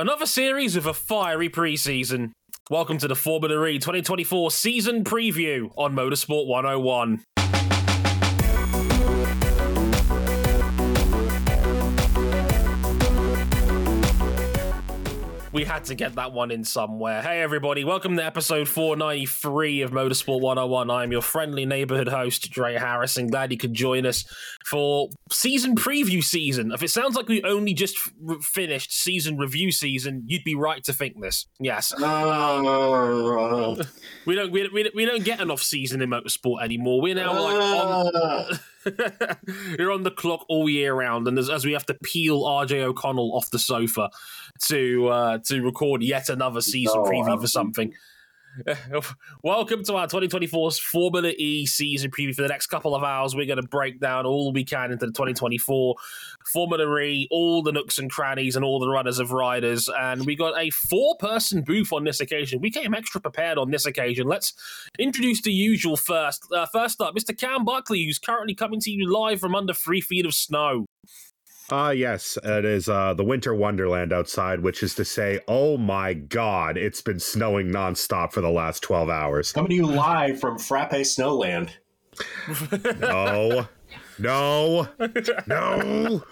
Another series with a fiery preseason. Welcome to the Formula E 2024 season preview on Motorsport 101. We had to get that one in somewhere. Hey, everybody, welcome to episode 493 of Motorsport 101. I'm your friendly neighborhood host, Dre Harrison. Glad you could join us for season preview season. If it sounds like we only just f- finished season review season, you'd be right to think this. Yes. Uh, we don't we, we, we don't get an off season in motorsport anymore. We're now like on. You're on the clock all year round, and as, as, we have to peel RJ O'Connell off the sofa to uh, to record yet another season no, preview for something. Welcome to our 2024 Formula E season preview. For the next couple of hours, we're going to break down all we can into the 2024 Formula E, all the nooks and crannies, and all the runners of riders. And we got a four person booth on this occasion. We came extra prepared on this occasion. Let's introduce the usual first. Uh, first up, Mr. Cam Buckley, who's currently coming to you live from under three feet of snow. Ah, uh, yes, it is uh, the winter wonderland outside, which is to say, oh my god, it's been snowing nonstop for the last 12 hours. Coming to you live from Frappe Snowland. no, no, no.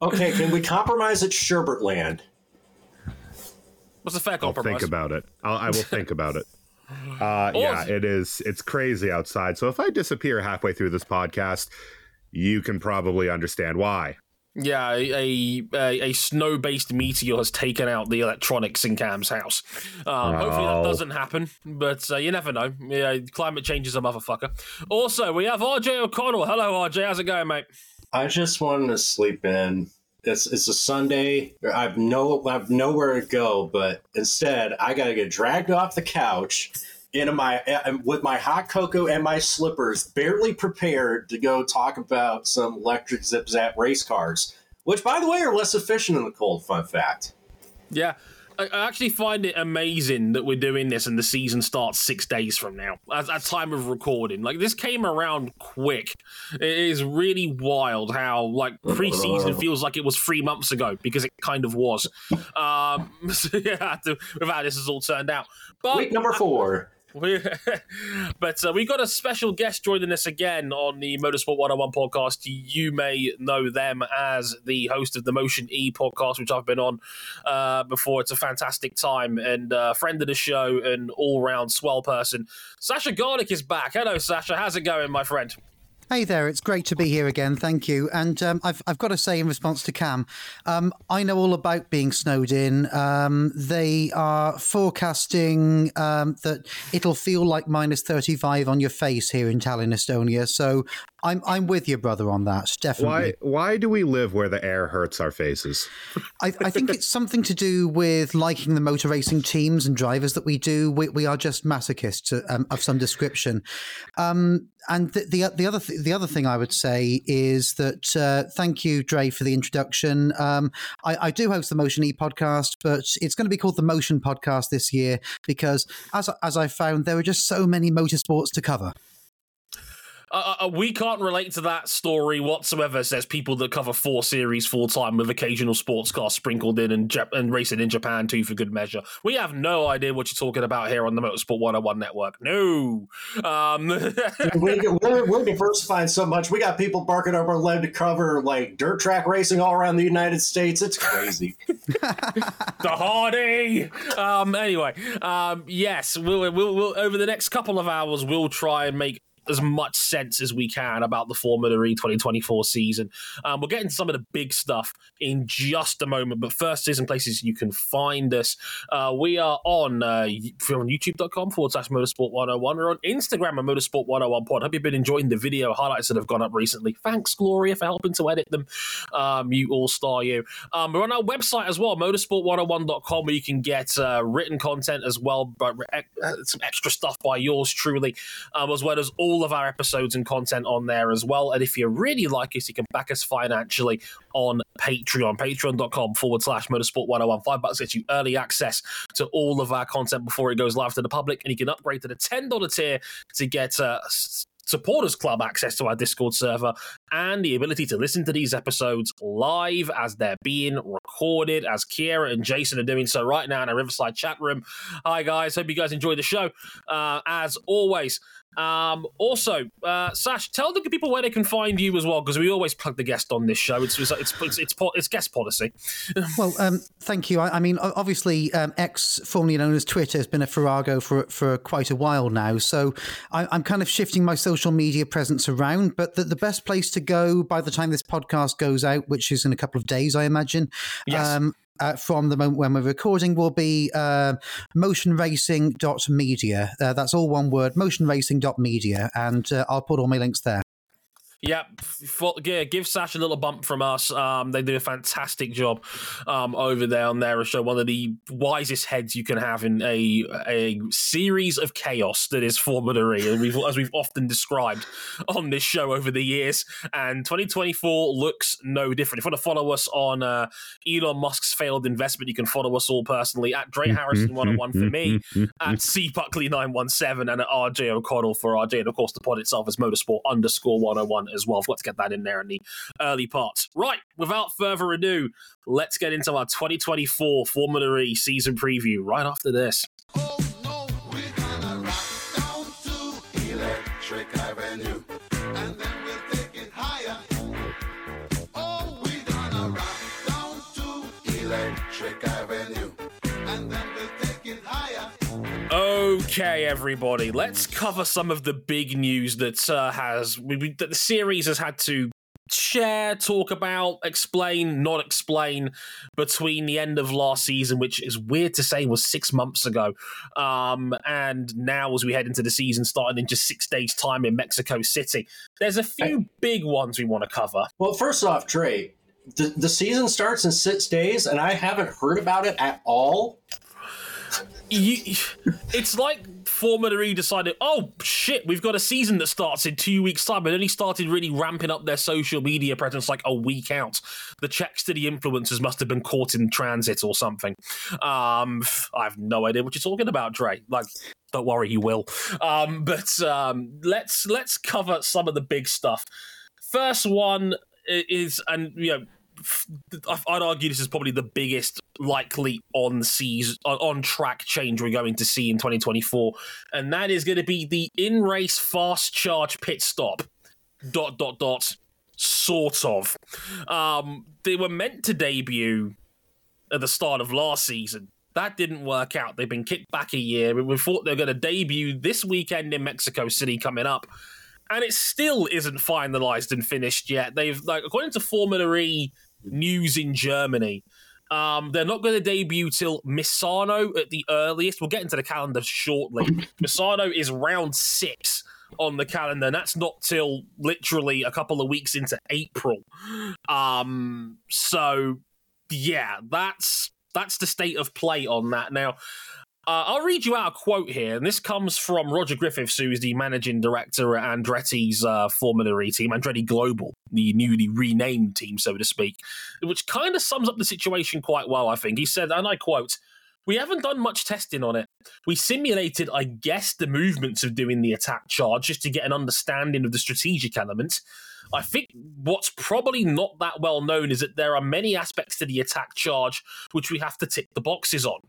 okay, can we compromise at Sherbertland? What's the fact compromise? I'll think about it. I'll, I will think about it. Uh, yeah, it is. It's crazy outside. So if I disappear halfway through this podcast, you can probably understand why. Yeah, a a, a snow based meteor has taken out the electronics in Cam's house. Um, oh. Hopefully that doesn't happen, but uh, you never know. Yeah, climate change is a motherfucker. Also, we have RJ O'Connell. Hello, RJ. How's it going, mate? I just wanted to sleep in. It's it's a Sunday. I've no I've nowhere to go, but instead I got to get dragged off the couch in my with my hot cocoa and my slippers, barely prepared to go talk about some electric zip zap race cars, which by the way are less efficient in the cold. Fun fact. Yeah. I actually find it amazing that we're doing this and the season starts six days from now at, at time of recording. Like this came around quick. It is really wild how like preseason feels like it was three months ago because it kind of was. Um, so yeah, to, with how this has all turned out. But week number four. but uh, we got a special guest joining us again on the Motorsport 101 podcast. You may know them as the host of the Motion E podcast, which I've been on uh, before. It's a fantastic time and uh, friend of the show and all round swell person. Sascha Garlick is back. Hello, Sascha. How's it going, my friend? Hey there, it's great to be here again. Thank you. And um, I've, I've got to say, in response to Cam, um, I know all about being snowed in. Um, they are forecasting um, that it'll feel like minus 35 on your face here in Tallinn, Estonia. So I'm I'm with you, brother, on that. Definitely. Why why do we live where the air hurts our faces? I, I think it's something to do with liking the motor racing teams and drivers that we do. We, we are just masochists um, of some description. Um, and the, the, the other th- the other thing I would say is that uh, thank you, Dre, for the introduction. Um, I, I, do host the Motion E podcast, but it's going to be called the Motion Podcast this year because, as as I found, there are just so many motorsports to cover. Uh, uh, we can't relate to that story whatsoever. Says people that cover four series full time with occasional sports cars sprinkled in and, Jap- and racing in Japan too for good measure. We have no idea what you're talking about here on the Motorsport 101 network. No. Um. we, are we're diversifying so much. We got people barking over our leg to cover like dirt track racing all around the United States. It's crazy. the Hardy. Um. Anyway. Um. Yes. We'll, we'll, we'll over the next couple of hours we'll try and make as much sense as we can about the Formula E 2024 season. Um, we'll get into some of the big stuff in just a moment, but first, in places you can find us. Uh, we are on, uh, on youtube.com forward slash motorsport 101. We're on Instagram at motorsport 101 pod. Hope you've been enjoying the video highlights that have gone up recently. Thanks, Gloria, for helping to edit them. Um, you all star you. Um, we're on our website as well, motorsport101.com, where you can get uh, written content as well, but uh, some extra stuff by yours truly, um, as well as all all of our episodes and content on there as well. And if you really like us, you can back us financially on Patreon, patreon.com forward slash motorsport 101. Five bucks gets you early access to all of our content before it goes live to the public. And you can upgrade to the $10 tier to get uh, supporters club access to our Discord server, and the ability to listen to these episodes live as they're being recorded, as Kiera and Jason are doing so right now in our Riverside chat room. Hi, guys. Hope you guys enjoyed the show. Uh, as always, um, also, uh, Sash, tell the people where they can find you as well, because we always plug the guest on this show. It's it's it's it's, it's, it's guest policy. well, um, thank you. I, I mean, obviously, um, X, formerly known as Twitter, has been a farrago for for quite a while now. So I, am kind of shifting my social media presence around. But the, the best place to go by the time this podcast goes out, which is in a couple of days, I imagine, yes. Um, uh, from the moment when we're recording will be uh, motionracing.media. Uh, that's all one word, motionracing.media. And uh, I'll put all my links there. Yeah, yeah, give Sash a little bump from us. Um, they do a fantastic job um, over there on their show. One of the wisest heads you can have in a a series of chaos that is Formula E, and we've as we've often described on this show over the years. And 2024 looks no different. If you want to follow us on uh, Elon Musk's failed investment, you can follow us all personally at Dre Harrison 101 for me, at C Buckley 917, and at RJ O'Connell for RJ, and of course the pod itself is Motorsport underscore 101 as well. I've got to get that in there in the early parts. Right, without further ado, let's get into our 2024 Formula E season preview right after this. Oh, Okay, everybody, let's cover some of the big news that uh, has we, that the series has had to share, talk about, explain, not explain between the end of last season, which is weird to say was six months ago, um, and now as we head into the season starting in just six days' time in Mexico City. There's a few big ones we want to cover. Well, first off, Dre, the, the season starts in six days, and I haven't heard about it at all you, it's like Formula E decided, oh shit, we've got a season that starts in two weeks' time. It only started really ramping up their social media presence like a week out. The checks to the influencers must have been caught in transit or something. Um, I have no idea what you're talking about, Dre. Like, don't worry, you will. Um, but um, let's let's cover some of the big stuff. First one is, and you know I'd argue this is probably the biggest likely on season on track change we're going to see in 2024, and that is going to be the in race fast charge pit stop. Dot dot dot. Sort of. Um, they were meant to debut at the start of last season. That didn't work out. They've been kicked back a year. We thought they were going to debut this weekend in Mexico City coming up and it still isn't finalized and finished yet. They've like according to Formula E news in Germany. Um, they're not going to debut till Misano at the earliest. We'll get into the calendar shortly. Misano is round six on the calendar, and that's not till literally a couple of weeks into April. Um, so yeah, that's that's the state of play on that. Now, uh, I'll read you out a quote here, and this comes from Roger Griffiths, who is the managing director at Andretti's uh, Formula E team, Andretti Global, the newly renamed team, so to speak, which kind of sums up the situation quite well, I think. He said, and I quote, we haven't done much testing on it. We simulated, I guess, the movements of doing the attack charge just to get an understanding of the strategic element. I think what's probably not that well known is that there are many aspects to the attack charge which we have to tick the boxes on.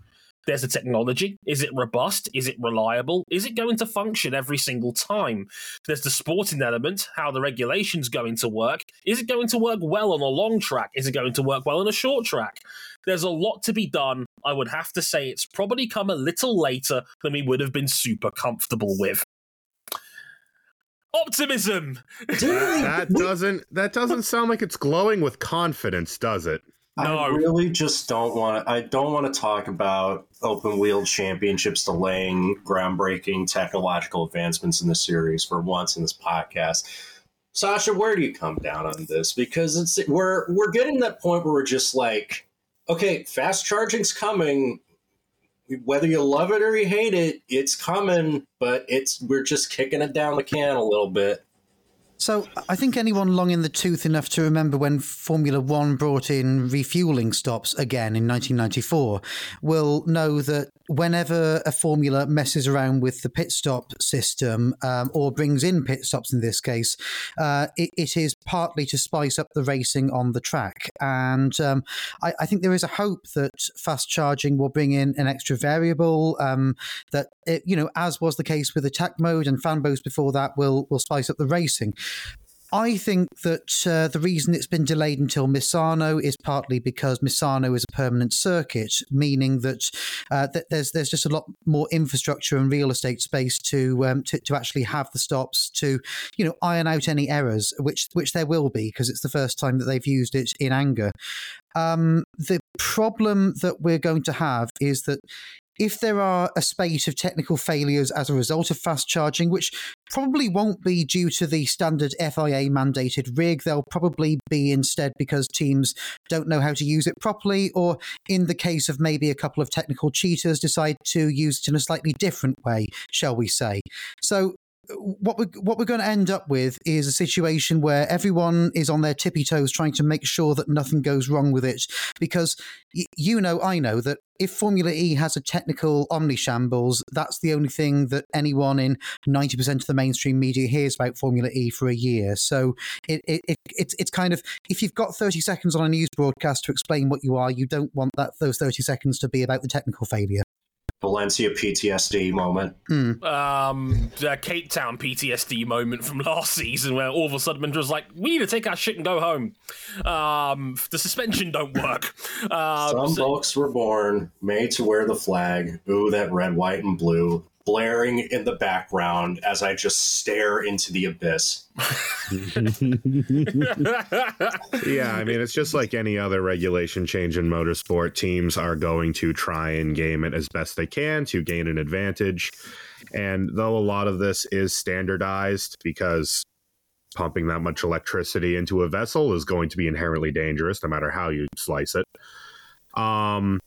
There's the technology. Is it robust? Is it reliable? Is it going to function every single time? There's the sporting element, how the regulation's going to work. Is it going to work well on a long track? Is it going to work well on a short track? There's a lot to be done. I would have to say it's probably come a little later than we would have been super comfortable with optimism. that doesn't that doesn't sound like it's glowing with confidence, does it? No. I really just don't want to. I don't want to talk about open wheel championships delaying groundbreaking technological advancements in the series for once in this podcast. Sascha, where do you come down on this? Because it's we're we're getting that point where we're just like, okay, fast charging's coming. Whether you love it or you hate it, it's coming, but it's we're just kicking it down the can a little bit. So I think anyone long in the tooth enough to remember when Formula One brought in refueling stops again in 1994 will know that whenever a formula messes around with the pit stop system um, or brings in pit stops in this case, uh, it, it is partly to spice up the racing on the track. And um, I, I, think there is a hope that fast charging will bring in an extra variable um, that, it, you know, as was the case with attack mode and fan before that, will will spice up the racing. I think that uh, the reason it's been delayed until Misano is partly because Misano is a permanent circuit, meaning that, uh, that there's there's just a lot more infrastructure and real estate space to, um, to to actually have the stops to you know iron out any errors, which which there will be because it's the first time that they've used it in anger. Um, the problem that we're going to have is that if there are a spate of technical failures as a result of fast charging, which probably won't be due to the standard FIA mandated rig, they'll probably be instead because teams don't know how to use it properly, or in the case of maybe a couple of technical cheaters, decide to use it in a slightly different way, shall we say. So what we're what we're going to end up with is a situation where everyone is on their tippy toes trying to make sure that nothing goes wrong with it. Because y- you know I know that if Formula E has a technical omni shambles that's the only thing that anyone in 90% of the mainstream media hears about Formula E for a year. So it, it, it it's it's kind of if you've got 30 seconds on a news broadcast to explain what you are you don't want that those 30 seconds to be about the technical failure Valencia PTSD moment. Mm. Um, the Cape Town PTSD moment from last season, where all of a sudden it was like, "We need to take our shit and go home." Um, the suspension don't work. Um, Some so- folks were born made to wear the flag. Ooh, that red, white, and blue blaring in the background as I just stare into the abyss. yeah, I mean, it's just like any other regulation change in motorsport. Teams are going to try and game it as best they can to gain an advantage. And though a lot of this is standardized because pumping that much electricity into a vessel is going to be inherently dangerous no matter how you slice it. Um,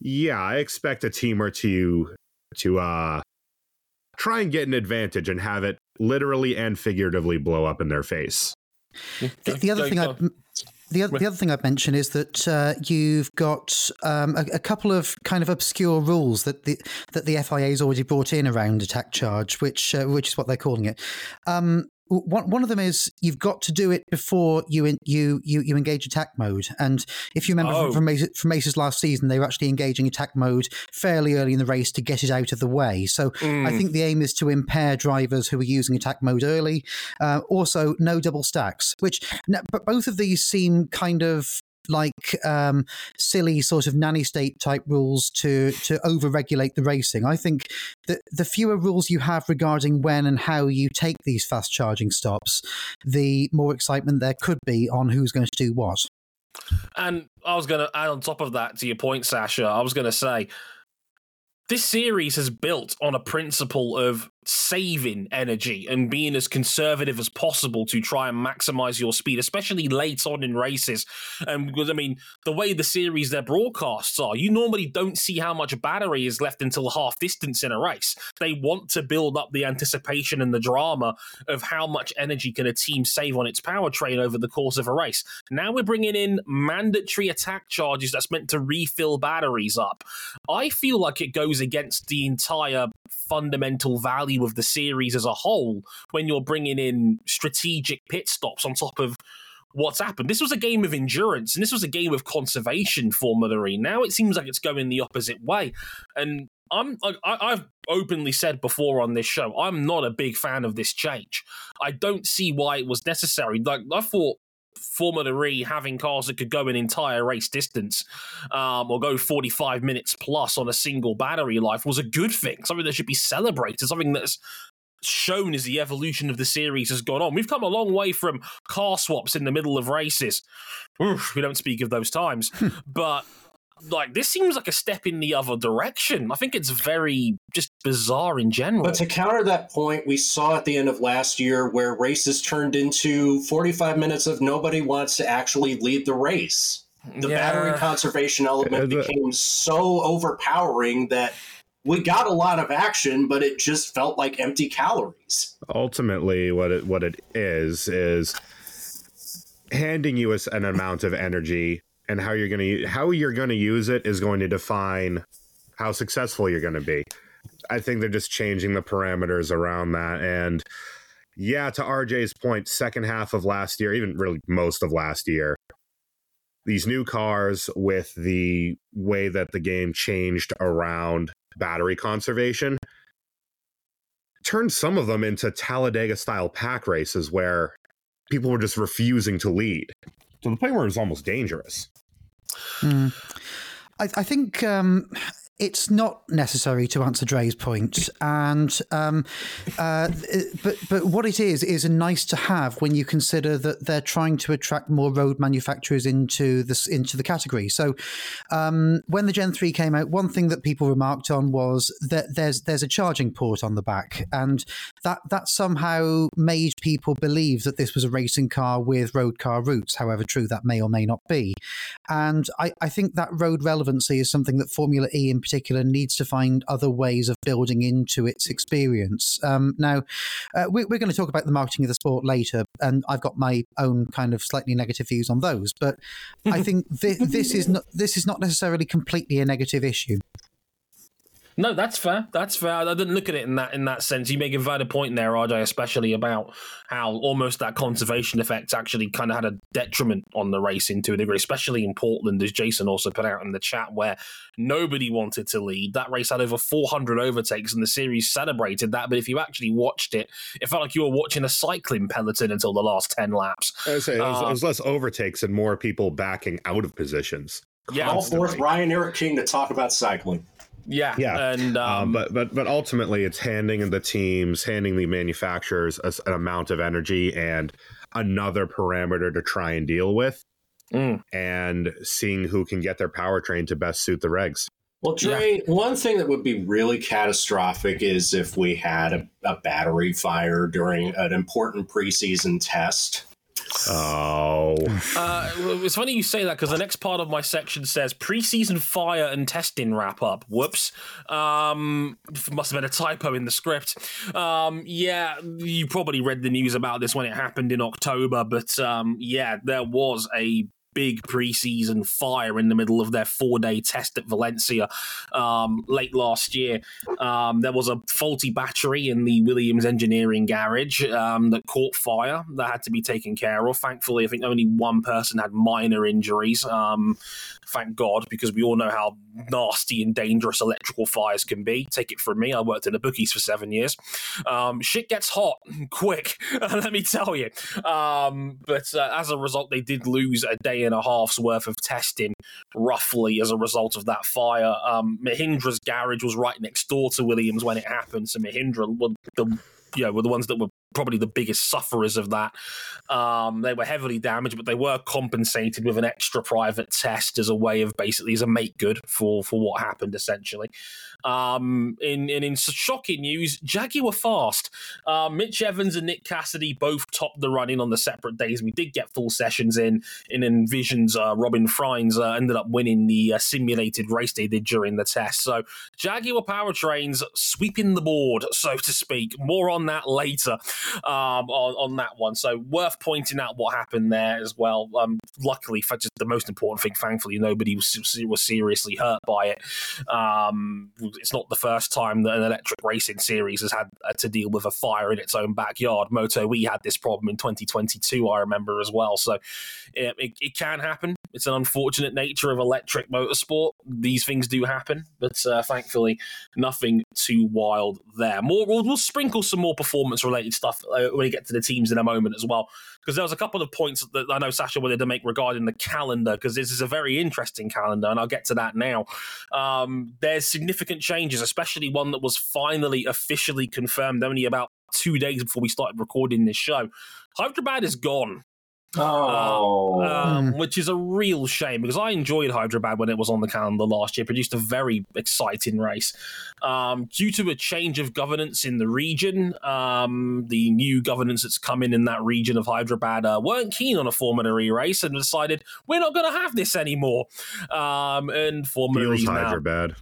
yeah, I expect a team or two to uh, try and get an advantage and have it literally and figuratively blow up in their face. The, the other thing I the, the other thing I'd mention is that uh, you've got um, a, a, couple of kind of obscure rules that the that the FIA has already brought in around attack charge, which uh, which is what they're calling it. Um, one one of them is you've got to do it before you in, you you you engage attack mode. And if you remember oh. from from, from Ace's last season, they were actually engaging attack mode fairly early in the race to get it out of the way. So mm. I think the aim is to impair drivers who are using attack mode early. Uh, also, no double stacks, which but both of these seem kind of like um, silly sort of nanny state type rules to to over regulate the racing. I think that the fewer rules you have regarding when and how you take these fast charging stops, the more excitement there could be on who's going to do what. And I was going to add on top of that to your point, Sascha. I was going to say this series has built on a principle of saving energy and being as conservative as possible to try and maximize your speed, especially late on in races. And um, because I mean, the way the series their broadcasts are, you normally don't see how much battery is left until half distance in a race. They want to build up the anticipation and the drama of how much energy can a team save on its powertrain over the course of a race. Now we're bringing in mandatory attack charges that's meant to refill batteries up. I feel like it goes against the entire fundamental value of the series as a whole when you're bringing in strategic pit stops on top of what's happened. This was a game of endurance and this was a game of conservation for Mother Now it seems like it's going the opposite way. And I'm I, have openly said before on this show, I'm not a big fan of this change. I don't see why it was necessary. Like I thought Formula E having cars that could go an entire race distance um, or go 45 minutes plus on a single battery life was a good thing, something that should be celebrated, something that's shown as the evolution of the series has gone on. We've come a long way from car swaps in the middle of races. Oof, we don't speak of those times, but like this seems like a step in the other direction. I think it's very just bizarre in general. But to counter that point, we saw at the end of last year where races turned into 45 minutes of nobody wants to actually lead the race. The yeah. battery conservation element became so overpowering that we got a lot of action, but it just felt like empty calories. Ultimately, what it what it is is handing you an amount of energy and how you're going to how you're going to use it is going to define how successful you're going to be. I think they're just changing the parameters around that. And yeah, to RJ's point, second half of last year, even really most of last year, these new cars with the way that the game changed around battery conservation turned some of them into Talladega style pack races where people were just refusing to lead to the point where it was almost dangerous. Mm. I, I, think um, it's not necessary to answer Dre's point, and um, uh, but but what it is is a nice to have when you consider that they're trying to attract more road manufacturers into this into the category. So um, when the Gen three came out, one thing that people remarked on was that there's there's a charging port on the back, and that that somehow made people believe that this was a racing car with road car roots. However true that may or may not be, and I, I think that road relevancy is something that Formula E in particular needs to find other ways of building into its experience. Um, now, uh, we, are going to talk about the marketing of the sport later, and I've got my own kind of slightly negative views on those. But I think th- this is not this is not necessarily completely a negative issue. No, that's fair. That's fair. I didn't look at it in that in that sense. You make a valid point there, RJ, especially about how almost that conservation effect actually kind of had a detriment on the racing to a degree, especially in Portland, as Jason also put out in the chat, where nobody wanted to lead. That race had over 400 overtakes, and the series celebrated that. But if you actually watched it, it felt like you were watching a cycling peloton until the last 10 laps. I say it was, uh, it was less overtakes and more people backing out of positions. Yeah, all fourth Ryan Eric King to talk about cycling. Yeah, yeah, and um, um, but but but ultimately, it's handing the teams, handing the manufacturers a, an amount of energy and another parameter to try and deal with, mm. and seeing who can get their powertrain to best suit the regs. Well, Dre, yeah. one thing that would be really catastrophic is if we had a, a battery fire during an important preseason test Oh. Uh, it's funny you say that because the next part of my section says preseason fire and testing wrap up. Whoops. Um, must have been a typo in the script. Um, yeah, you probably read the news about this when it happened in October, but um, yeah, there was a big preseason fire in the middle of their four day test at Valencia um, late last year. Um, there was a faulty battery in the Williams engineering garage um, that caught fire that had to be taken care of. Thankfully, I think only one person had minor injuries. Um, thank God, because we all know how nasty and dangerous electrical fires can be. Take it from me, I worked in the bookies for seven years. Um, shit gets hot quick, let me tell you. Um, but uh, as a result, they did lose a day and a half's worth of testing, roughly, as a result of that fire. Um, Mahindra's garage was right next door to Williams when it happened, so Mahindra were the you know, were the ones that were probably the biggest sufferers of that. Um, they were heavily damaged, but they were compensated with an extra private test as a way of basically as a make good for for what happened essentially. Um, in, in in shocking news, Jaguar Fast, uh, Mitch Evans and Nick Cassidy both topped the running on the separate days. We did get full sessions in. In Envision's uh, Robin Frijns uh, ended up winning the uh, simulated race they did during the test. So Jaguar powertrains sweeping the board, so to speak. More on that later um, on, on that one. So worth pointing out what happened there as well. Um, luckily, for just the most important thing, thankfully, nobody was was seriously hurt by it. Um, it's not the first time that an electric racing series has had to deal with a fire in its own backyard. MotoE had this problem in 2022, I remember as well. So it, it, it can happen. It's an unfortunate nature of electric motorsport. These things do happen, but uh, thankfully, nothing too wild there. More, we'll, we'll sprinkle some more performance related stuff uh, when we get to the teams in a moment as well, because there was a couple of points that I know Sascha wanted to make regarding the calendar, because this is a very interesting calendar, and I'll get to that now. Um, there's significant changes, especially one that was finally officially confirmed only about two days before we started recording this show. Hyderabad is gone. Oh, um, which is a real shame because I enjoyed Hyderabad when it was on the calendar last year. Produced a very exciting race. Um, due to a change of governance in the region, um, the new governance that's come in in that region of Hyderabad uh, weren't keen on a Formula E race and decided we're not going to have this anymore. Um, and Formula E Hyderabad.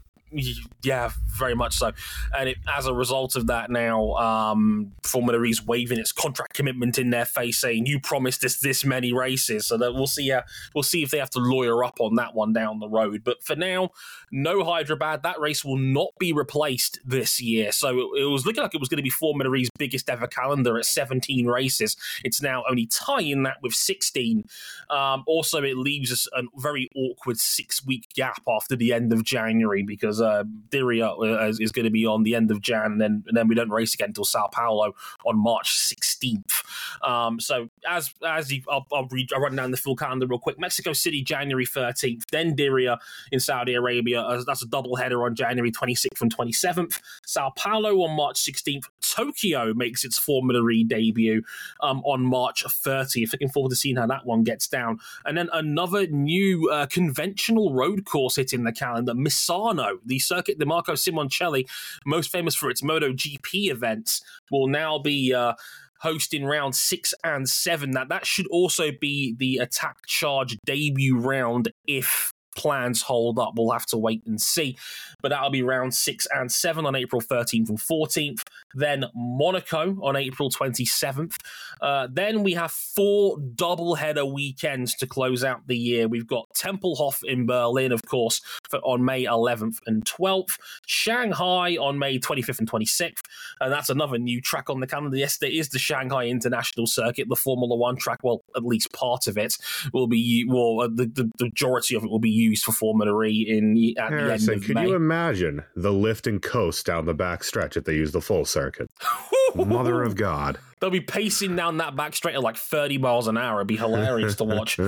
Yeah, very much so. And it, as a result of that, now um, Formula E's waving its contract commitment in their face, saying you promised us this many races. So that we'll see. Uh, we'll see if they have to lawyer up on that one down the road. But for now, no Hyderabad. That race will not be replaced this year. So it, it was looking like it was going to be Formula E's biggest ever calendar at 17 races. It's now only tying that with 16. Um, also, it leaves us a very awkward six week gap after the end of January because uh, Diriyah uh, is, is going to be on the end of Jan, and then and then we don't race again until Sao Paulo on March 16th. Um, so as as you, I'll, I'll, read, I'll run down the full calendar real quick. Mexico City, January 13th, then Diriyah in Saudi Arabia. Uh, that's a double header on January 26th and 27th. Sao Paulo on March 16th. Tokyo makes its Formula E debut um, on March 30th. Looking forward to seeing how that one gets down. And then another new uh, conventional road course hitting the calendar, Misano, the circuit, the Marco Simoncelli, most famous for its MotoGP events, will now be. Uh, hosting round six and seven. That that should also be the attack charge debut round if plans hold up. We'll have to wait and see. But that'll be round six and seven on April 13th and 14th. Then Monaco on April 27th. Uh, then we have four double header weekends to close out the year. We've got Tempelhof in Berlin, of course, for, on May 11th and 12th. Shanghai on May 25th and 26th. And that's another new track on the calendar. Yes, there is the Shanghai International Circuit, the Formula One track. Well, at least part of it will be, well, uh, the, the majority of it will be used for Formula E in at Harrison, the end of could May. you imagine the lift and coast down the back stretch if they use the full circuit? Mother of God. They'll be pacing down that back straight at like 30 miles an hour. It'd be hilarious to watch.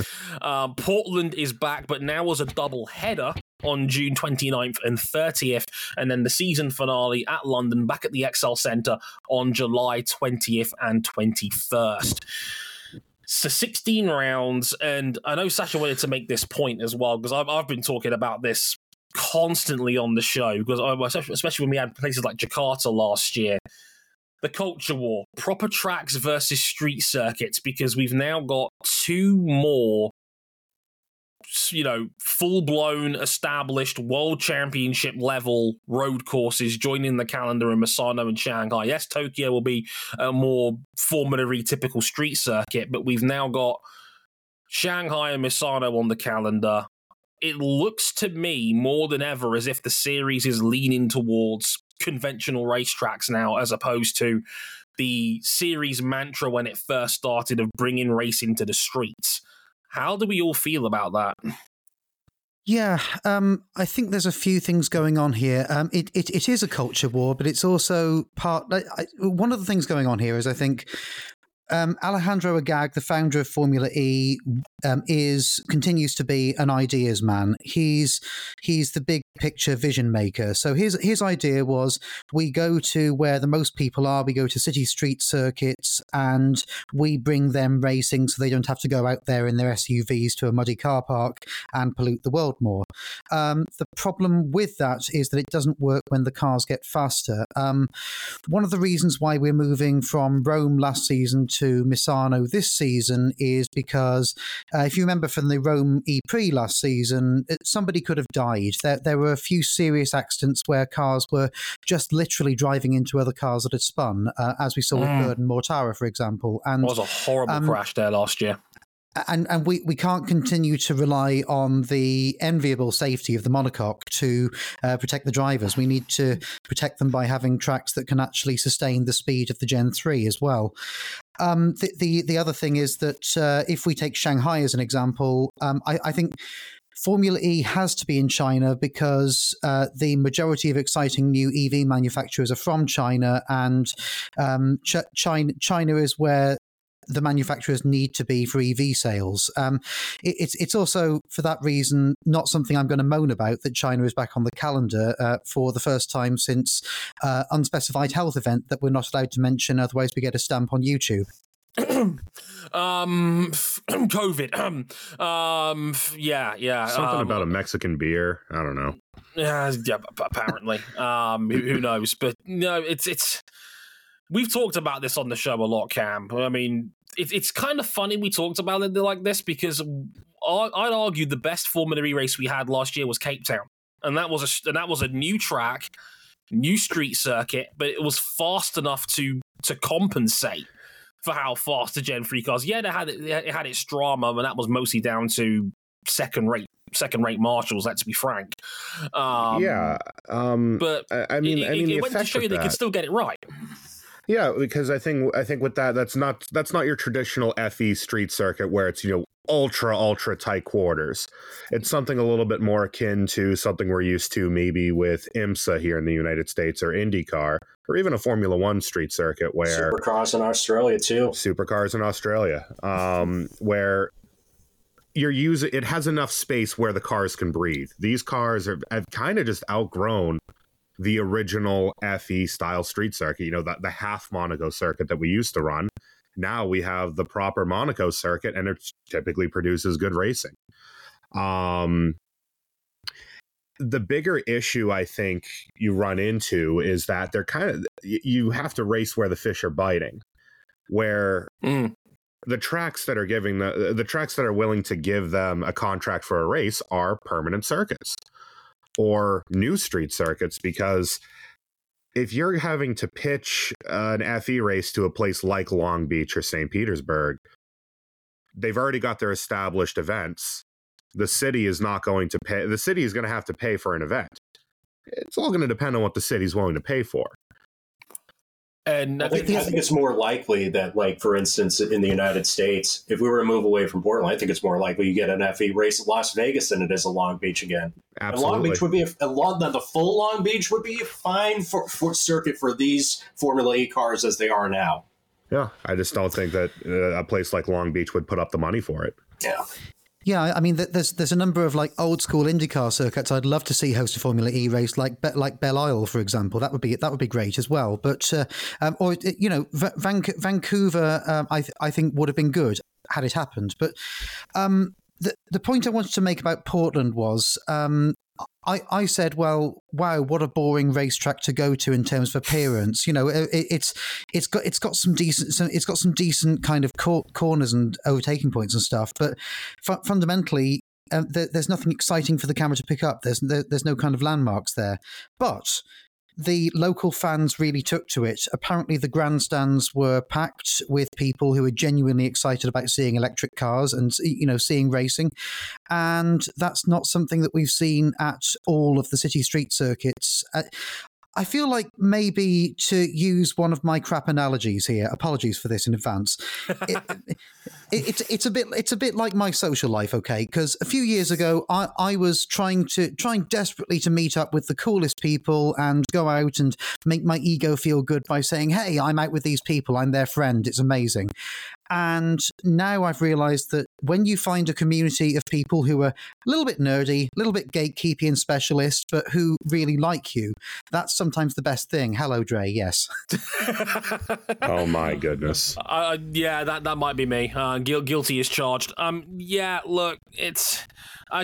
Um, Portland is back, but now as a double header on June 29th and 30th. And then the season finale at London, back at the ExCeL Centre on July 20th and 21st. So 16 rounds, and I know Sascha wanted to make this point as well because I've, I've been talking about this constantly on the show because especially when we had places like Jakarta last year. The culture war, proper tracks versus street circuits, because we've now got two more, you know, full blown established world championship level road courses joining the calendar in Misano and Shanghai. Yes, Tokyo will be a more formulary typical street circuit, but we've now got Shanghai and Misano on the calendar. It looks to me more than ever as if the series is leaning towards conventional racetracks now as opposed to the series mantra when it first started of bringing racing to the streets. How do we all feel about that? Yeah, um, I think there's a few things going on here. Um, it, it, it is a culture war, but it's also part. I, I, one of the things going on here is I think um, Alejandro Agag, the founder of Formula E, um, is continues to be an ideas man. He's he's the big picture vision maker. So his his idea was we go to where the most people are. We go to city street circuits, and we bring them racing, so they don't have to go out there in their SUVs to a muddy car park and pollute the world more. Um, the problem with that is that it doesn't work when the cars get faster. Um, one of the reasons why we're moving from Rome last season to Misano this season is because uh, if you remember from the Rome E Prix last season, it, somebody could have died. There, there were a few serious accidents where cars were just literally driving into other cars that had spun, uh, as we saw with Mm. Bird and Mortara, for example. And It was a horrible um, crash there last year. And and we, we can't continue to rely on the enviable safety of the monocoque to uh, protect the drivers. We need to protect them by having tracks that can actually sustain the speed of the Gen three as well. Um, the, the the other thing is that uh, if we take Shanghai as an example, um, I, I think. Formula E has to be in China because uh, the majority of exciting new EV manufacturers are from China, and um, Ch- China, China is where the manufacturers need to be for EV sales. Um, it, it's it's also for that reason not something I'm going to moan about that China is back on the calendar uh, for the first time since uh, unspecified health event that we're not allowed to mention, otherwise we get a stamp on YouTube. um, COVID. um, yeah, yeah. Something um, about a Mexican beer. I don't know. Yeah, yeah, apparently. um, who, who knows? But no, it's it's. We've talked about this on the show a lot, Cam. I mean, it, it's kind of funny we talked about it like this because I, I'd argue the best Formula E race we had last year was Cape Town. and that was a and that was a new track, new street circuit, but it was fast enough to to compensate for how fast the Gen three cars. Yeah, it had it had its drama, and that was mostly down to second rate second rate marshals. Let's be frank. Um, yeah, um, but I, I mean, it, I mean, it, it went to show you they could still get it right. Yeah, because I think I think with that, that's not that's not your traditional FE street circuit where it's you know ultra ultra tight quarters. It's something a little bit more akin to something we're used to maybe with IMSA here in the United States or IndyCar or even a Formula One street circuit where supercars in Australia too. Supercars in Australia, um, where you're using it has enough space where the cars can breathe. These cars are have kind of just outgrown the original FE style street circuit, you know, the, the half Monaco circuit that we used to run. Now we have the proper Monaco circuit and it typically produces good racing. Um, the bigger issue I think you run into is that they're kind of, you have to race where the fish are biting, where mm the tracks that are giving the the tracks that are willing to give them a contract for a race are permanent circuits or new street circuits because if you're having to pitch an FE race to a place like Long Beach or St. Petersburg, they've already got their established events. The city is not going to pay, the city is going to have to pay for an event. It's all going to depend on what the city's willing to pay for. And I think, I think, it's more likely that, like, for instance, in the United States, if we were to move away from Portland, I think it's more likely you get an FE race at Las Vegas than it is a Long Beach again. Absolutely. And Long Beach would be a, a long, the full Long Beach would be a fine for, for circuit for these Formula E cars as they are now. Yeah, I just don't think that uh, a place like Long Beach would put up the money for it. Yeah. Yeah, I mean, there's there's a number of like old school IndyCar circuits I'd love to see host a Formula E race, like like Belle Isle, for example. That would be that would be great as well. But uh, um, or you know, Van- Vancouver, um, I th- I think would have been good had it happened. But um, the the point I wanted to make about Portland was um, I, I said, well, wow, what a boring racetrack to go to in terms of appearance. You know, it, it's it's got it's got some decent some, it's got some decent kind of cor- corners and overtaking points and stuff, but fu- fundamentally, um, there, there's nothing exciting for the camera to pick up. There's there, there's no kind of landmarks there. But the local fans really took to it. Apparently, the grandstands were packed with people who were genuinely excited about seeing electric cars and you know seeing racing, and that's not something that we've seen at all of the city street circuits. Uh, I feel like maybe to use one of my crap analogies here. Apologies for this in advance. It, it, it's it's a bit it's a bit like my social life, okay? Because a few years ago, I, I was trying to trying desperately to meet up with the coolest people and go out and make my ego feel good by saying, "Hey, I'm out with these people. I'm their friend. It's amazing." And now I've realized that when you find a community of people who are a little bit nerdy, a little bit gatekeepy and specialist, but who really like you, that's sometimes the best thing. Hello, Dre. Yes. oh my goodness. Uh, yeah, that that might be me. Uh, guilty is charged. Um, yeah. Look, it's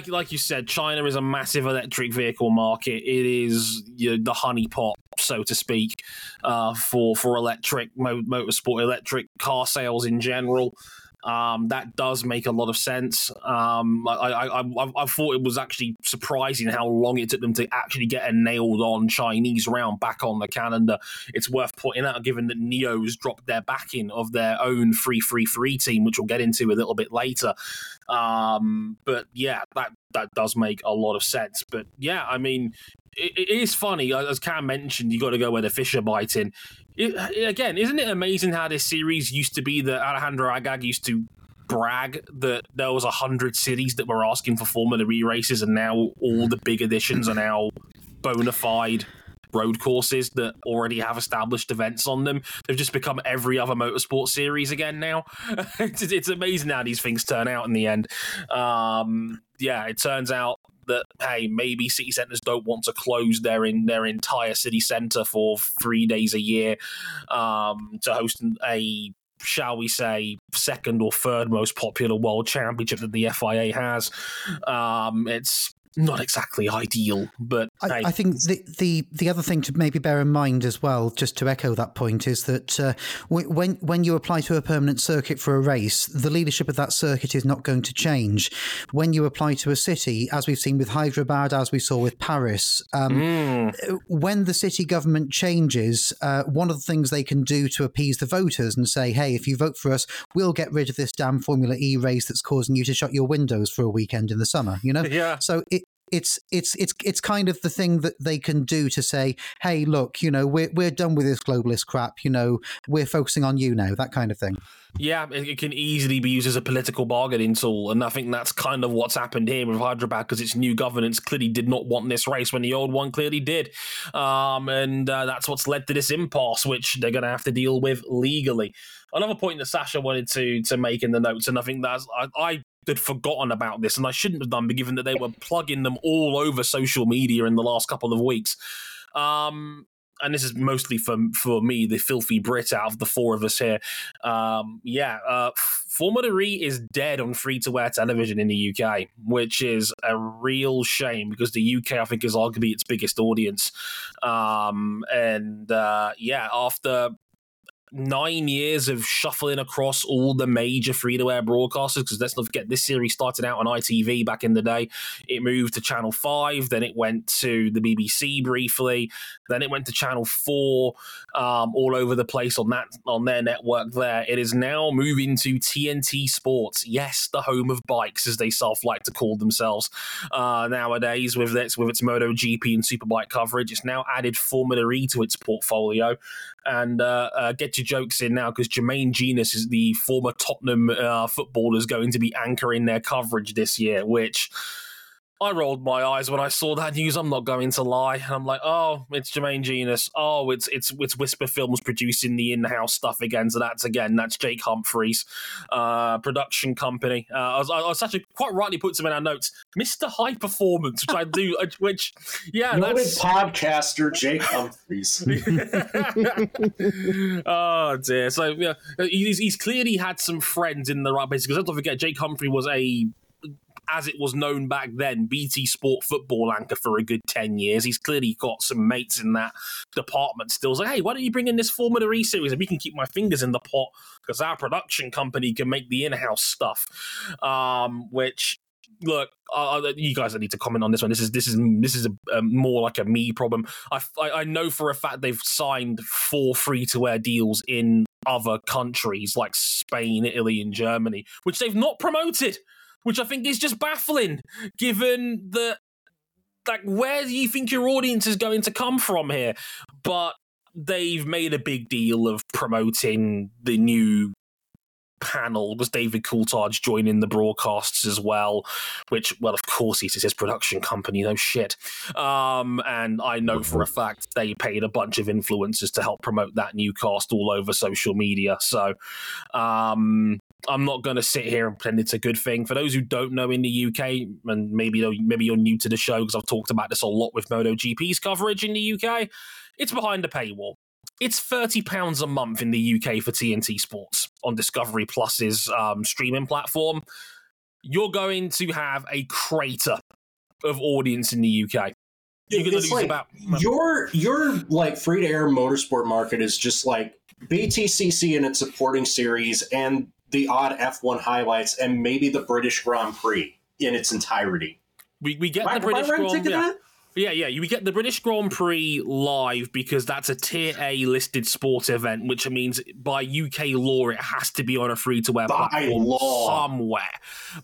like you said, China is a massive electric vehicle market. It is you know, the honeypot, so to speak, uh, for for electric mo- motorsport, electric car sales in general. Um, that does make a lot of sense. Um, I, I, I, I, thought it was actually surprising how long it took them to actually get a nailed on Chinese round back on the calendar. It's worth pointing out, given that NIO's dropped their backing of their own 333 team, which we'll get into a little bit later. Um, but yeah, that, that does make a lot of sense. But yeah, I mean, it, it is funny, as Cam mentioned, you got to go where the fish are biting. It, again, isn't it amazing how this series used to be that Alejandro Agag used to brag that there was a hundred cities that were asking for Formula E races, and now all the big editions are now bona fide road courses that already have established events on them. They've just become every other motorsport series again now. it's, it's, amazing how these things turn out in the end. Um, yeah, it turns out that hey, maybe city centers don't want to close their in their entire city center for three days a year um, to host a shall we say, second or third most popular world championship that the FIA has. Um, it's not exactly ideal. But I. I think the, the the other thing to maybe bear in mind as well, just to echo that point, is that uh, when when you apply to a permanent circuit for a race, the leadership of that circuit is not going to change. When you apply to a city, as we've seen with Hyderabad, as we saw with Paris, um, Mm. when the city government changes, uh, one of the things they can do to appease the voters and say, "Hey, if you vote for us, we'll get rid of this damn Formula E race that's causing you to shut your windows for a weekend in the summer." You know, Yeah. So it. It's it's it's it's kind of the thing that they can do to say, hey, look, you know, we're we're done with this globalist crap. You know, we're focusing on you now. That kind of thing. Yeah, it, can easily be used as a political bargaining tool, and I think that's kind of what's happened here with Hyderabad because its new governance clearly did not want this race when the old one clearly did, um, and uh, that's what's led to this impasse, which they're going to have to deal with legally. Another point that Sascha wanted to to make in the notes, and I think that's I, I had forgotten about this, and I shouldn't have done, given that they were plugging them all over social media in the last couple of weeks. Um, and this is mostly for for me, the filthy Brit out of the four of us here. Um, yeah, uh, Formula E is dead on free to air television in the UK, which is a real shame because the UK, I think, is arguably its biggest audience. Um, and uh, yeah, after nine years of shuffling across all the major free to air broadcasters. Because let's not forget, this series started out on ITV back in the day. It moved to Channel 5, then it went to the BBC briefly, then it went to Channel 4, um, all over the place on that on their network there. It is now moving to TNT Sports. Yes, the home of bikes, as they self like to call themselves uh, nowadays, with its, with its MotoGP and Superbike coverage. It's now added Formula E to its portfolio. And uh, uh, get your jokes in now because Jermaine Jenas is the former Tottenham uh, footballer, is going to be anchoring their coverage this year, which I rolled my eyes when I saw that news. I'm not going to lie. I'm like, oh, it's Jermaine Jenas. Oh, it's it's it's Whisper Films producing the in-house stuff again. So that's again, that's Jake Humphreys, uh, production company. Uh, I was, I was actually quite rightly put some in our notes, Mister High Performance, which I do, uh, which yeah, Noted that's podcaster Jake Humphreys. oh dear. So yeah, he's, he's clearly had some friends in the right place because don't forget, Jake Humphrey was a as it was known back then, BT Sport football anchor for a good 10 years. He's clearly got some mates in that department still. He's hey, why don't you bring in this Formula E series and we can keep my fingers in the pot because our production company can make the in house stuff. Um, which look, uh, you guys don't need to comment on this one. This is this is this is a, a more like a me problem. I, I, I know for a fact they've signed four free to air deals in other countries like Spain, Italy, and Germany, which they've not promoted, which I think is just baffling, given that. Like, where do you think your audience is going to come from here? But they've made a big deal of promoting the new panel was David Coulthard joining the broadcasts as well, which, well, of course, he's his production company, no shit. Um, and I know for a fact they paid a bunch of influencers to help promote that new cast all over social media. So, um, I'm not going to sit here and pretend it's a good thing. For those who don't know in the UK, and maybe maybe you're new to the show because I've talked about this a lot with MotoGP's coverage in the UK, it's behind a paywall. It's thirty pounds a month in the UK for TNT Sports on Discovery Plus's um, streaming platform. You're going to have a crater of audience in the UK. You're going to lose like about your your like free to air motorsport market is just like BTCC and its supporting series and the odd F1 highlights and maybe the British Grand Prix in its entirety. we, we get Am the I British Grand thinking yeah. Yeah, yeah. You get the British Grand Prix live because that's a tier A listed sport event, which means by UK law it has to be on a free to wear platform law. somewhere.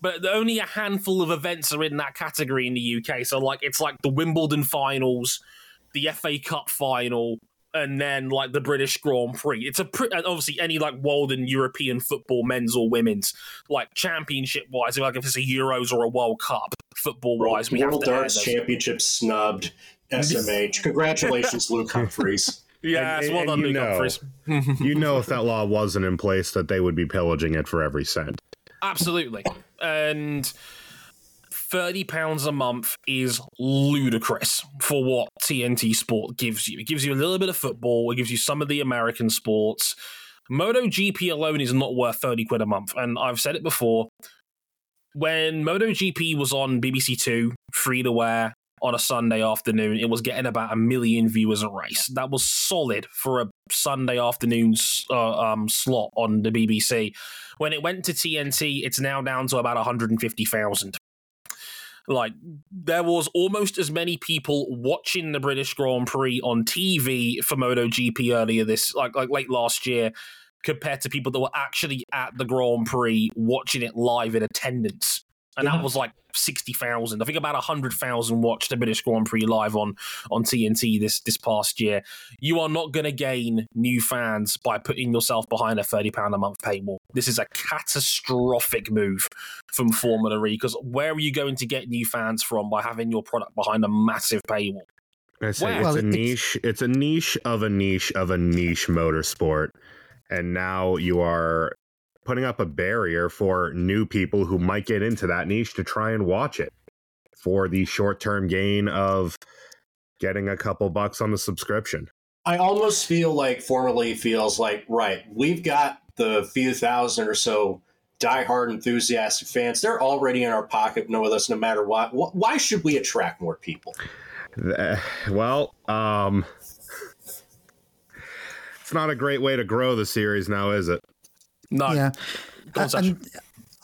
But only a handful of events are in that category in the UK. So like it's like the Wimbledon finals, the FA Cup final, and then like the British Grand Prix. It's a pre- and obviously any like world and European football, men's or women's, like championship wise, like if it's a Euros or a World Cup football wise, we have World to air Darts. Championship snubbed SMH. Congratulations, Luke Humphries. Yeah, And- it's well and done, you Luke know- Humphries. you know, if that law wasn't in place, that they would be pillaging it for every cent. Absolutely. And thirty pounds a month is ludicrous for what TNT Sport gives you. It gives you a little bit of football. It gives you some of the American sports. MotoGP alone is not worth thirty quid a month, and I've said it before. when MotoGP was on BBC Two, free to wear on a Sunday afternoon, it was getting about a million viewers a race. That was solid for a Sunday afternoon uh, um, slot on the BBC. When it went to TNT, it's now down to about 150,000. Like there was almost as many people watching the British Grand Prix on TV for MotoGP earlier this like like late last year compared to people that were actually at the Grand Prix watching it live in attendance. And that was like sixty thousand. I think about hundred thousand watched the British Grand Prix live on on TNT this this past year. You are not going to gain new fans by putting yourself behind a thirty pound a month paywall. This is a catastrophic move from Formula E because where are you going to get new fans from by having your product behind a massive paywall? I say Wow. it's Well, a it's- niche. It's a niche of a niche of a niche motorsport, and now you are putting up a barrier for new people who might get into that niche to try and watch it for the short-term gain of getting a couple bucks on the subscription. I almost feel like Formula E feels like, right, we've got the few thousand or so diehard enthusiastic fans. They're already in our pocket, know with us no matter what. Why should we attract more people? Well, um, it's not a great way to grow the series now, is it? No, yeah. And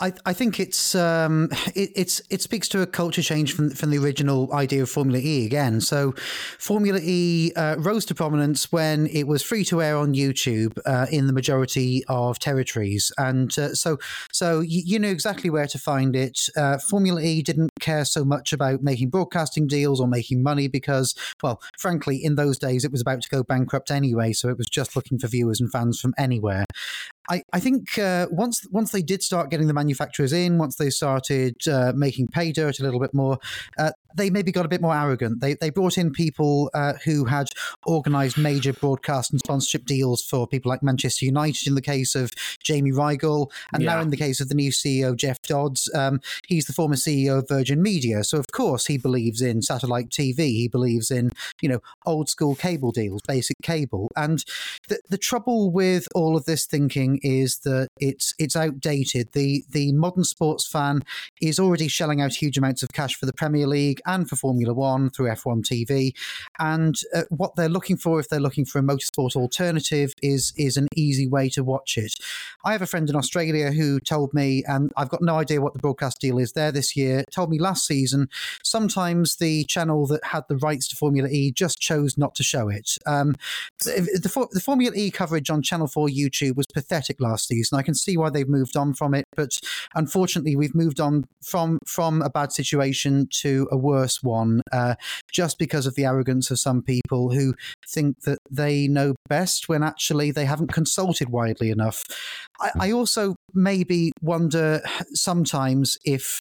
I, I think it's um, it, it's it speaks to a culture change from from the original idea of Formula E again. So, Formula E uh, rose to prominence when it was free to air on YouTube uh, in the majority of territories, and uh, so so you, you knew exactly where to find it. Uh, Formula E didn't care so much about making broadcasting deals or making money because, well, frankly, in those days it was about to go bankrupt anyway. So it was just looking for viewers and fans from anywhere. I, I think uh, once once they did start getting the manufacturers in, once they started uh, making pay dirt a little bit more, uh, they maybe got a bit more arrogant. They they brought in people uh, who had organised major broadcast and sponsorship deals for people like Manchester United. In the case of Jamie Reigle, and now in the case of the new CEO Jeff Dodds, um, he's the former CEO of Virgin Media. So of course he believes in satellite TV. He believes in you know old school cable deals, basic cable, and the, the trouble with all of this thinking is that it's it's outdated. The the modern sports fan is already shelling out huge amounts of cash for the Premier League and for Formula One through F1 TV, and uh, what they're looking for, if they're looking for a motorsport alternative, is is an easy way to watch it. I have a friend in Australia who told me, and I've got no idea what the broadcast deal is there this year. Told me last season, sometimes the channel that had the rights to Formula E just chose not to show it. Um, the, the, the Formula E coverage on Channel 4 YouTube was pathetic last season. I can see why they've moved on from it, but unfortunately, we've moved on from from a bad situation to a worse one uh, just because of the arrogance of some people who think that they know best when actually they haven't consulted widely enough. I, I also maybe wonder sometimes if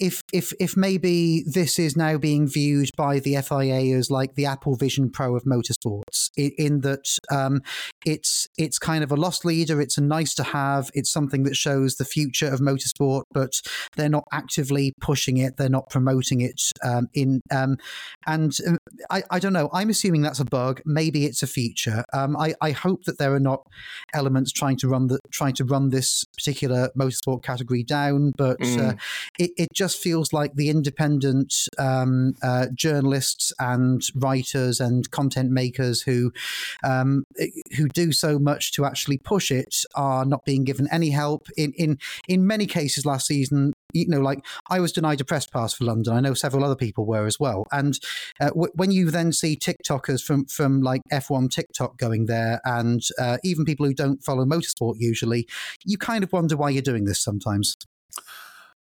if if if maybe this is now being viewed by the FIA as like the Apple Vision Pro of motorsports, in, in that um, it's it's kind of a lost leader. It's a nice to have. It's something that shows the future of motorsport, but they're not actively pushing it. They're not promoting it. Um, in um, and uh, I, I don't know. I'm assuming that's a bug. Maybe it's a feature. Um, I, I hope that there are not elements trying to run the trying to run this particular motorsport category down, but. Uh, it, it just feels like the independent um, uh, journalists and writers and content makers who um, who do so much to actually push it are not being given any help. In in in many cases, last season, you know, like I was denied a press pass for London. I know several other people were as well. And uh, w- when you then see TikTokers from from like F1 TikTok going there, and uh, even people who don't follow motorsport usually, you kind of wonder why you're doing this sometimes.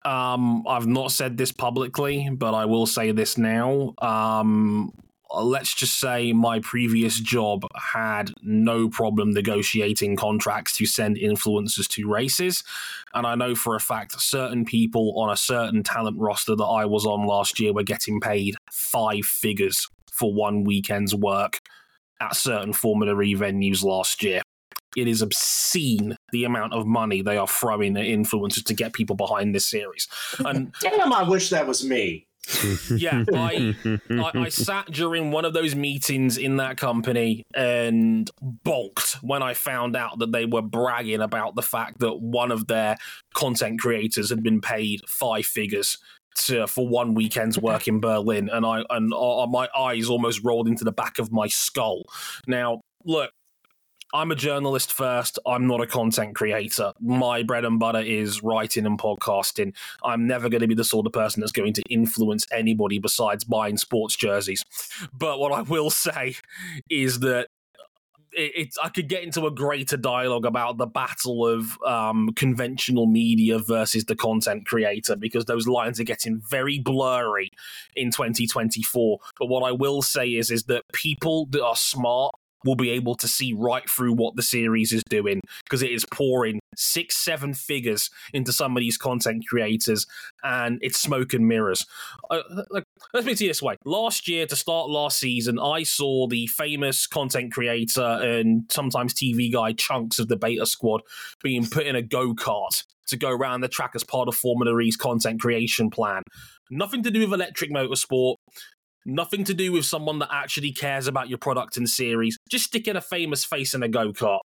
Um, I've not said this publicly, but I will say this now. Um, Uh, let's just say my previous job had no problem negotiating contracts to send influencers to races. And I know for a fact certain people on a certain talent roster that I was on last year were getting paid five figures for one weekend's work at certain Formula E venues last year. It is obscene the amount of money they are throwing at influencers to get people behind this series. And Damn, I wish that was me. Yeah, I, I I sat during one of those meetings in that company and balked when I found out that they were bragging about the fact that one of their content creators had been paid five figures to, for one weekend's work in Berlin, and I and uh, my eyes almost rolled into the back of my skull. Now, look, I'm a journalist first. I'm not a content creator. My bread and butter is writing and podcasting. I'm never going to be the sort of person that's going to influence anybody besides buying sports jerseys. But what I will say is that it, it's I could get into a greater dialogue about the battle of um, conventional media versus the content creator because those lines are getting very blurry in 2024. But what I will say is is that people that are smart will be able to see right through what the series is doing because it is pouring six, seven figures into some of these content creators and it's smoke and mirrors. Uh, like, let's put it this way. Last year, to start last season, I saw the famous content creator and sometimes TV guy Chunkz of the beta squad being put in a go kart to go around the track as part of Formula E's content creation plan. Nothing to do with electric motorsport, Nothing to do with someone that actually cares about your product and series. Just sticking a famous face in a go kart.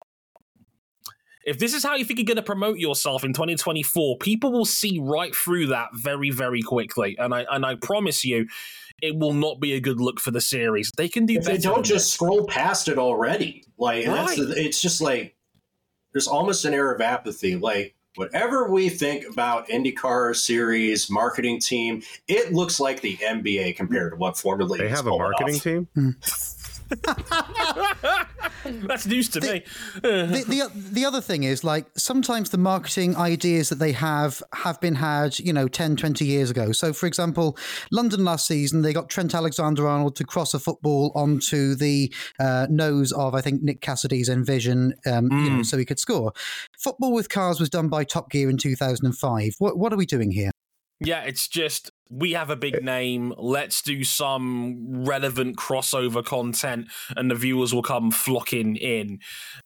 If this is how you think you're going to promote yourself in 2024, people will see right through that very, very quickly. And I and I promise you, it will not be a good look for the series. They can do if better. They don't just this. scroll past it already. Like right. it's just like there's almost an air of apathy. Like whatever we think about IndyCar series marketing team, it looks like the NBA compared to what formerly They have a marketing off. team. Hmm. That's news to the, me. the, the, the other thing is like sometimes the marketing ideas that they have have been had, you know, 10, 20 years ago. So, for example, London last season, they got Trent Alexander Arnold to cross a football onto the uh, nose of, I think, Nick Cassidy's Envision, um, mm. you know, so he could score. Football with cars was done by Top Gear in 2005. What, what are we doing here? Yeah, it's just we have a big name. Let's do some relevant crossover content, and the viewers will come flocking in.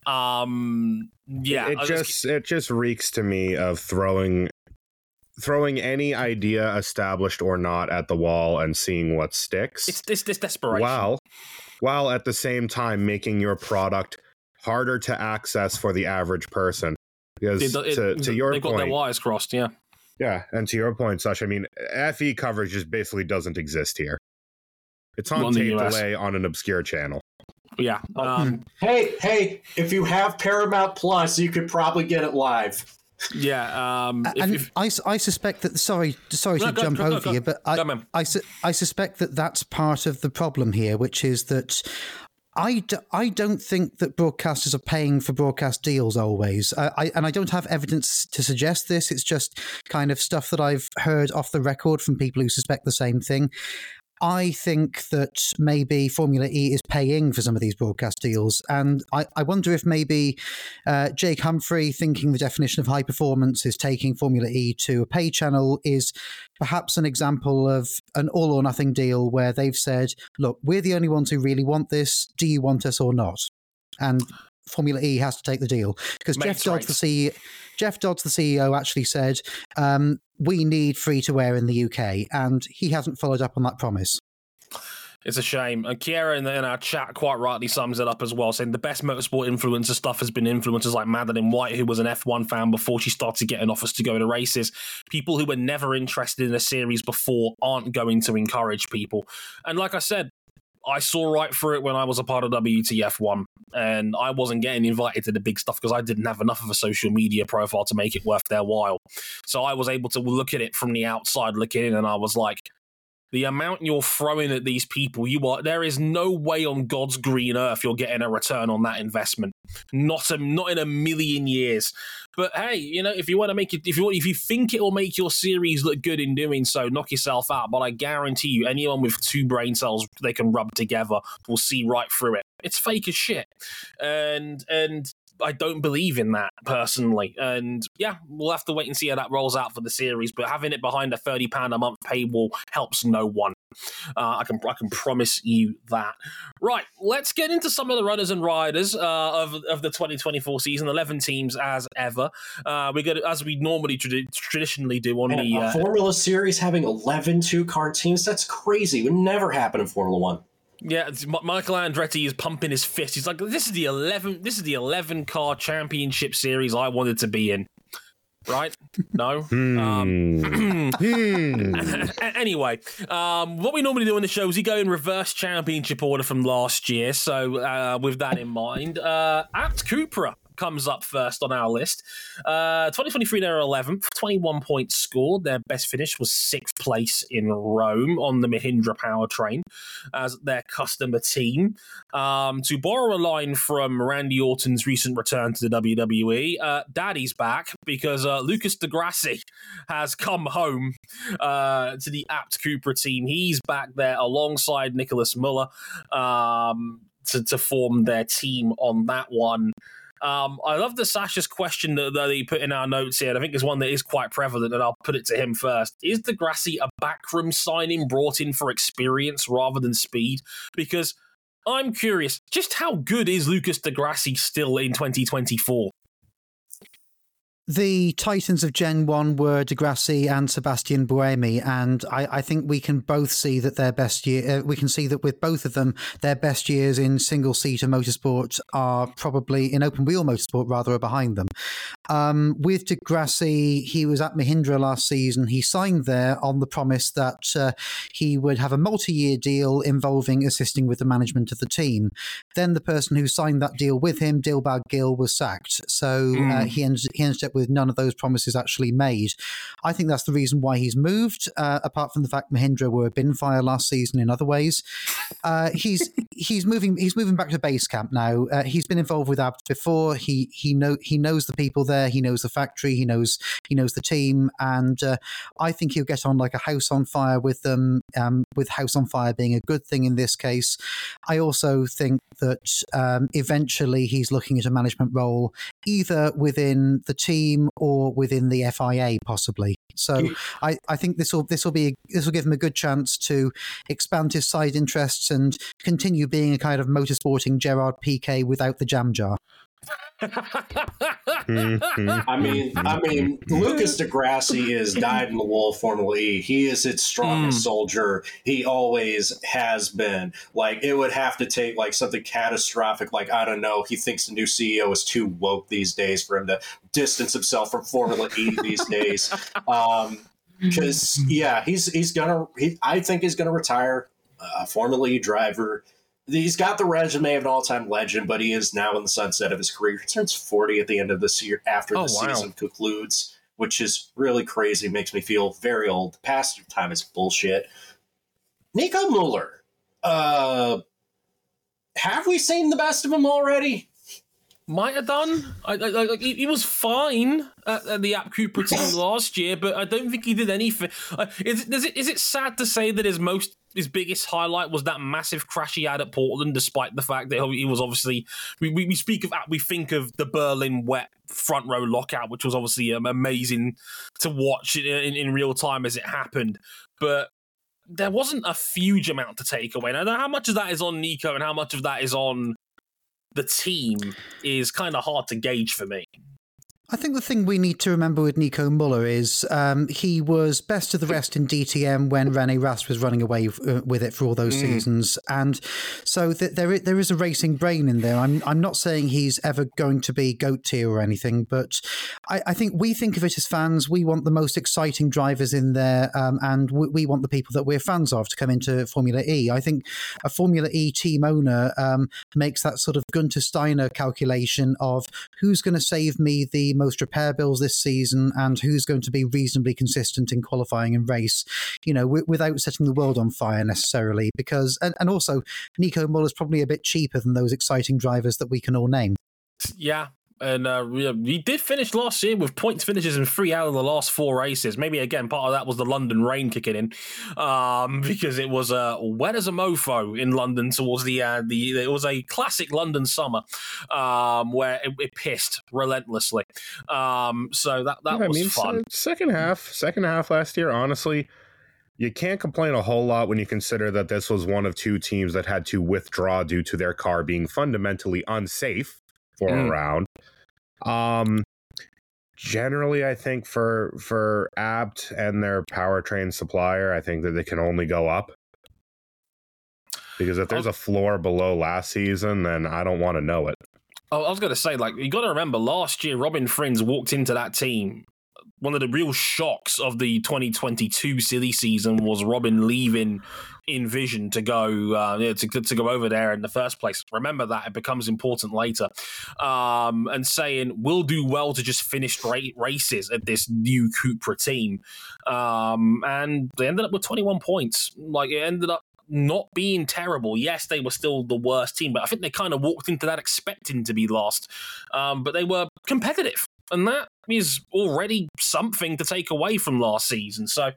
Um, yeah, it, it just, just it just reeks to me of throwing throwing any idea, established or not, at the wall and seeing what sticks. It's this this desperation. While while at the same time making your product harder to access for the average person. Because it, it, to, to your they've point, got their wires crossed. Yeah. Yeah, and to your point, Sash, I mean, FE coverage just basically doesn't exist here. It's on tape delay on an obscure channel. Yeah. Um, hey, hey, if you have Paramount Plus, you could probably get it live. Yeah, um, and if, I, I suspect that. Sorry, sorry no, to go, jump go, go, over you, but I, I, I suspect that that's part of the problem here, which is that I, d- I don't think that broadcasters are paying for broadcast deals always. I, I, and I don't have evidence to suggest this. It's just kind of stuff that I've heard off the record from people who suspect the same thing. I think that maybe Formula E is paying for some of these broadcast deals. And I, I wonder if maybe uh, Jake Humphrey, thinking the definition of high performance is taking Formula E to a pay channel, is perhaps an example of an all or nothing deal where they've said, look, we're the only ones who really want this. Do you want us or not? And Formula E has to take the deal because Jeff Dodds, right. the CEO, Jeff Dodds, the CEO, actually said um, we need free to wear in the UK, and he hasn't followed up on that promise. It's a shame. And Kiera in, the, in, our chat quite rightly sums it up as well, saying the best motorsport influencer stuff has been influencers like Madeline White, who was an F1 fan before she started getting offers to go to races. People who were never interested in a series before aren't going to encourage people. And like I said, I saw right through it when I was a part of WTF1, and I wasn't getting invited to the big stuff because I didn't have enough of a social media profile to make it worth their while. So I was able to look at it from the outside looking in, and I was like, the amount you're throwing at these people, you are there is no way on God's green earth you're getting a return on that investment. Not a not in a million years. But hey, you know, if you want to make it, if you if you think it will make your series look good in doing so, knock yourself out. But I guarantee you, anyone with two brain cells they can rub together will see right through it. It's fake as shit, and and I don't believe in that personally. And yeah, we'll have to wait and see how that rolls out for the series. But having it behind a thirty pound a month paywall helps no one. Uh, I can I can promise you that. Right, let's get into some of the runners and riders uh, of of the 2024 season. Eleven teams as ever. Uh, we get as we normally tradi- traditionally do on And the. a Uh, Formula Series having 11 two car teams, that's crazy. It would never happen in Formula One. Yeah, Michael Andretti is pumping his fist. He's like, "This is the eleven. This is the eleven car championship series I wanted to be in." Right? No. Um, Hmm. Hmm. Anyway, um, what we normally do on the show is we go in reverse championship order from last year. So, uh, with that in mind, uh, Abt Cupra comes up first on our list. Uh, 2023, they're 11th, 21 points scored. Their best finish was sixth place in Rome on the Mahindra powertrain as their customer team. Um, to borrow a line from Randy Orton's recent return to the WWE, uh, Daddy's back because uh, Lucas di Grassi has come home uh, to the Abt Cupra team. He's back there alongside Nicholas Muller um, to, to form their team on that one. Um, I love the Sasha's question that, that he put in our notes here. I think it's one that is quite prevalent, and I'll put it to him first. Is di Grassi a backroom signing brought in for experience rather than speed? Because I'm curious, just how good is Lucas di Grassi still in 2024? The titans of Gen 1 were di Grassi and Sebastian Buemi, and I, I think we can both see that their best year, uh, we can see that with both of them, their best years in single seater motorsport are probably, in open wheel motorsport rather, are behind them. Um, with di Grassi, he was at Mahindra last season. He signed there on the promise that uh, he would have a multi year deal involving assisting with the management of the team. Then the person who signed that deal with him, Dilbagh Gill, was sacked. So uh, Mm. he, ended, he ended up with none of those promises actually made. I think that's the reason why he's moved, uh, apart from the fact Mahindra were a bin fire last season in other ways. Uh, he's he's moving he's moving back to base camp now. Uh, he's been involved with Abt before. He he know he knows the people there. He knows the factory. He knows he knows the team, and uh, I think he'll get on like a house on fire with them. Um, with house on fire being a good thing in this case, I also think that um, eventually he's looking at a management role either within the team or within the FIA, possibly. So I, I think this will this will be this will give him a good chance to expand his side interests and continue being a kind of motorsporting Gerard Piqué without the jam jar. I mean, I mean, Lucas di Grassi is dyed in the wool Formula E. He is its strongest Mm. soldier. He always has been. Like it would have to take like something catastrophic, like I don't know. He thinks the new CEO is too woke these days for him to distance himself from Formula E these days. Um, because yeah, he's he's gonna. He, I think he's gonna retire a Formula E driver. He's got the resume of an all-time legend, but he is now in the sunset of his career. He turns forty at the end of this year after Oh, the wow. season concludes, which is really crazy. Makes me feel very old. The past time is bullshit. Nico Mueller, uh, have we seen the best of him already? Might have done. I, I, like he, he was fine at, at the Abt Cupra team last year, but I don't think he did anything. Uh, is, it- is it is it sad to say that his most his biggest highlight was that massive crash he had at Portland, despite the fact that he was obviously we, we, we speak of we think of the Berlin wet front row lockout, which was obviously um, amazing to watch in, in, in real time as it happened, but. There wasn't a huge amount to take away. Now, how much of that is on Nico and how much of that is on the team is kind of hard to gauge for me. I think the thing we need to remember with Nico Muller is um, he was best of the rest in DTM when Rene Rast was running away uh, with it for all those Mm. seasons, and so th- there there is a racing brain in there. I'm I'm not saying he's ever going to be goat tier or anything, but I, I think we think of it as fans. We want the most exciting drivers in there, um, and we, we want the people that we're fans of to come into Formula E. I think a Formula E team owner um, makes that sort of Gunter Steiner calculation of who's going to save me the most repair bills this season and who's going to be reasonably consistent in qualifying and race, you know, w- without setting the world on fire necessarily. Because, and, and also, Nico Muller's probably a bit cheaper than those exciting drivers that we can all name. Yeah, and uh, he did finish last year with points finishes in three out of the last four races. Maybe again, part of that was the London rain kicking in, um, because it was uh, wet as a mofo in London towards the uh, the. It was a classic London summer, um, where it, it pissed relentlessly. Um, so that that Yeah, was I mean, fun. second half, second half last year, honestly, you can't complain a whole lot when you consider that this was one of two teams that had to withdraw due to their car being fundamentally unsafe for Mm. a round. Um, generally, I think for for Abt and their powertrain supplier, I think that they can only go up. Because if there's a floor below last season, then I don't want to know it. Oh, I was going to say, like, you got to remember last year, Robin Frijns walked into that team. One of the real shocks of the 2022 silly season was Robin leaving Envision to go uh, to, to go over there in the first place. Remember that it becomes important later, um, and saying we'll do well to just finish ra- races at this new Cupra team, um, and they ended up with 21 points. Like it ended up not being terrible. Yes, they were still the worst team, but I think they kind of walked into that expecting to be lost. Um, but they were competitive, and that is already something to take away from last season. So,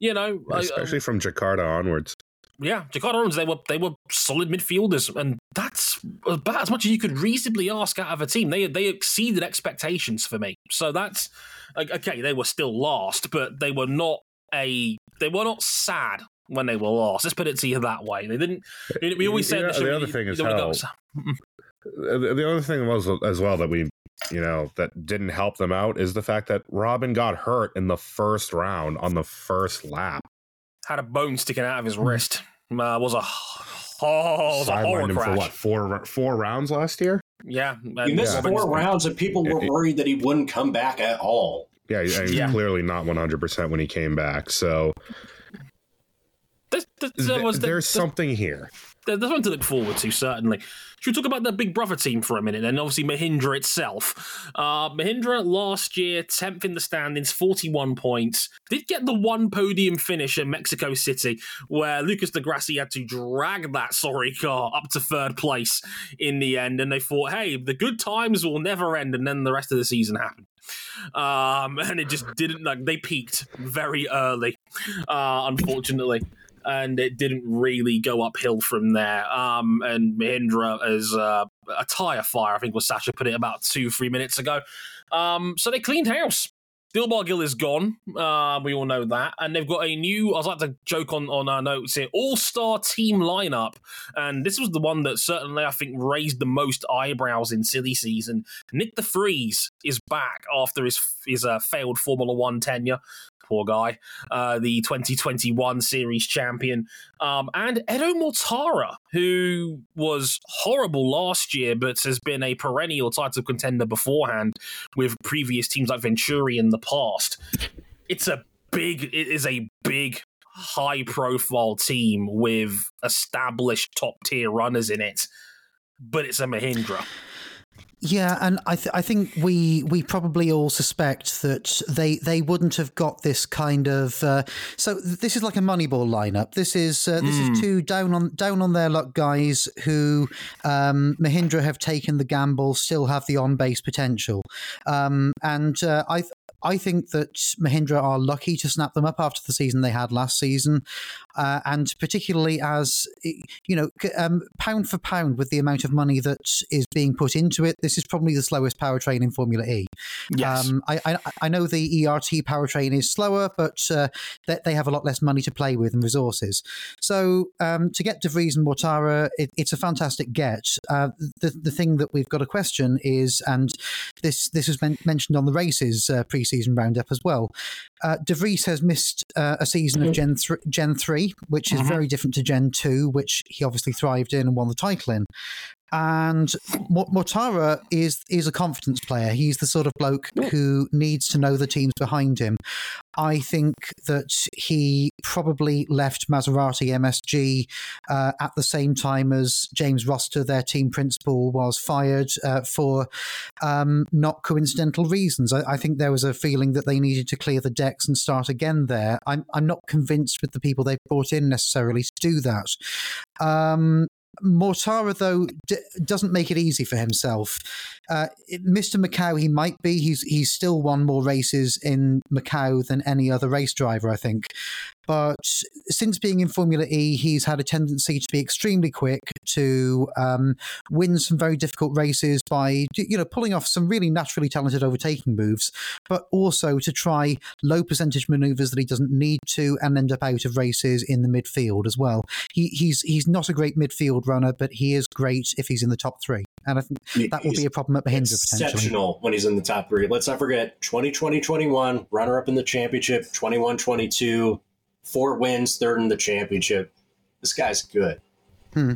you know, I- um, Especially from Jakarta onwards. yeah, Jakarta Orange, they were they were solid midfielders, and that's about as much as you could reasonably ask out of a team. They they exceeded expectations for me. So that's okay. They were still last, but they were not a they were not sad when they were lost. Let's put it to you that way. They didn't. We always You say know, the, you- other thing is how- mm-hmm. the the other thing was as well that we you know that didn't help them out is the fact that Robin got hurt in the first round on the first lap. had a bone sticking out of his Mm-hmm. wrist. Uh, was a oh, it was a horror Sidelined him for what four four rounds last year? Yeah, He missed Robin- four rounds, and people were Yeah. worried that he wouldn't come back at all. Yeah, he- and Yeah. clearly not one hundred percent when he came back. So There's, there's, there th- was- there's there's- something here. There- there's something to look forward to, certainly. Should we talk about the Big Brother team for a minute? And obviously Mahindra itself. Uh, Mahindra last year, 10th in the standings, 41 points. Did get the one podium finish at Mexico City, where Lucas di Grassi had to drag that sorry car up to third place in the end. And they thought, hey, the good times will never end. And then the rest of the season happened. Um, and it just didn't, like, they peaked very early, uh, unfortunately and it didn't really go uphill from there. Um, and Mahindra as uh, a tire fire, I think was Sasha put it about two, three minutes ago. Um, so they cleaned house. Dilbagh Gill is gone. Uh, we all know that. And they've got a new, I was like to joke on, on our notes here, all star team lineup. And this was the one that certainly, I think, raised the most eyebrows in silly season. Nyck de Vries is back after his, his uh, failed Formula One tenure poor guy, uh, the 2021 series champion, um, and Edo Mortara, who was horrible last year, but has been a perennial title contender beforehand with previous teams like Venturi in the past. It's a big, it is a big, high profile team with established top tier runners in it, but it's a Mahindra. Yeah, and I, th- I think we we probably all suspect that they they wouldn't have got this kind of. Uh, so this is like a Moneyball lineup. This is uh, this is two down on down on their luck guys who um, Mahindra have taken the gamble, still have the on base potential, um, and uh, I. I think that Mahindra are lucky to snap them up after the season they had last season, uh, and particularly as you know, um, pound for pound with the amount of money that is being put into it, this is probably the slowest powertrain in Formula E. Yes. Um, I, I I know the ERT powertrain is slower, but uh, they, they have a lot less money to play with and resources. So um, to get De Vries and Mortara, it, it's a fantastic get. Uh, the the thing that we've got to question is, and this this was men- mentioned on the races uh, preseason roundup as well. Uh, De Vries has missed uh, a season of Gen thr Gen three, which is Mhm. very different to Gen two, which he obviously thrived in and won the title in. And Mo- Mortara is is a confidence player. He's the sort of bloke who needs to know the teams behind him. I think that he probably left Maserati MSG uh, at the same time as James Rossiter, their team principal, was fired uh, for um, not coincidental reasons. I, I think there was a feeling that they needed to clear the decks and start again there. I'm, I'm not convinced with the people they've brought in necessarily to do that. Um, Mortara, though, d- doesn't make it easy for himself. Uh, Mr. Macau, he might be. He's he's still won more races in Macau than any other race driver, I think. But since being in Formula E, he's had a tendency to be extremely quick, to um, win some very difficult races by you know pulling off some really naturally talented overtaking moves, but also to try low percentage maneuvers that he doesn't need to and end up out of races in the midfield as well. He, he's he's not a great midfield runner, but he is great if he's in the top three, and I think that will be a problem at Mahindra potentially. exceptional when he's in the top three. Let's not forget 2020 21, runner up in the championship, 21 22, four wins, third in the championship. This guy's good. Hmm.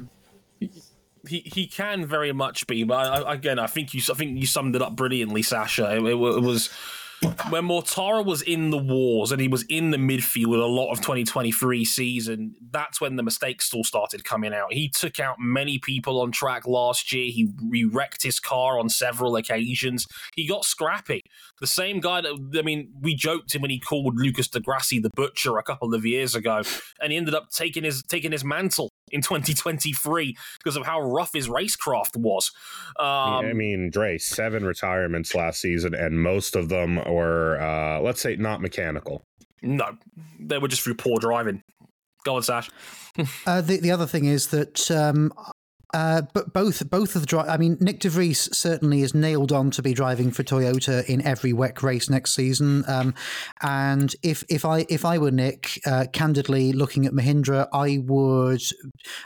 he he can very much be, but I, I- again, I think you I think you summed it up brilliantly, Sasha. It, it it was when Mortara was in the wars and he was in the midfield a lot of 2023 season. That's when the mistakes all started coming out. He took out many people on track last year. He, he wrecked his car on several occasions. He got scrappy. The same guy that I mean, we joked him when he called Lucas di Grassi the butcher a couple of years ago, and he ended up taking his taking his mantle in 2023 because of how rough his racecraft was. Um, I mean, Dre, seven retirements last season, and most of them were, uh, let's say, not mechanical. no, they were just through poor driving. Go on, Sash. Uh, the the other thing is that um, uh, but both both of the dri- I mean, Nyck De Vries certainly is nailed on to be driving for Toyota in every WEC race next season. Um, and if if I if I were Nyck, uh, candidly looking at Mahindra, I would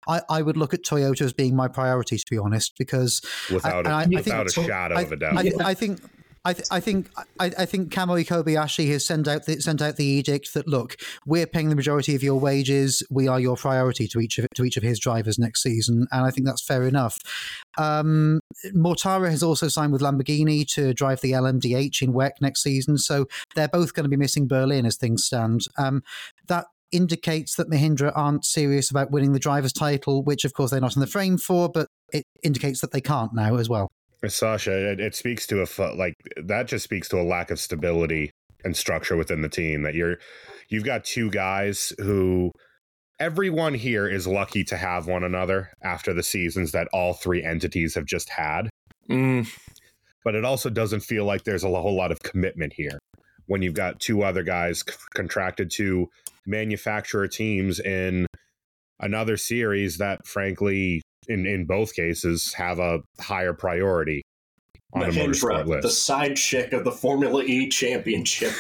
I, I would look at Toyota as being my priority to be honest, because Without, I- a I- I think- without a shadow of a doubt. I, I think. I, th- I think I, I think Kamui Kobayashi has sent out the, sent out the edict that look we're paying the majority of your wages we are your priority to each of to each of his drivers next season and I think that's fair enough. Um, Mortara has also signed with Lamborghini to drive the LMDH in WEC next season, so they're both going to be missing Berlin as things stand. Um, that indicates that Mahindra aren't serious about winning the drivers' title, which of course they're not in the frame for, but it indicates that they can't now as well. Sasha, it, it speaks to a like that. Just speaks to a lack of stability and structure within the team. That you're, you've got two guys who everyone here is lucky to have one another after the seasons that all three entities have just had. Mm, But it also doesn't feel like there's a whole lot of commitment here when you've got two other guys c- contracted to manufacturer teams in another series that, frankly, in in both cases, have a higher priority on a motorsport Mahindra, the side chick of the Formula E championship.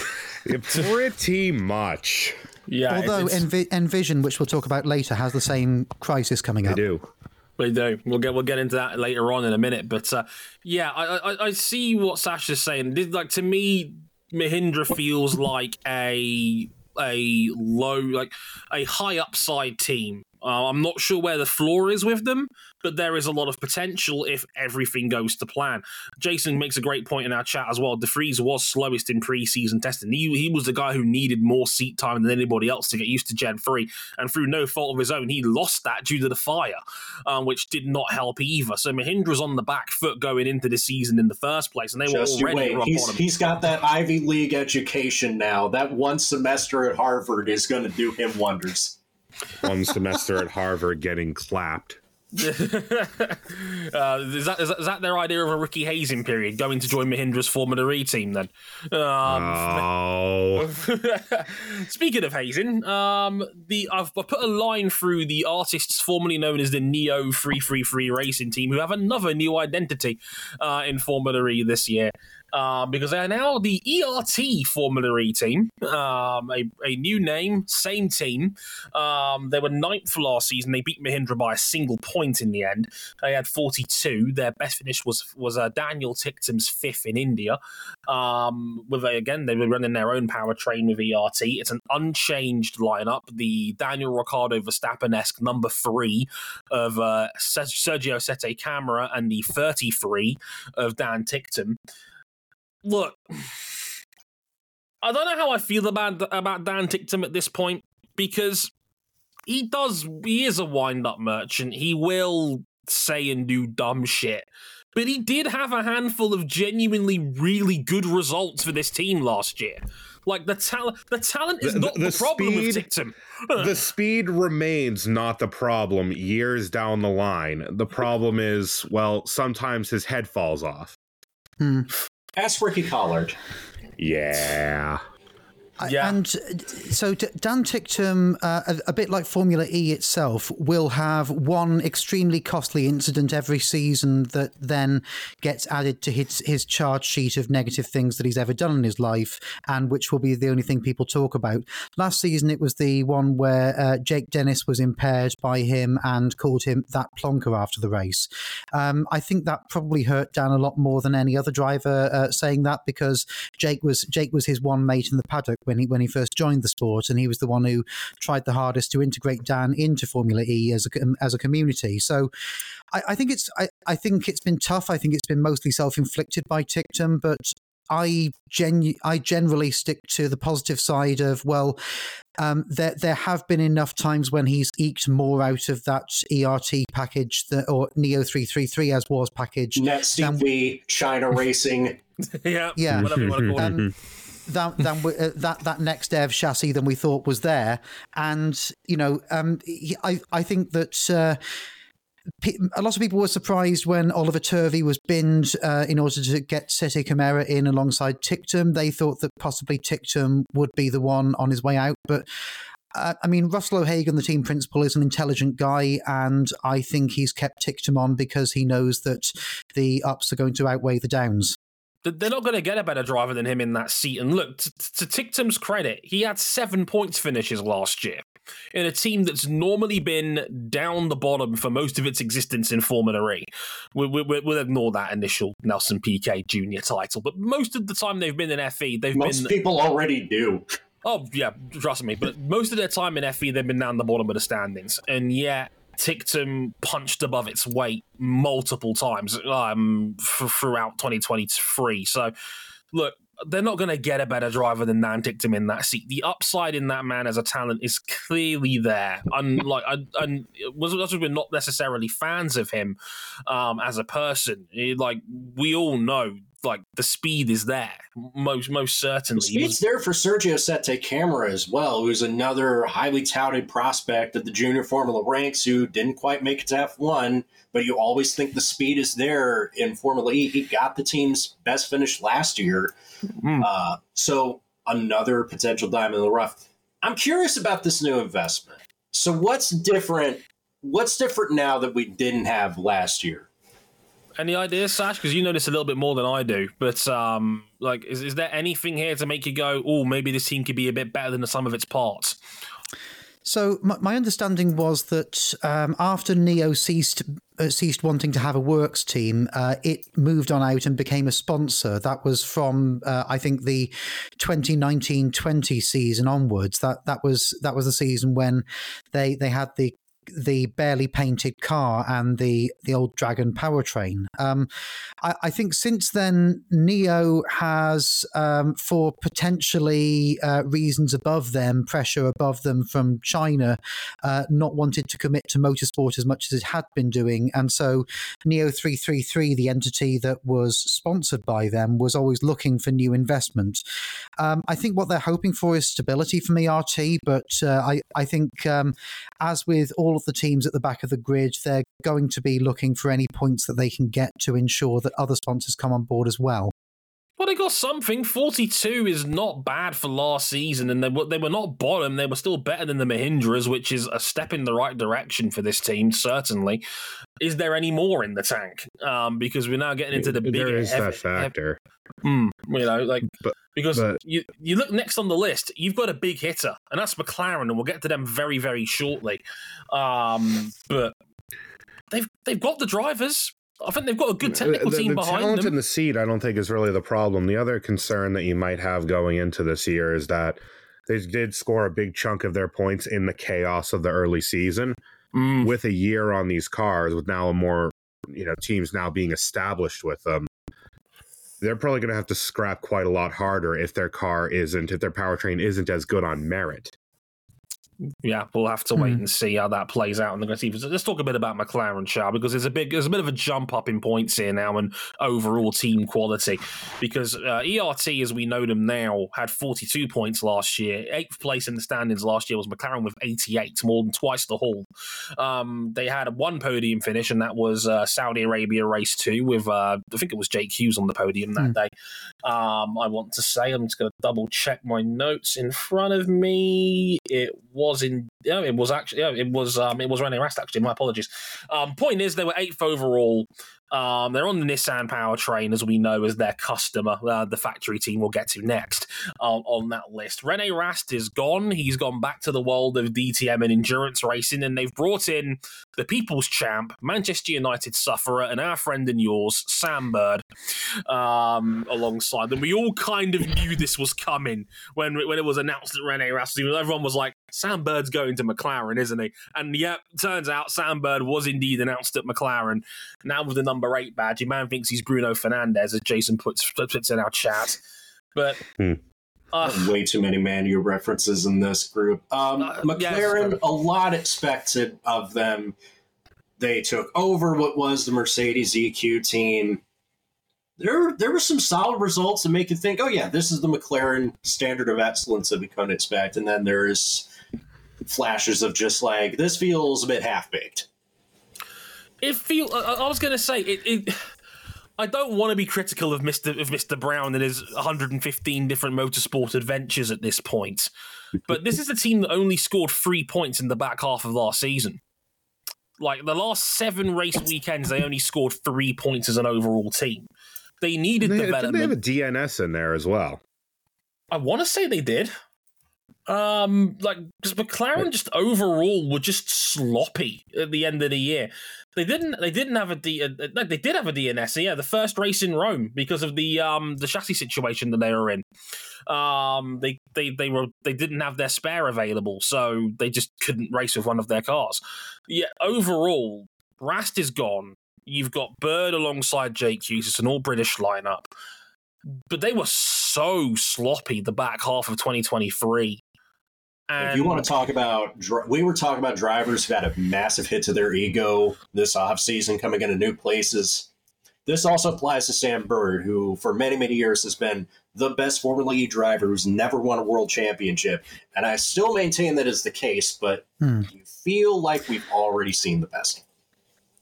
Pretty much, yeah, Although Envi- Envision, which we'll talk about later, has the same crisis coming I up. do. We do. We'll get we'll get into that later on in a minute. But uh, yeah, I, I I see what Sasha's saying. This, like to me, Mahindra feels like a a low, like a high upside team. Uh, I'm not sure where the floor is with them, but there is a lot of potential if everything goes to plan. Jason makes a great point in our chat as well. De Vries was slowest in preseason testing. He, he was the guy who needed more seat time than anybody else to get used to Gen 3. And through no fault of his own, he lost that due to the fire, um, which did not help either. So Mahindra's on the back foot going into the season in the first place, and they Just were already He's, he's got that Ivy League education now. That one semester at Harvard is going to do him wonders. One semester at Harvard getting clapped. uh, is, that, is, that, is that their idea of a Ricky Hazing period, going to join Mahindra's Formula team then? Um, oh, Speaking of hazing, um, the I've, I've put a line through the artists formerly known as the NIO 333 Racing Team, who have another new identity uh, in Formula E this year. Uh, because they are now the ERT Formula E team, um, a, a new name, same team. Um, they were ninth last season. They beat Mahindra by a single point in the end. They had 42. Their best finish was was uh, Daniel Ticktum's fifth in India. Um, with again, they were running their own powertrain with ERT. It's an unchanged lineup. The Daniel Ricciardo Verstappen esque number three of uh, Sergio Sette Câmara and the 33 of Dan Ticktum. Look, I don't know how I feel about about Dan Ticktum at this point because he does he is a wind up merchant. He will say and do dumb shit. But he did have a handful of genuinely really good results for this team last year. Like the talent, the talent is The- not the, the problem with speed- Ticktum. the speed remains not the problem years down the line. The problem is, well, sometimes his head falls off. Hmm. Ask Ricky Collard. Yeah. Yeah. And uh, so Dan Ticktum, uh, a, a bit like Formula E itself, will have one extremely costly incident every season that then gets added to his, his charge sheet of negative things that he's ever done in his life, and which will be the only thing people talk about. Last season, it was the one where uh, Jake Dennis was impaired by him and called him that plonker after the race. Um, I think that probably hurt Dan a lot more than any other driver uh, saying that because Jake was Jake was his one mate in the paddock when he when he first joined the sport, and he was the one who tried the hardest to integrate Dan into Formula E as a as a community. So, I, I think it's I, I think it's been tough. I think it's been mostly self inflicted by Ticktum, but. I genu- I generally stick to the positive side of well, um, there there have been enough times when he's eked more out of that ERT package that, or NIO three three three as was package Net CV, China Racing. yeah, Yeah. whatever you want to call it. um, than, than we, uh, that that next dev chassis than we thought was there. And you know, um, I I think that. Uh, a lot of people were surprised when Oliver Turvey was binned uh, in order to get Sette Câmara in alongside Ticktum. They thought that possibly Ticktum would be the one on his way out, but uh, I mean, Russell O'Hagan, the team principal, is an intelligent guy, and I think he's kept Ticktum on because he knows that the ups are going to outweigh the downs. Th- They're not going to get a better driver than him in that seat. And look, t- t- to Ticktum's credit, he had seven points finishes last year in a team that's normally been down the bottom for most of its existence in Formula E. We, we, we- we'll ignore that initial Nelson Piquet Junior title, but most of the time they've been in FE, they've Most been. people already do. Oh yeah, trust me. But most of their time in FE, they've been down the bottom of the standings, and yet Ticktum punched above its weight multiple times um, f- throughout 2023. So, look, they're not going to get a better driver than Dan Ticktum in that seat. The upside in that man as a talent is clearly there. Unlike, and, was was we're not necessarily fans of him um, as a person. Eh, Like we all know, like the speed is there, most most certainly. Speed's there for Sergio Sette Câmara as well, who's another highly touted prospect at the junior Formula ranks who didn't quite make it to F1, but you always think the speed is there in Formula E. He got the team's best finish last year. Mm. Uh, so another potential diamond in the rough. I'm curious about this new investment. So what's different? What's different now that we didn't have last year? Any ideas, Sash? Because you know this a little bit more than I do. But um, like, is, is there anything here to make you go, "Oh, maybe this team could be a bit better than the sum of its parts"? So my, my understanding was that um, after NIO ceased uh, ceased wanting to have a works team, uh, it moved on out and became a sponsor. That was from uh, I think the 2019-20 season onwards. That that was that was the season when they they had the the barely painted car and the the old dragon powertrain. Um, I, I think since then, NIO has, um, for potentially uh, reasons above them, pressure above them from China, uh, not wanted to commit to motorsport as much as it had been doing, and so NIO three three three, the entity that was sponsored by them, was always looking for new investment. Um, I think what they're hoping for is stability from ERT, but uh, I I think um, as with all of the teams at the back of the grid, they're going to be looking for any points that they can get to ensure that other sponsors come on board as well. Well, they got something. Forty-two is not bad for last season, and they were they were not bottom. They were still better than the Mahindras, which is a step in the right direction for this team. Certainly, is there any more in the tank? Um, because we're now getting into the bigger. there is heavy- that factor. Hmm, you know, like But- because but- you you look next on the list, you've got a big hitter, and that's McLaren, and we'll get to them very very shortly. Um, but they've they've got the drivers. I think they've got a good technical the, team the behind talent them. in the seat, I don't think is really the problem. The other concern that you might have going into this year is that they did score a big chunk of their points in the chaos of the early season. Mm, With a year on these cars, with now a more you know teams now being established with them, they're probably going to have to scrap quite a lot harder if their car isn't, if their powertrain isn't as good on merit. Yeah, we'll have to wait and see how that plays out in the season. Let's talk a bit about McLaren, shall because there's a big, there's a bit of a jump up in points here now and overall team quality. Because uh, ERT, as we know them now, had 42 points last year. Eighth place in the standings last year was McLaren with 88, more than twice the haul. Um, they had one podium finish, and that was uh, Saudi Arabia race two with uh, I think it was Jake Hughes on the podium that Mm. day. Um, I want to say I'm just going to double check my notes in front of me. It was in yeah, it was actually yeah, it was um, it was Rene Rast actually. My apologies. Um, point is they were eighth overall. Um, they're on the Nissan powertrain, as we know, as their customer. Uh, the factory team we'll get to next um, on that list. Rene Rast is gone. He's gone back to the world of DTM and endurance racing, and they've brought in the people's champ, Manchester United sufferer, and our friend and yours, Sam Bird, um, alongside them. We all kind of knew this was coming when when it was announced that Rene Rast. Everyone was like, "Sam Bird's going to McLaren, isn't he?" And yep, turns out Sam Bird was indeed announced at McLaren. Now with the number eight badge, your man thinks he's Bruno Fernandes, as Jason puts puts in our chat. But Hmm. uh, Way too many Manu references in this group. Um, Uh, McLaren, yes. a lot expected of them. They took over what was the Mercedes EQ team. There, there were some solid results that make you think, oh yeah, this is the McLaren standard of excellence that we couldn't expect. And then there's flashes of just like this feels a bit half baked. It feel. I, I was going to say it. it I don't want to be critical of Mr. of Mr. Brown and his 115 different motorsport adventures at this point, but this is a team that only scored three points in the back half of last season. Like the last seven race weekends, they only scored three points as an overall team. They needed They, didn't they development. have a DNS in there as well? I want to say they did. Um, like because McLaren just overall were just sloppy at the end of the year. They didn't. They didn't have a D. Uh, no, they did have a DNS. Yeah, the first race in Rome because of the um the chassis situation that they were in. Um, they they they were they didn't have their spare available, so they just couldn't race with one of their cars. Yeah, overall, Rast is gone. You've got Bird alongside Jake Hughes. It's an all British lineup but they were so sloppy the back half of 2023. And if you want to talk about, we were talking about drivers who had a massive hit to their ego this off season, coming into new places. This also applies to Sam Bird, who for many, many years has been the best Formula E driver who's never won a world championship. And I still maintain that is the case, but Hmm. you feel like we've already seen the best.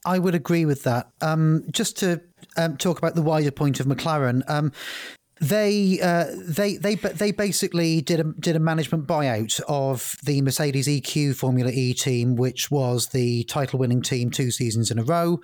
I would agree with that. Um, just to um, talk about the wider point of McLaren, um, they uh, they they they basically did a did a management buyout of the Mercedes EQ Formula E team, which was the title winning team two seasons in a row.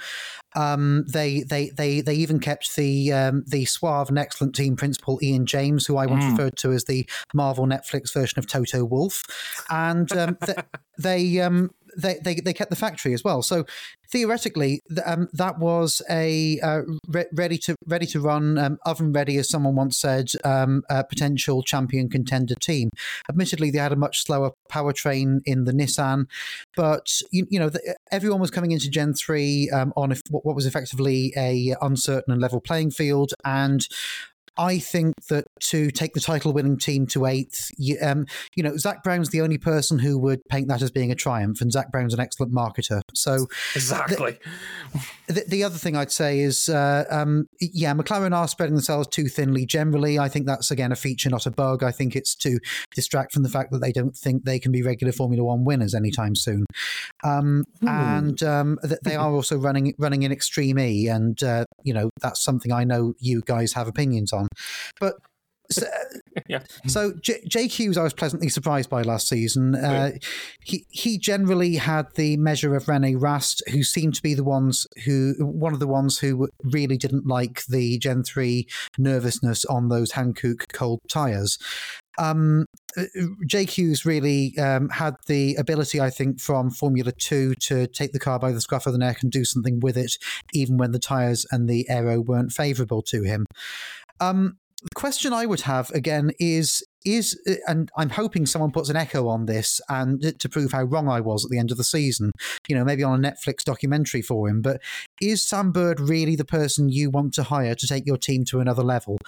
Um, they they they they even kept the um, the suave and excellent team principal Ian James, who I once Mm. referred to as the Marvel Netflix version of Toto Wolff, and um, th- they um, they, they they kept the factory as well. So theoretically, um, that was a uh, re- ready to ready to run, um, oven ready, as someone once said, um, potential champion contender team. Admittedly, they had a much slower powertrain in the Nissan, but you, you know the, everyone was coming into Gen three um, on what was effectively a uncertain and level playing field, and I think that to take the title winning team to eighth, you, um, you know, Zak Brown's the only person who would paint that as being a triumph, and Zak Brown's an excellent marketer. So exactly. the, the other thing I'd say is, uh, um, yeah, McLaren are spreading themselves too thinly generally. I think that's, again, a feature, not a bug. I think it's to distract from the fact that they don't think they can be regular Formula One winners anytime soon. Um, And um, th- they are also running running in Extreme E, and, uh, you know, that's something I know you guys have opinions on. But so, Yeah. so J- Hughes, I was pleasantly surprised by last season. Uh, he he generally had the measure of Rene Rast, who seemed to be the ones who one of the ones who really didn't like the Gen three nervousness on those Hankook cold tires. Um, uh, Jake Hughes really um, had the ability, I think, from Formula Two to take the car by the scruff of the neck and do something with it, even when the tires and the aero weren't favourable to him. Um, the question I would have again is is and I'm hoping someone puts an echo on this and to prove how wrong I was at the end of the season. You know, maybe on a Netflix documentary for him. But is Sam Bird really the person you want to hire to take your team to another level?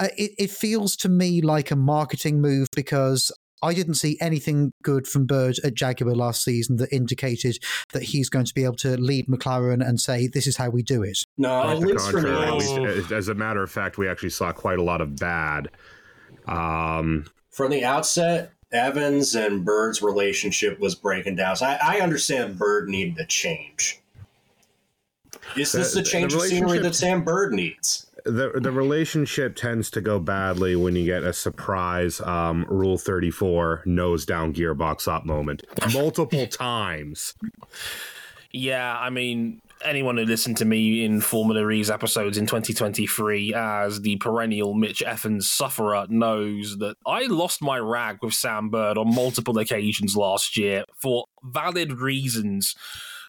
Uh, it, it feels to me like a marketing move because I didn't see anything good from Bird at Jaguar last season that indicated that he's going to be able to lead McLaren and say, "This is how we do it." No, at the least for contrary, now. we- as- as a matter of fact, we actually saw quite a lot of bad. Um, From the outset, Evans and Bird's relationship was breaking down. So I, I understand Bird needed a change. Is this The- the the change of scenery that Sam Bird needs? The the relationship tends to go badly when you get a surprise um, Rule Thirty Four nose down gearbox up moment multiple times. Yeah, I mean, anyone who listened to me in Formula E's episodes in 2023 as the perennial Mitch Evans sufferer knows that I lost my rag with Sam Bird on multiple occasions last year for valid reasons.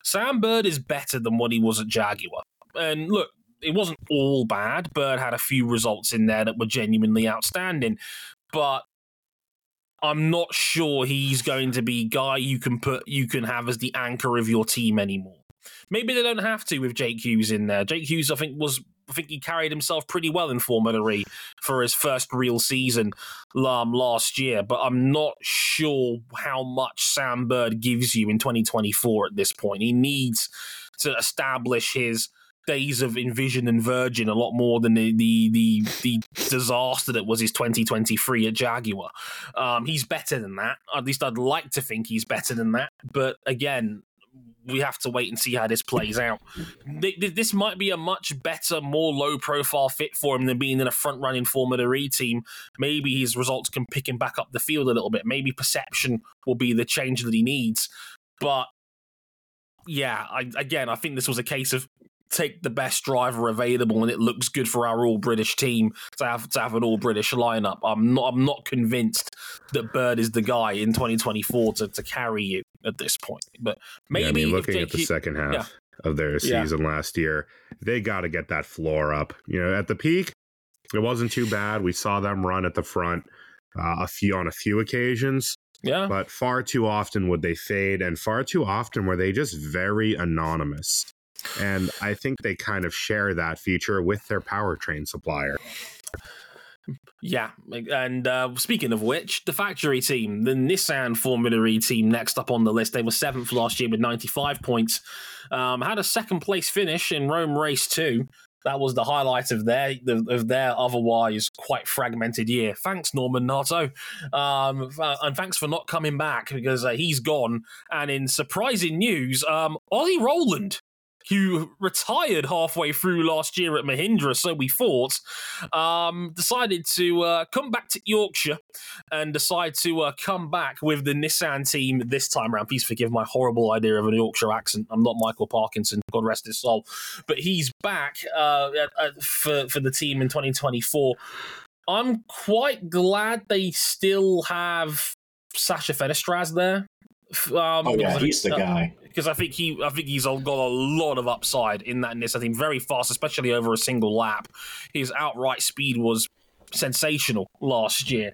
Sam Bird is better than what he was at Jaguar. And look, it wasn't all bad. Bird had a few results in there that were genuinely outstanding. But I'm not sure he's going to be guy you can put you can have as the anchor of your team anymore. Maybe they don't have to with Jake Hughes in there. Jake Hughes, I think, was I think he carried himself pretty well in Formula E for his first real season um, last year. But I'm not sure how much Sam Bird gives you in 2024 at this point. He needs to establish his days of Envision and Virgin a lot more than the the the, the disaster that was his 2023 at Jaguar. Um, he's better than that. At least I'd like to think he's better than that. But again, we have to wait and see how this plays out. Th- th- This might be a much better, more low profile fit for him than being in a front running Formula E team. Maybe his results can pick him back up the field a little bit. Maybe perception will be the change that he needs. But yeah, I, again, I think this was a case of take the best driver available and it looks good for our all British team to have to have an all British lineup. I'm not I'm not convinced that Bird is the guy in 2024 to, to carry you at this point. But maybe Yeah, I mean, looking Jake at the Hugh- second half yeah. of their Yeah. season last year, they got to get that floor up. You know, at the peak, it wasn't too bad. We saw them run at the front uh, a few on a few occasions, yeah, but far too often would they fade, and far too often were they just very anonymous. And I think they kind of share that feature with their powertrain supplier. Yeah, and uh, speaking of which, the factory team, the Nissan Formula E team, next up on the list, they were seventh last year with 95 points. Um, had a second place finish in Rome Race 2. That was the highlight of their of their otherwise quite fragmented year. Thanks, Norman Nato, um, and thanks for not coming back because uh, he's gone. And in surprising news, um, Oli Rowland, who retired halfway through last year at Mahindra, so we thought, um, decided to uh, come back to Yorkshire and decide to uh, come back with the Nissan team this time around. Please forgive my horrible idea of a Yorkshire accent. I'm not Michael Parkinson, God rest his soul. But he's back uh, for, for the team in 2024. I'm quite glad they still have Sasha Fenestraz there. Um, Oh yeah, because I he's the think- guy. because I think he, I think he's got a lot of upside in that i think Very fast, especially over a single lap. His outright speed was sensational last year.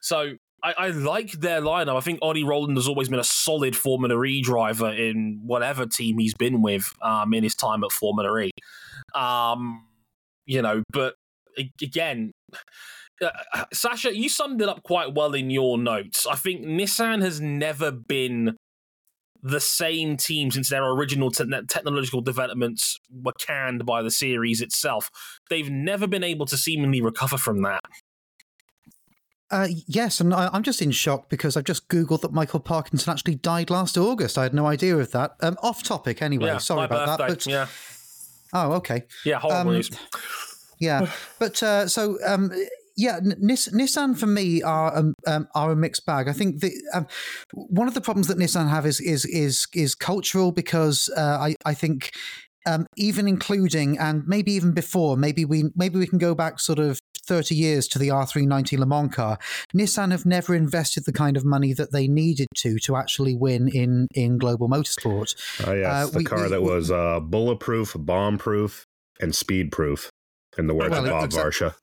So I, I like their lineup. I think Oli Rowland has always been a solid Formula E driver in whatever team he's been with um, in his time at Formula E. Um, you know, but again. Uh, Sasha, you summed it up quite well in your notes. I think Nissan has never been the same team since their original te- technological developments were canned by the series itself. They've never been able to seemingly recover from that. Uh, yes, and I, I'm just in shock because I've just googled that Michael Parkinson actually died last August. I had no idea of that. Um, off topic, anyway. yeah, Sorry about birthday. that. But yeah, oh, okay. yeah, horrible Um, news. Yeah, but uh, so um, yeah, Nis- Nissan for me are um, um, are a mixed bag. I think the um, one of the problems that Nissan have is is is is cultural because uh, I I think. Um, even including and maybe even before, maybe we maybe we can go back sort of thirty years to the R390 Le Mans car. Nissan have never invested the kind of money that they needed to to actually win in in global motorsport. Oh yes, Uh, the we- car we- that we- was uh, bulletproof, bomb-proof, and speed-proof. In the words Well, of Bob Varsha.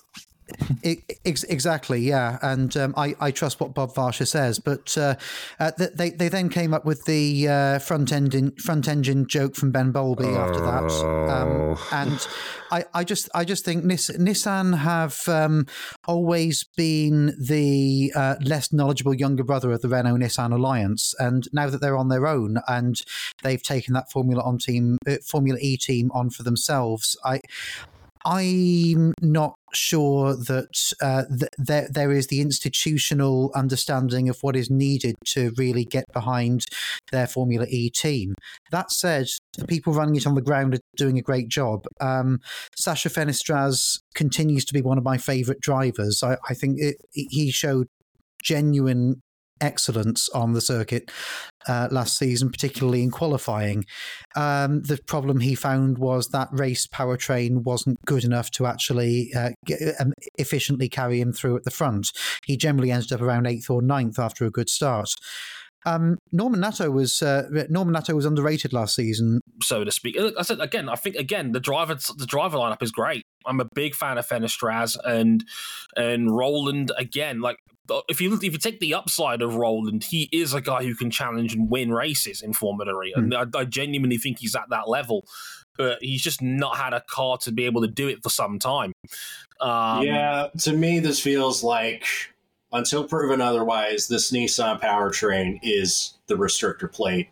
Ex- exactly, yeah, and um, I, I trust what Bob Varsha says, but uh, uh, they they then came up with the uh, front engine front engine joke from Ben Bowlby after that. Um, Oh. and I, I just I just think Nis- Nissan have um, always been the uh, less knowledgeable younger brother of the Renault Nissan alliance, and now that they're on their own and they've taken that Formula on team uh, Formula E team on for themselves, I. I'm not sure that uh, th- there there is the institutional understanding of what is needed to really get behind their Formula E team. That said, the people running it on the ground are doing a great job. Um, Sasha Fenestraz continues to be one of my favourite drivers. I, I think it, he showed genuine excellence on the circuit uh, last season, particularly in qualifying. Um, the problem he found was that race powertrain wasn't good enough to actually uh, get, um, efficiently carry him through at the front. He generally ended up around eighth or ninth after a good start. Um, Norman Nato was uh, Norman Nato was underrated last season, so to speak. I said again, I think again the driver the driver lineup is great. I'm a big fan of Fenestraz and and Rowland again. Like if you if you take the upside of Rowland, he is a guy who can challenge and win races in Formula E, and I, I genuinely think he's at that level. But he's just not had a car to be able to do it for some time. Um, yeah, to me, this feels like until proven otherwise, this Nissan powertrain is the restrictor plate.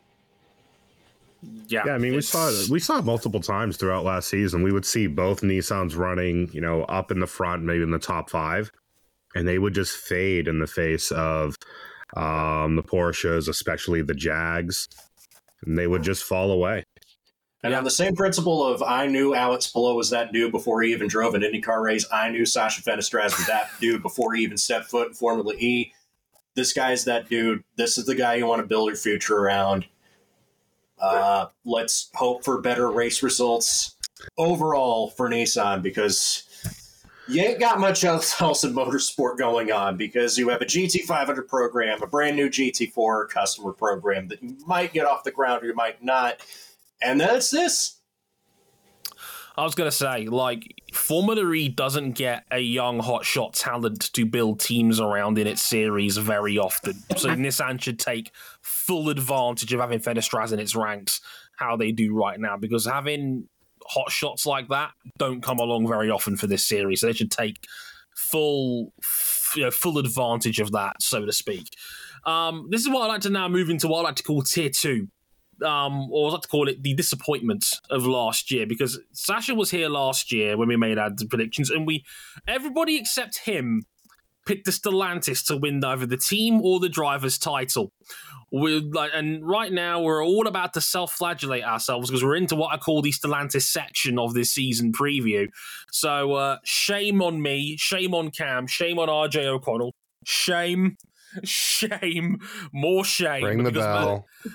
Yeah, Yeah, I mean, we saw it. We saw it multiple times throughout last season. We would see both Nissans running, you know, up in the front, maybe in the top five, and they would just fade in the face of um, the Porsches, especially the Jags, and they would just fall away. And on the same principle of I knew Alex Palou was that dude before he even drove an IndyCar race, I knew Sasha Fenestraz was that dude before he even stepped foot in Formula E. This guy's that dude. This is the guy you want to build your future around. Uh, let's hope for better race results overall for Nissan because you ain't got much else else in motorsport going on because you have a GT500 program, a brand new GT4 customer program that you might get off the ground or you might not. And that's this. I was gonna say, like, Formula E doesn't get a young hotshot talent to build teams around in its series very often. So Nissan should take full advantage of having Fenestraz in its ranks, how they do right now, because having hot shots like that don't come along very often for this series. So they should take full, you know, full advantage of that, so to speak. Um, this is what I like to now move into what I like to call tier two um, or I like to call it the disappointment of last year because Sasha was here last year when we made our predictions, and we everybody except him picked the Stellantis to win either the team or the driver's title. We're like, and right now we're all about to self-flagellate ourselves because we're into what I call the Stellantis section of this season preview. So uh, shame on me, shame on Cam, shame on RJ O'Connell, shame shame, more shame. Ring the because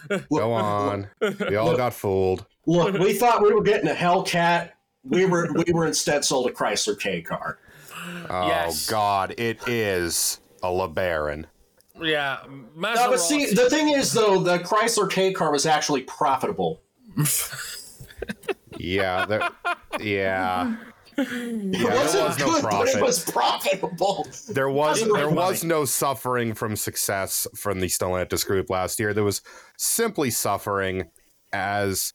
bell. Go on. We all got fooled. Look, we thought we were getting a Hellcat. We were we were instead sold a Chrysler K car. Oh Yes. God, it is a LeBaron. Yeah, Maserati. No, but see, the thing is though, the Chrysler K car was actually profitable. Yeah, there, yeah. Yeah, It wasn't was no good, but it was profitable. There was there make was no suffering from success from the Stellantis group last year. There was simply suffering as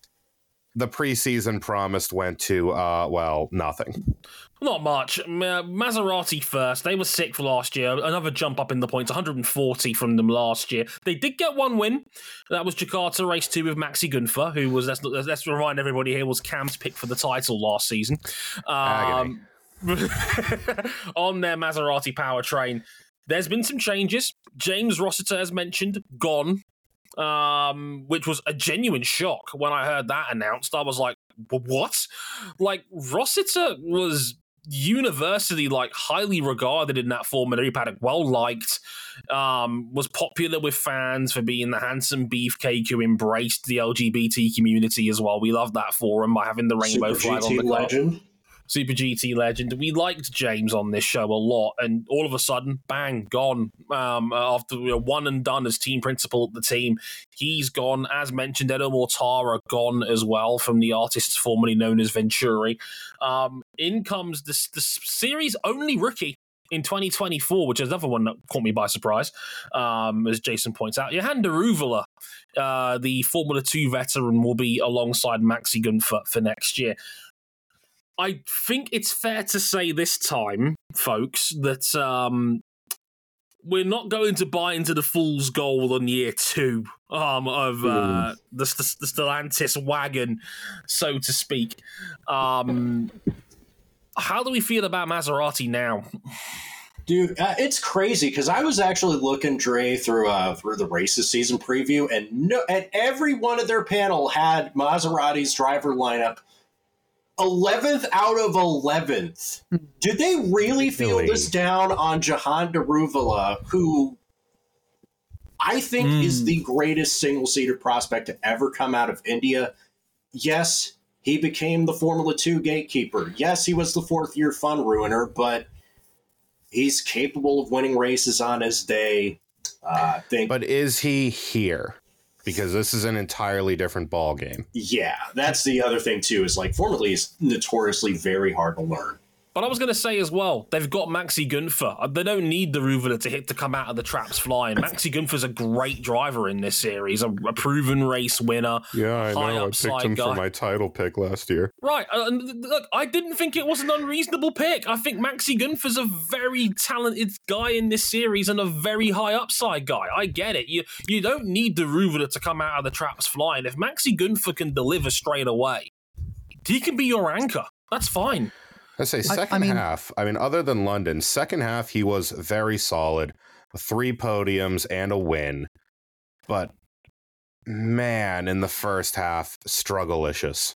the preseason promised went to uh well nothing. Not much. Ma- Maserati first. They were sixth last year. Another jump up in the points, 140 from them last year. They did get one win. That was Jakarta Race 2 with Maxi Gunther, who was, let's, let's remind everybody here, was Cam's pick for the title last season. Um, on their Maserati powertrain. There's been some changes. James Rossiter, as mentioned, gone, um, which was a genuine shock when I heard that announced. I was like, what? Like, Rossiter was universally like highly regarded in that Formula E paddock, well liked, um, was popular with fans for being the handsome beefcake who embraced the LGBT community as well. We love that for him by having the rainbow Super flag on the legend. Super GT legend. We liked James on this show a lot, and all of a sudden, bang, gone. Um, after you know, one and done as team principal at the team, he's gone. As mentioned, Edo Mortara gone as well from the artists formerly known as Venturi. Um, in comes the, the series only rookie in 2024, which is another one that caught me by surprise, um, as Jason points out. Jehan Daruvala, uh, the Formula 2 veteran, will be alongside Maxi Gunther, for next year I think it's fair to say this time, folks, that um, we're not going to buy into the fool's gold on year two um, of uh, the, the, the Stellantis wagon, so to speak. Um, how do we feel about Maserati now? Dude, uh, it's crazy because I was actually looking Dre through uh, through the races season preview, and no, and every one of their panel had Maserati's driver lineup. Eleventh out of eleventh. Did they really feel Really? this down on Jehan Daruvala, who I think is the greatest single seater prospect to ever come out of India? Yes, he became the Formula Two gatekeeper. Yes, he was the fourth year fun ruiner, but he's capable of winning races on his day. Uh, think, But is he here? Because this is an entirely different ball game. yeah, that's the other thing too. Is like Formula E is notoriously very hard to learn. But I was going to say as well, they've got Maxi Gunther. Uh, They don't need Daruvala to hit to come out of the traps flying. Maxi Gunther's a great driver in this series, a, a proven race winner. Yeah, I know. I picked him guy. for my title pick last year. Right. uh, and look, I didn't think it was an unreasonable pick. I think Maxi Gunther's a very talented guy in this series and a very high upside guy. I get it. You you don't need Daruvala to come out of the traps flying. If Maxi Gunther can deliver straight away, he can be your anchor. That's fine. I say I second mean- half. I mean, other than London, second half he was very solid, three podiums and a win. But man, in the first half, strugglelicious.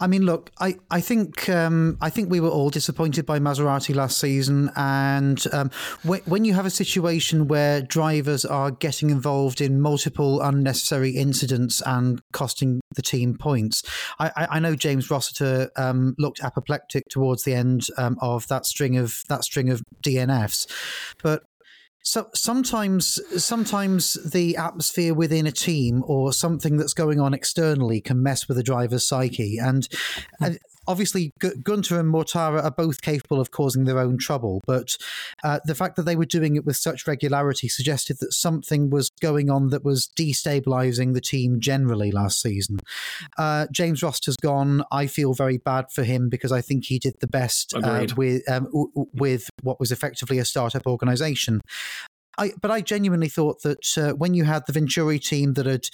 I mean, look, I, I think um, I think we were all disappointed by Maserati last season, and um, when, when you have a situation where drivers are getting involved in multiple unnecessary incidents and costing the team points, I, I, I know James Rossiter um, looked apoplectic towards the end um, of that string of that string of DNFs, but so sometimes sometimes the atmosphere within a team or something that's going on externally can mess with a driver's psyche. And obviously Gu- Gunther and Mortara are both capable of causing their own trouble but uh, the fact that they were doing it with such regularity suggested that something was going on that was destabilizing the team generally last season. Uh, James Rost has gone. I feel very bad for him because I think he did the best uh, with um, w- with what was effectively a startup organization I, but I genuinely thought that uh, when you had the Venturi team that had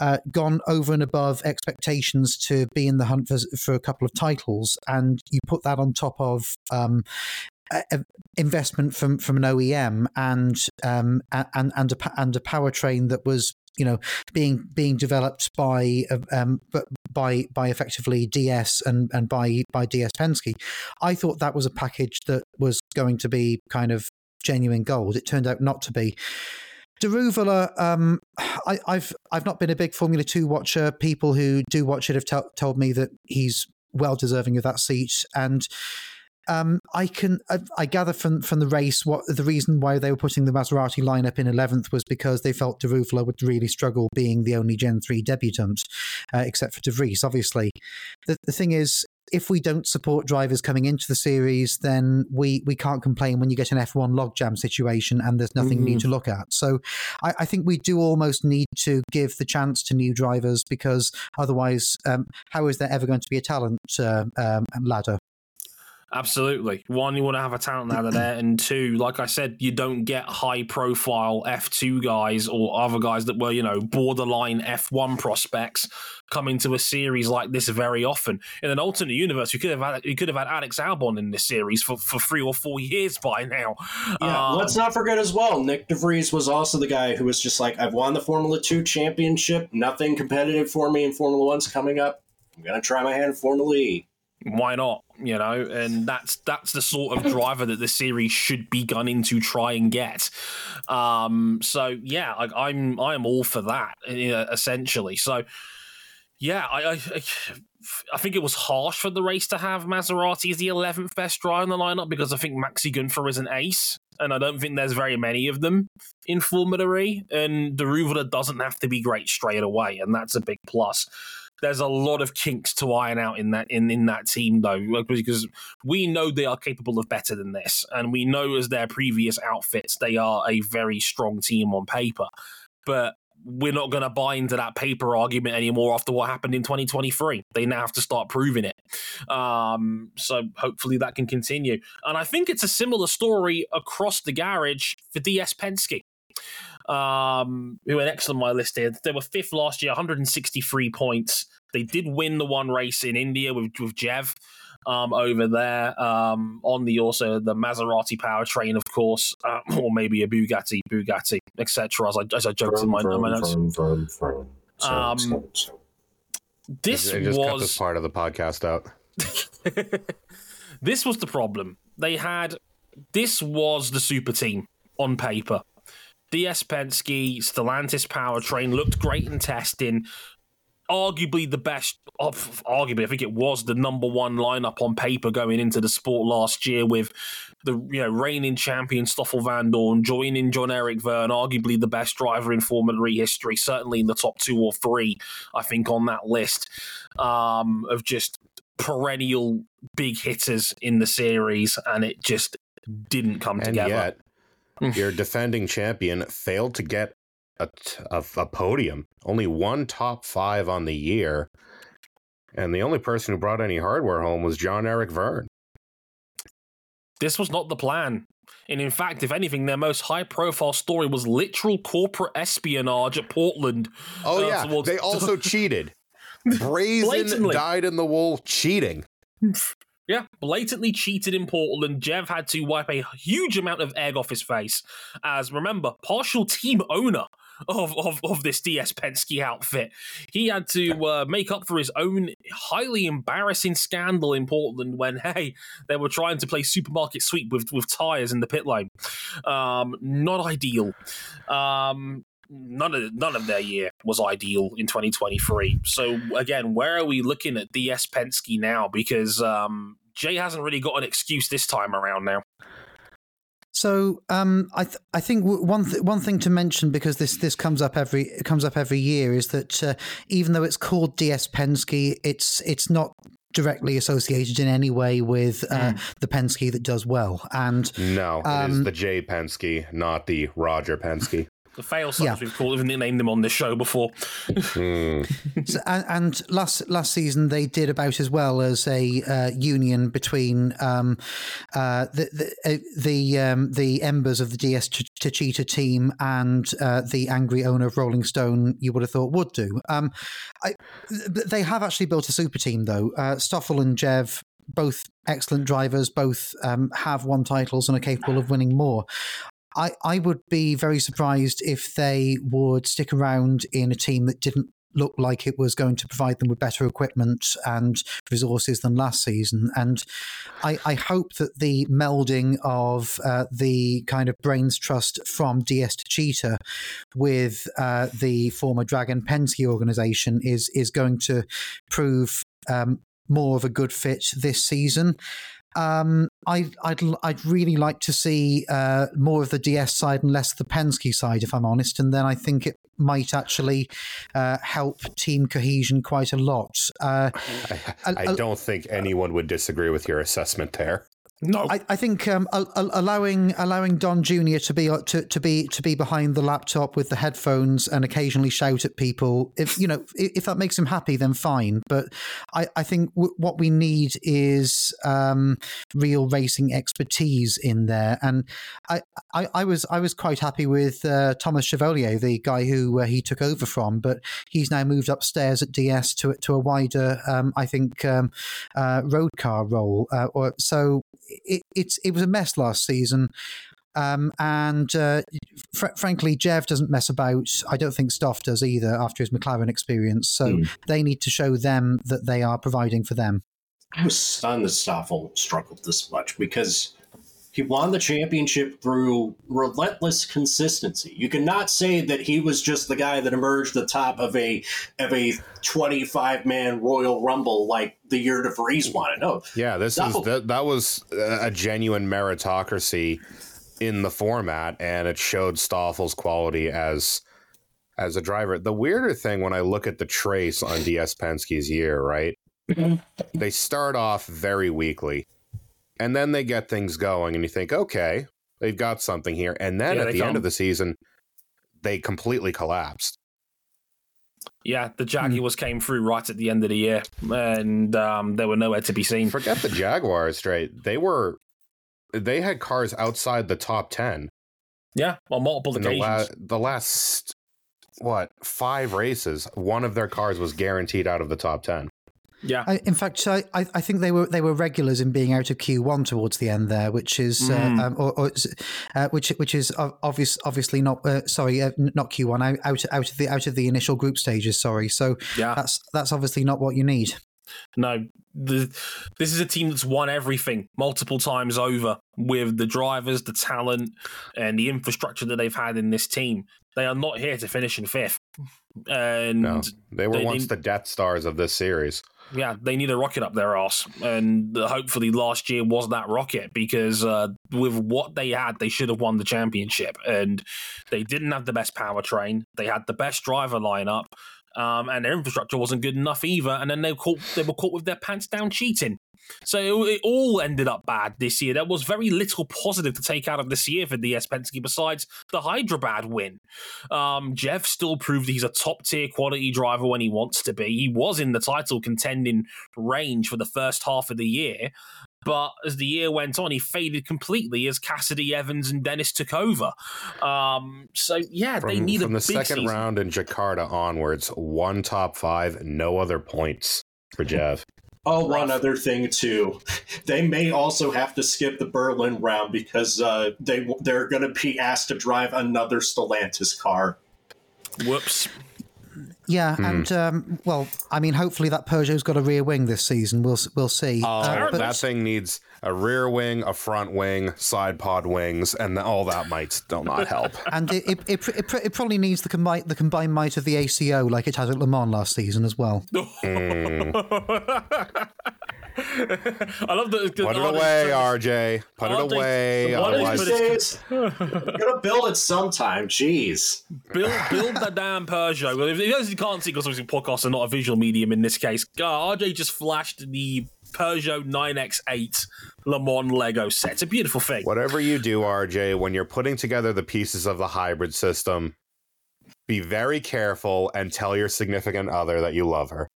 uh, gone over and above expectations to be in the hunt for, for a couple of titles, and you put that on top of um, investment from from an OEM and um, and and a, and a powertrain that was you know being being developed by uh, um by by effectively DS and and by by DS Penske, I thought that was a package that was going to be kind of genuine gold. It turned out not to be. Daruvala, um, I, I've I've not been a big Formula Two watcher. People who do watch it have tell told me that he's well deserving of that seat, and um, I can I, I gather from from the race what the reason why they were putting the Maserati lineup in eleventh was because they felt Daruvala would really struggle being the only Gen three debutant, uh, except for De Vries. Obviously, the the thing is. If we don't support drivers coming into the series, then we, we can't complain when you get an F1 logjam situation and there's nothing new to look at. So I, I think we do almost need to give the chance to new drivers because otherwise, um, how is there ever going to be a talent uh, um, ladder? Absolutely. One, you want to have a talent ladder there, and two, like I said, you don't get high profile F2 guys or other guys that were, you know, borderline F1 prospects coming to a series like this very often. In an alternate universe, you could have had you could have had Alex Albon in this series for, for three or four years by now. Yeah, Um, let's not forget as well. Nyck de Vries was also the guy who was just like, "I've won the Formula Two championship. Nothing competitive for me in Formula One's coming up. I'm gonna try my hand in Formula E." why not you know and that's that's the sort of driver that the series should be gunning to try and get um so yeah i'm i'm all for that uh, essentially so yeah I, I i think it was harsh for the race to have maserati as the 11th best driver in the lineup because i think maxi gunther is an ace and I don't think there's very many of them in Formula E. And Daruvala doesn't have to be great straight away, and that's a big plus there's a lot of kinks to iron out in that in, in that team though because we know they are capable of better than this and we know as their previous outfits they are a very strong team on paper but we're not going to buy into that paper argument anymore after what happened in 2023 they now have to start proving it Um, so hopefully that can continue. And I think it's a similar story across the garage for DS Penske. Um, who are next on my list here. They were fifth last year, 163 points. They did win the one race in India with, with Jev um, over there um, on the also the Maserati powertrain, of course, uh, or maybe a Bugatti, Bugatti, etc. As I as I joked in my, in my notes. Um, this They just cut was this part of the podcast out. this was the problem. They had this was the super team on paper. DS Penske, Stellantis powertrain looked great in testing. Arguably the best of arguably, I think it was the number one lineup on paper going into the sport last year with the you know reigning champion Stoffel Vandoorne joining Jean-Éric Vergne, arguably the best driver in Formula E history, certainly in the top two or three, I think, on that list um, of just perennial big hitters in the series, and it just didn't come And together. yet, your defending champion failed to get a a podium. Only one top five on the year. And the only person who brought any hardware home was Jean-Éric Vergne. this was not the plan. And in fact, if anything, their most high profile story was literal corporate espionage at Portland. Oh, uh, yeah. towards- They also cheated. Brazen died in the wool cheating. Yeah, blatantly cheated in Portland. Jev had to wipe a huge amount of egg off his face. As remember, partial team owner of, of, of this DS Penske outfit. He had to uh, make up for his own highly embarrassing scandal in Portland when, hey, they were trying to play supermarket sweep with, with tires in the pit lane. Um, not ideal. Um, none of none of their year was ideal in 2023. So again, where are we looking at DS Penske now? Because um, Jay hasn't really got an excuse this time around now. So um, I th- I think w- one th- one thing to mention because this this comes up every it comes up every year is that uh, even though it's called DS Penske, it's it's not directly associated in any way with uh, the Penske that does well. And No, it is Um, the Jay Penske, not the Roger Penske. The fail sons Yeah. we've called, we've named them on this show before. Hmm. So, and, and last last season they did about as well as a uh, union between um, uh, the the uh, the, um, the embers of the DS Ch- Techeetah team and uh, the angry owner of Rolling Stone. You would have thought would do. Um, I, they have actually built a super team though. Uh, Stoffel and Jev. Both excellent drivers, both um, have won titles and are capable of winning more. I, I would be very surprised if they would stick around in a team that didn't look like it was going to provide them with better equipment and resources than last season. And I, I hope that the melding of uh, the kind of brains trust from DS Techeetah with uh, the former Dragon Penske organization is is going to prove um, more of a good fit this season. Um, I, I'd I'd really like to see uh, more of the DS side and less of the Penske side, if I'm honest. And then I think it might actually uh, help team cohesion quite a lot. Uh, I, I don't think anyone would disagree with your assessment there. No, I, I think um, al- al- allowing allowing Don Junior to be uh, to, to be to be behind the laptop with the headphones and occasionally shout at people, if you know if that makes him happy, then fine. But I, I think w- what we need is um, real racing expertise in there, and I, I, I was I was quite happy with uh, Thomas Chevaucher, the guy who uh, he took over from, but he's now moved upstairs at DS to to a wider, um, I think, um, uh, road car role. Uh, or so it, it's it was a mess last season. Um, and uh, fr- frankly, Jeff doesn't mess about. I don't think Stoff does either after his McLaren experience. So Hmm. they need to show them that they are providing for them. I was stunned that Stoffel struggled this much because he won the championship through relentless consistency. You cannot say that he was just the guy that emerged the top of a of a twenty five man Royal Rumble like the year De Vries won it. No, Yeah, this No. is that, that was a genuine meritocracy in the format, and it showed Stoffel's quality as as a driver. The weirder thing when I look at the trace on DS Penske's year, right? Mm-hmm. they start off very weakly, and then they get things going, and you think, okay, they've got something here. And then Yeah, at the end of the season, they completely collapsed. Yeah, the Jaguars came through right at the end of the year, and um, they were nowhere to be seen. Forget the Jaguars, straight. They were, they had cars outside the top ten. Yeah, on multiple In the, occasions. la- the last what five races, one of their cars was guaranteed out of the top ten. Yeah, I, in fact, I, I think they were they were regulars in being out of Q one towards the end there, which is Mm. uh, um, or, or uh, which which is ob- obvious obviously not uh, sorry uh, not Q one out out out of the out of the initial group stages. Sorry, so yeah. that's that's obviously not what you need. No, the, this is a team that's won everything multiple times over with the drivers, the talent, and the infrastructure that they've had in this team. They are not here to finish in fifth, and No, they were they once the Death Stars of this series. yeah, they need a rocket up their ass, and hopefully last year was that rocket because uh, with what they had, they should have won the championship, and they didn't have the best powertrain. They had the best driver lineup, um, and their infrastructure wasn't good enough either. And then they were caught, they were caught with their pants down cheating. So it all ended up bad this year. There was very little positive to take out of this year for DS Penske besides the Hyderabad win. Um, Jeff still proved he's a top tier quality driver when he wants to be. He was in the title contending range for the first half of the year. But as the year went on, he faded completely as Cassidy Evans and Dennis took over. Um, so yeah, From, they need from a the second season. round in Jakarta onwards, one top five, no other points for Jeff. Oh, Rough. one other thing too, they may also have to skip the Berlin round because uh, they they're going to be asked to drive another Stellantis car. Whoops. Yeah, and um, well, I mean, hopefully that Peugeot's got a rear wing this season. We'll we'll see. Oh, Uh, but- that thing needs a rear wing, a front wing, side pod wings, and all that might still not help. and it it, it, it, pr- it probably needs the combined the combined might of the ACO like it had at Le Mans last season as well. I love that. Put it away, RJ. Put it away. Otherwise, But These I'm going to build it sometime. Jeez. Build, build the damn Peugeot. Well, if you guys can't see, because obviously podcasts are not a visual medium in this case, uh, RJ just flashed the Peugeot 9X8 Le Mans Lego set. It's a beautiful thing. whatever you do, RJ, when you're putting together the pieces of the hybrid system, be very careful and tell your significant other that you love her.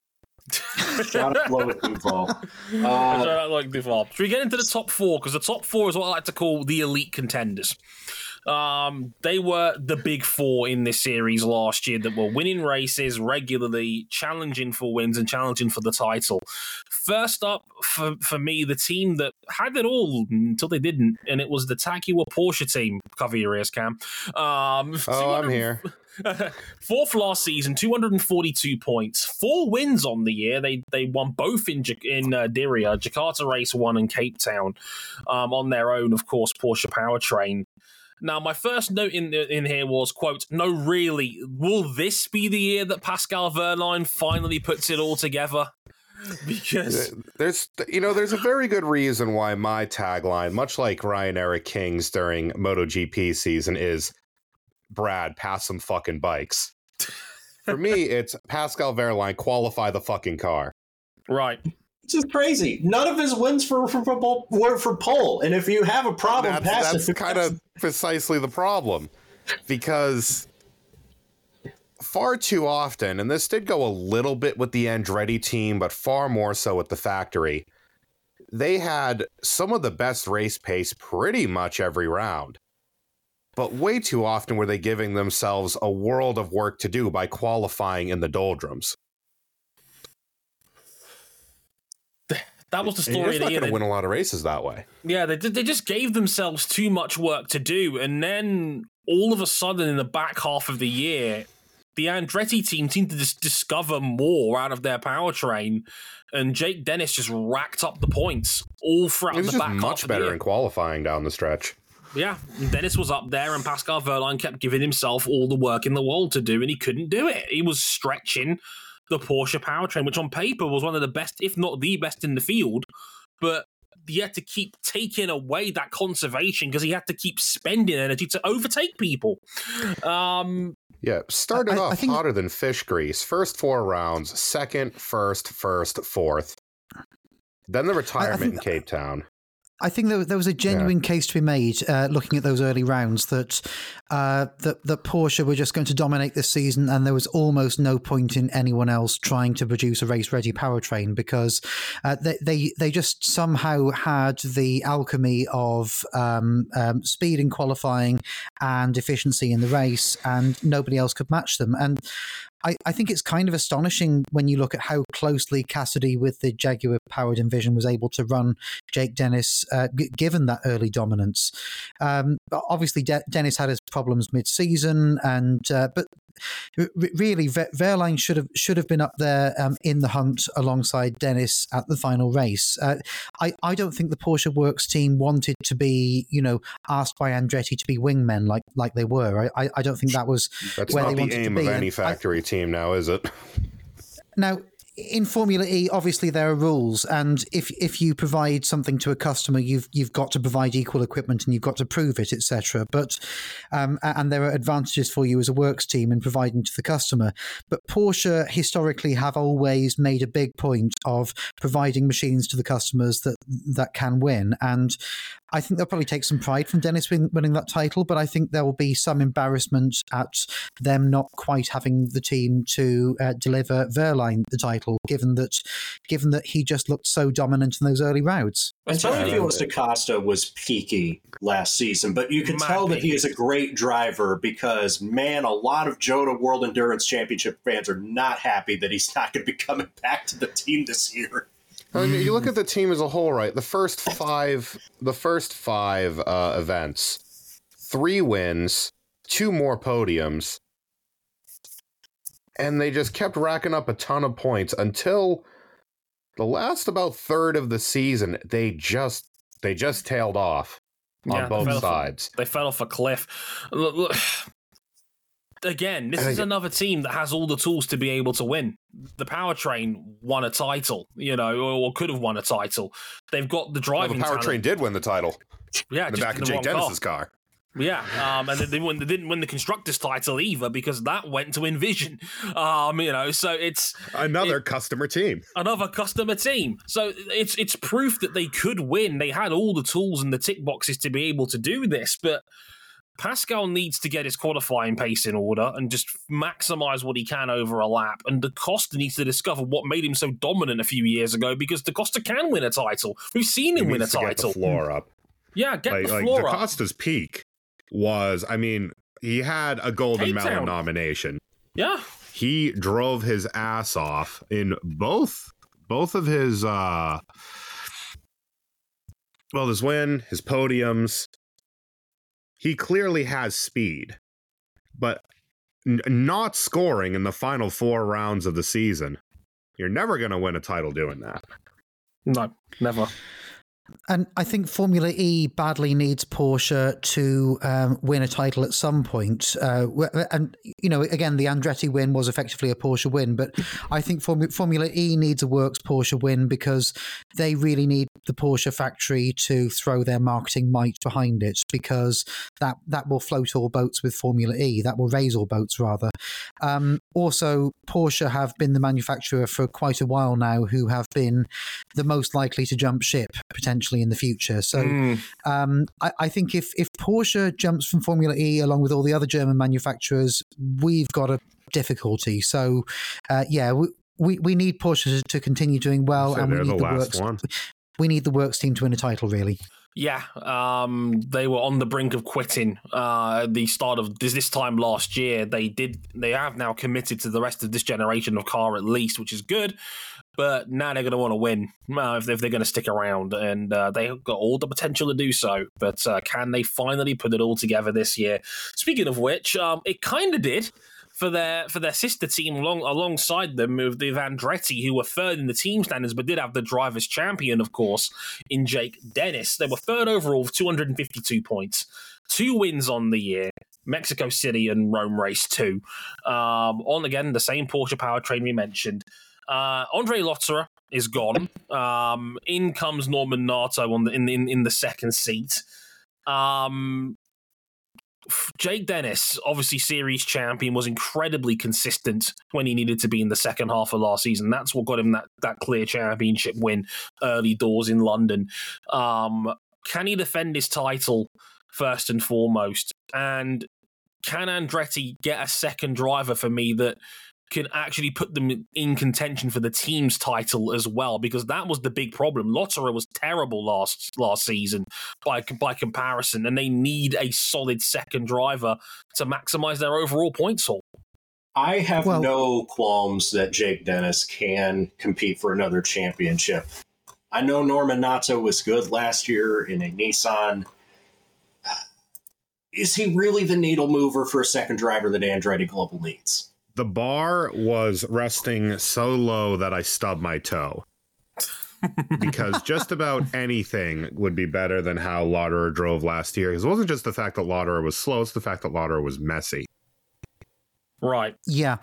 Shout out Loïc Duval. I Uh, don't like before. Should we get into the top four? Because the top four is what I like to call the elite contenders. Um, they were the big four in this series last year that were winning races regularly, challenging for wins and challenging for the title. First up for, for me, the team that had it all until they didn't, and it was the TAG Heuer Porsche team. Cover your ears, Cam. Um, Oh, I'm here. Fourth last season, 242 points, four wins on the year. They they won both in in uh, Diriyah, Jakarta Race One, and Cape Town um, on their own. Of course, Porsche powertrain. Now, my first note in in here was quote: "No, really, will this be the year that Pascal Wehrlein finally puts it all together?" Because There's, you know, there's a very good reason why my tagline, much like Ryan Eric King's during MotoGP season, is Brad, pass some fucking bikes. For me, it's Pascal Wehrlein, qualify the fucking car. right, It's is crazy. None of his wins for, for, were for pole. And if you have a problem, That's, pass that's it. kind of precisely the problem. Because far too often, and this did go a little bit with the Andretti team, but far more so with the factory, they had some of the best race pace pretty much every round. But way too often were they giving themselves a world of work to do by qualifying in the doldrums. That was the story You're not going to win a lot of races that way. Yeah, they they just gave themselves too much work to do, and then all of a sudden, in the back half of the year, the Andretti team seemed to just discover more out of their powertrain, and Jake Dennis just racked up the points all throughout the back half much the better in qualifying down the stretch. Yeah, Dennis was up there, and Pascal Wehrlein kept giving himself all the work in the world to do, and he couldn't do it. He was stretching the Porsche powertrain, which on paper was one of the best, if not the best in the field, but he had to keep taking away that conservation because he had to keep spending energy to overtake people. Um, Yeah, started I- I off think- hotter than fish grease. First four rounds, second, first, first, fourth. Then the retirement think- in Cape Town. I think there, there was a genuine case to be made uh, looking at those early rounds that, uh, that that Porsche were just going to dominate this season, and there was almost no point in anyone else trying to produce a race ready powertrain because uh, they, they they just somehow had the alchemy of um, um, speed in qualifying and efficiency in the race, and nobody else could match them. And I, I think it's kind of astonishing when you look at how closely Cassidy with the Jaguar powered Envision was able to run Jake Dennis, uh, g- given that early dominance. Um, obviously, De- Dennis had his problems mid season, and uh, but really, Wehrlein should have should have been up there um, in the hunt alongside Dennis at the final race. Uh, I I don't think the Porsche Works team wanted to be you know asked by Andretti to be wingmen like like they were. I I don't think that was That's where not they the wanted aim to be. of any factory I, team now, is it? now in Formula E, obviously there are rules, and if if you provide something to a customer, you've you've got to provide equal equipment and you've got to prove it, etc. But um, and there are advantages for you as a works team in providing to the customer. But Porsche historically have always made a big point of providing machines to the customers that that can win, and I think they'll probably take some pride from Dennis win, winning that title, but I think there will be some embarrassment at them not quite having the team to uh, deliver Wehrlein the title, given that given that he just looked so dominant in those early rounds. Antonio Yeah. Felix da Costa was peaky last season, but you can Mad tell that he is a great driver because, man, a lot of Jota World Endurance Championship fans are not happy that he's not going to be coming back to the team this year. I mean, you look at the team as a whole, right? The first five, the first five uh, events, three wins, two more podiums, and they just kept racking up a ton of points until the last about third of the season. They just they just tailed off on Yeah, they both fell off a- sides. They fell off a cliff. Look, look. Again, this is another team that has all the tools to be able to win. The powertrain won a title, you know, or, could have won a title. They've got the Well, the powertrain did win the title yeah, in the back in of Jake wrong car. Car. Yeah, um, and they, won, they didn't win the constructors title either because that went to Envision. Um, you know, so it's Another customer team. another customer team. So it's it's proof that they could win. They had all the tools and the tick boxes to be able to do this, but Pascal needs to get his qualifying pace in order and just maximize what he can over a lap. And Da Costa needs to discover what made him so dominant a few years ago because Da Costa can win a title. We've seen him win a needs to get the title. floor up. Yeah, get like the like floor up. DaCosta's peak was, I mean, he had a Golden Cape Melon Town. nomination. Yeah, He drove his ass off in both both of his uh well, his win, his podiums. He clearly has speed, but n- not scoring in the final four rounds of the season. You're never going to win a title doing that. no, never. And I think Formula E badly needs Porsche to um, win a title at some point. Uh, and, you know, again, the Andretti win was effectively a Porsche win, but I think Formu- Formula E needs a works Porsche win because they really need the Porsche factory to throw their marketing might behind it because that, that will float all boats with Formula E. That will raise all boats, rather. Um, also, Porsche have been the manufacturer for quite a while now who have been the most likely to jump ship potentially in the future. So Mm. um, I, I think if if Porsche jumps from Formula E along with all the other German manufacturers, we've got a difficulty. So uh, yeah, we, we we need Porsche to, to continue doing well, So and we they're the need the, works. one. We need the works team to win a title. Really, Yeah, um, they were on the brink of quitting. Uh, at the start of this, this time last year, they did. They have now committed to the rest of this generation of car at least, which is good. But now they're going to want to win uh, if, if they're going to stick around, and uh, they've got all the potential to do so. But uh, can they finally put it all together this year? Speaking of which, um, it kind of did for their for their sister team along alongside them with the who were third in the team standards, but did have the drivers' champion, of course, in Jake Dennis. They were third overall with 252 points, two wins on the year. Mexico City and Rome Race 2. Um, on again, the same Porsche powertrain we mentioned. Uh, Andre Lotterer is gone. Um, in comes Norman Nato on the, in, in, in the second seat. Um, Jake Dennis, obviously series champion, was incredibly consistent when he needed to be in the second half of last season. That's what got him that that clear championship win early doors in London. Um, can he defend his title first and foremost? And can Andretti get a second driver for me that can actually put them in contention for the team's title as well? Because that was the big problem. Lotterer was terrible last last season by by comparison, and they need a solid second driver to maximize their overall points haul. I have Well- no qualms that Jake Dennis can compete for another championship. I know Norman Nato was good last year in a Nissan. Is he really the needle mover for a second driver that Andretti Global needs? The bar was resting so low that I stubbed my toe. because just about anything would be better than how Lotterer drove last year. 'Cause It wasn't just the fact that Lotterer was slow; it's the fact that Lotterer was messy. Right. Yeah.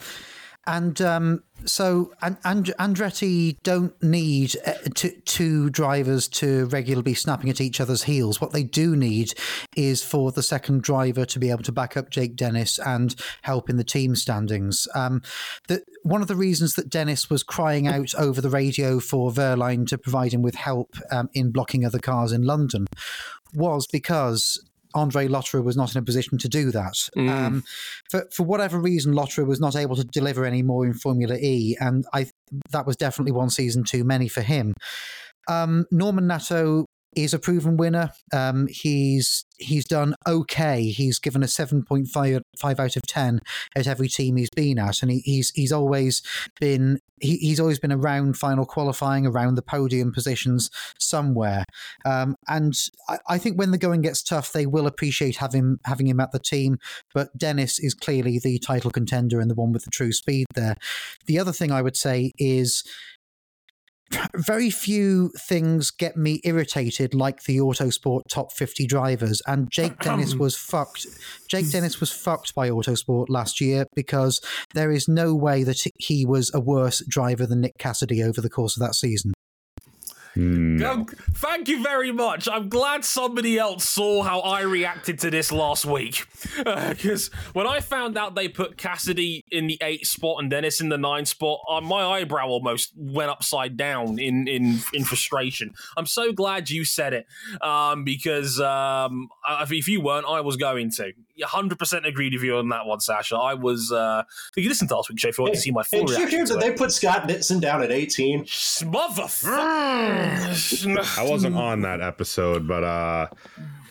And um, so and, and Andretti don't need uh, two, two drivers to regularly be snapping at each other's heels. What they do need is for the second driver to be able to back up Jake Dennis and help in the team standings. Um, the, one of the reasons that Dennis was crying out over the radio for Wehrlein to provide him with help um, in blocking other cars in London was because Andre Lotterer was not in a position to do that. Mm. Um, for for whatever reason, Lotterer was not able to deliver any more in Formula E, and I that was definitely one season too many for him. Um, Norman Nato is a proven winner. Um, he's he's done okay. He's given a seven point five five out of ten at every team he's been at, and he, he's he's always been he, he's always been around final qualifying, around the podium positions somewhere. Um, and I, I think when the going gets tough, they will appreciate having having him at the team. But Dennis is clearly the title contender and the one with the true speed there. The other thing I would say is very few things get me irritated like the Autosport top 50 drivers and Jake Dennis was fucked. Jake hmm. Dennis was fucked by Autosport last year because there is no way that he was a worse driver than Nick Cassidy over the course of that season No. Um, thank you very much. I'm glad somebody else saw how I reacted to this last week. Because when I found out they put Cassidy in the eight spot and Dennis in the nine spot, uh, my eyebrow almost went upside down in, in, in frustration. I'm so glad you said it um, because um, I- if you weren't, I was going to. 100% agreed with you on that one, Sasha. I was. Uh, you can listen to last week's show if you want to see my Hey, full did you reaction. hear to that they put Scott Dixon down at 18? Motherfucker. I wasn't on that episode, but uh,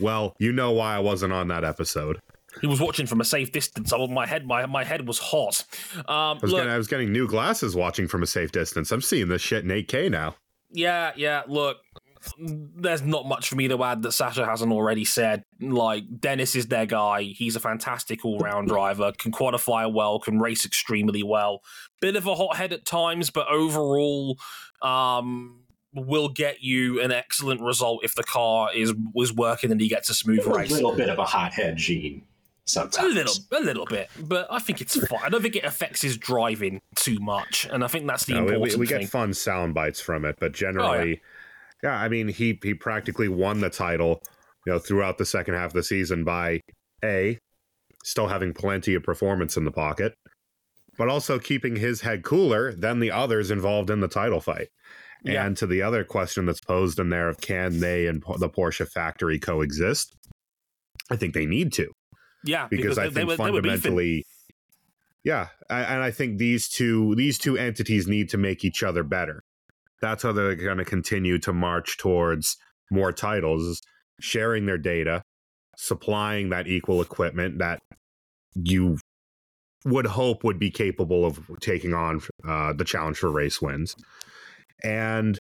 well, you know why I wasn't on that episode. He was watching from a safe distance. I, my head, my my head was hot. Um, I was, look, getting, I was getting new glasses watching from a safe distance. I'm seeing this shit in 8K now. yeah, yeah. Look, there's not much for me to add that Sasha hasn't already said. Like Dennis is their guy. He's a fantastic all-round driver. Can qualify well. Can race extremely well. Bit of a hothead at times, but overall, um, will get you an excellent result if the car is was working and he gets a smooth A race. A little bit of a hothead gene sometimes. A little, a little bit, but I think it's fine. I don't think it affects his driving too much, and I think that's the No, we, important we, we thing. get fun sound bites from it, but oh, generally, yeah. I mean, he he practically won the title, you know, throughout the second half of the season by a still having plenty of performance in the pocket, but also keeping his head cooler than the others involved in the title fight. Yeah. And to the other question that's posed in there of can they and the Porsche factory coexist? I think they need to yeah, because, I they, think they were, they were fundamentally, yeah, I- and I think these two these two entities need to make each other better. That's how they're going to continue to march towards more titles, sharing their data, supplying that equal equipment that you would hope would be capable of taking on uh, the challenge for race wins, and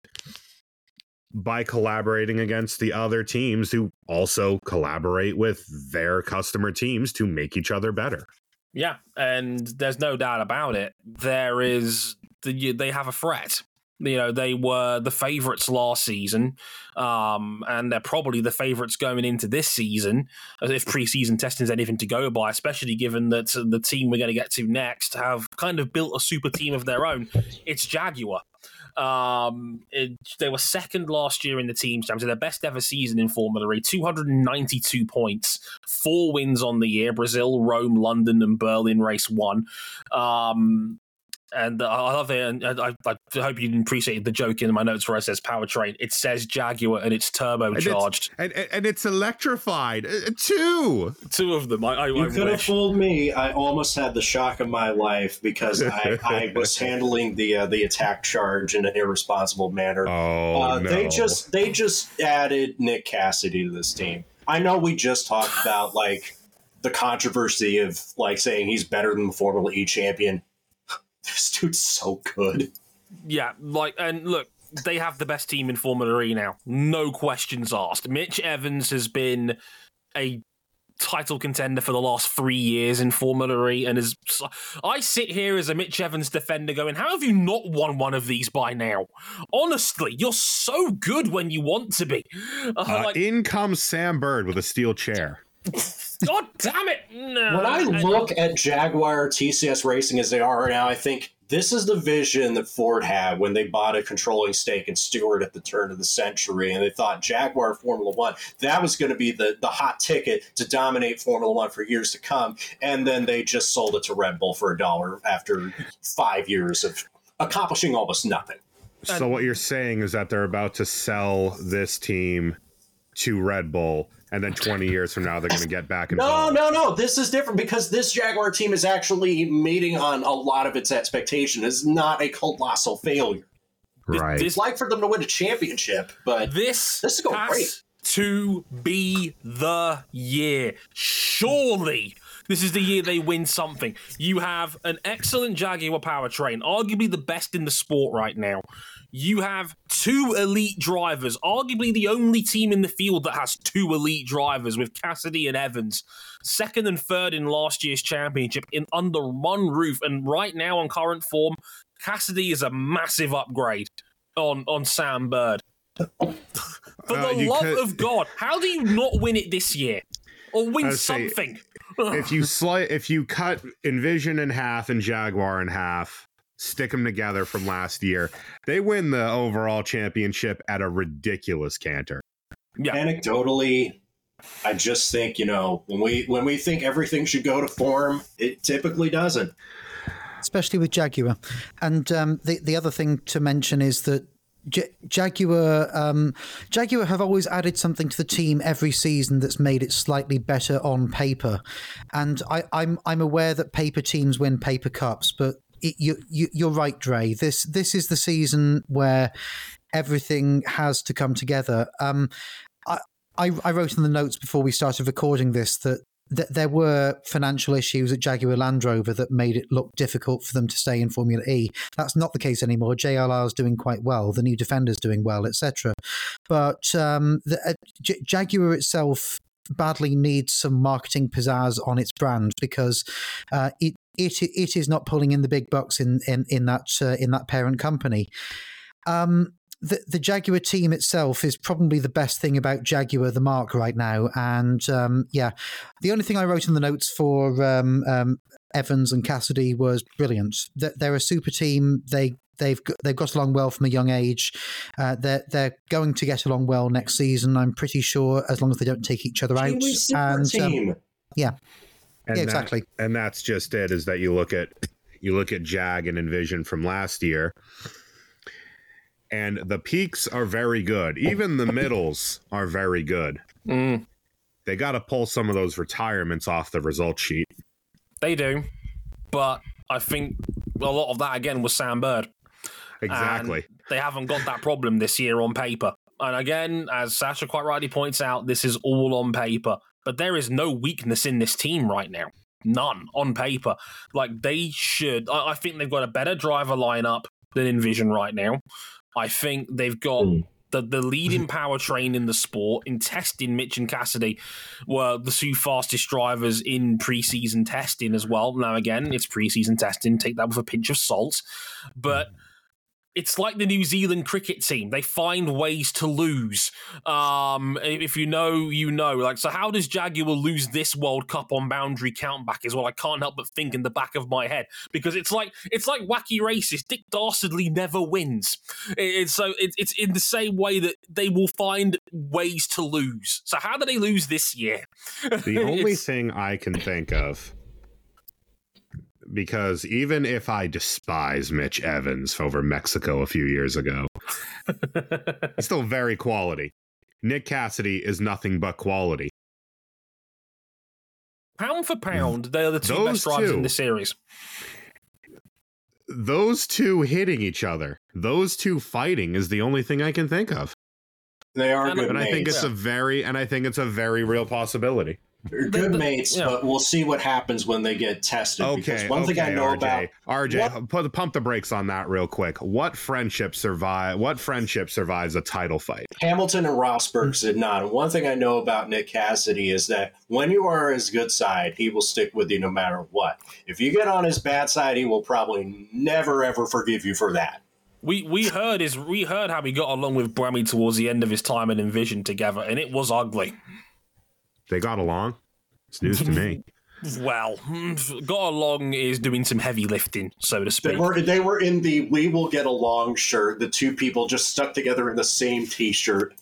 by collaborating against the other teams who also collaborate with their customer teams to make each other better. Yeah, and there's no doubt about it. There is they have a threat. You know, they were the favorites last season, um, and they're probably the favorites going into this season, as if preseason testing is anything to go by. Especially given that the team we're going to get to next have kind of built a super team of their own. It's Jaguar. Um, it, they were second last year in the team champs, their best ever season in Formula E, 292 points, four wins on the year Brazil, Rome, London, and Berlin race one. Um, and uh, I love it. And I, I, hope you appreciate the joke in my notes where it says powertrain. It says Jaguar and it's turbocharged. And it's, and, and it's electrified. Uh, two. Two of them. I, I, you I could have wish. fooled me. I almost had the shock of my life because I, I was handling the uh, the attack charge in an irresponsible manner. Oh uh, no. They just they just added Nick Cassidy to this team. I know we just talked about like the controversy of like saying he's better than the Formula E champion. This dude's so good. Yeah, like, and look, they have the best team in Formula E now. No questions asked. Mitch Evans has been a title contender for the last three years in Formula E, and is I sit here as a Mitch Evans defender going, "How have you not won one of these by now?" Honestly, you're so good when you want to be. Uh, Uh, like, in comes Sam Bird with a steel chair. God damn it! No. When I And- look at Jaguar TCS Racing as they are right now, I think this is the vision that Ford had when they bought a controlling stake in Stewart at the turn of the century, and they thought Jaguar Formula One that was going to be the the hot ticket to dominate Formula One for years to come, and then they just sold it to Red Bull for a dollar after five years of accomplishing almost nothing. So what you're saying is that they're about to sell this team to Red Bull, and then 20 years from now they're going to get back No, involved. no, no. This is different because this Jaguar team is actually meeting on a lot of its expectation. It's not a colossal failure. Right. This- It's like for them to win a championship, but This, This is going has great. to be the year. Surely, this is the year they win something. You have an excellent Jaguar powertrain, arguably the best in the sport right now. You have two elite drivers, arguably the only team in the field that has two elite drivers with Cassidy and Evans, second and third in last year's championship in under one roof. And right now, on current form, Cassidy is a massive upgrade on on Sam Bird. For Uh, the love could- of God, how do you not win it this year? Or win I'd say- something? if you slight, if you cut Envision in half and Jaguar in half, stick them together from last year, they win the overall championship at a ridiculous canter. yeah. anecdotally, I just think you know when we when we think everything should go to form, it typically doesn't. especially with Jaguar. And um, the the other thing to mention is that J- Jaguar um, Jaguar have always added something to the team every season that's made it slightly better on paper. And I, I'm I'm aware that paper teams win paper cups, but it, you, you you're right, Dre. This this is the season where everything has to come together. Um, I, I I wrote in the notes before we started recording this that th- there were financial issues at Jaguar Land Rover that made it look difficult for them to stay in Formula E. That's not the case anymore. JLR is doing quite well. The new Defender's doing well, etc. But um, the, uh, J- Jaguar itself badly needs some marketing pizzazz on its brand because uh, it. It, it is not pulling in the big bucks in in, in that uh, in that parent company. Um, the, the Jaguar team itself is probably the best thing about Jaguar the mark right now. And um, yeah, the only thing I wrote in the notes for um, um, Evans and Cassidy was brilliant. They're, they're a super team. They they've got, they've got along well from a young age. Uh, they're they're going to get along well next season. I'm pretty sure, as long as they don't take each other out. Super And um, yeah, And Yeah, that- exactly. and that's just it. Is that you look at you look at Jag and Envision from last year, and the peaks are very good. Even the middles are very good. Mm, They got to pull some of those retirements off the result sheet. they do. But I think a lot of that, again, was Sam Bird. Exactly. And they haven't got that problem this year on paper. And again, as Sasha quite rightly points out, this is all on paper. But there is no weakness in this team right now. None on paper. Like they should. I, I think they've got a better driver lineup than Envision right now. I think they've got Mm. the, the leading powertrain in the sport. In testing, Mitch and Cassidy were the two fastest drivers in preseason testing as well. Now, again, it's preseason testing. Take that with a pinch of salt. But it's like the New Zealand cricket team. They find ways to lose. Um, if you know, you know. Like, so how does Jaguar lose this World Cup on boundary countback? Is what I can't help but think in the back of my head because it's like it's like wacky races. Dick Dastardly never wins. It's so it, it's in the same way that they will find ways to lose. So how do they lose this year? The only thing I can think of because even if I despise Mitch Evans over Mexico a few years ago, he's still very quality. Nick Cassidy is nothing but quality. pound for pound, they're the two Those best drivers two. in the series. Those two hitting each other, those two fighting is the only thing I can think of. They are And- good And I think mates. it's a very and I think it's a very real possibility. They're good the- mates, yeah. but we'll see what happens when they get tested. because Okay, one thing I okay, know RJ, about RJ, put pump the brakes on that real quick. What friendship survive? What friendship survives a title fight? Hamilton and Rosberg did not. One thing I know about Nick Cassidy is that when you are his good side, he will stick with you no matter what. If you get on his bad side, he will probably never ever forgive you for that. We we heard his we heard how he got along with Brammy towards the end of his time in Envision together, and it was ugly. They got along. It's news to me. Well, got along is doing some heavy lifting, so to They speak. were they were in the "We will get along" shirt. The two people just stuck together in the same T-shirt.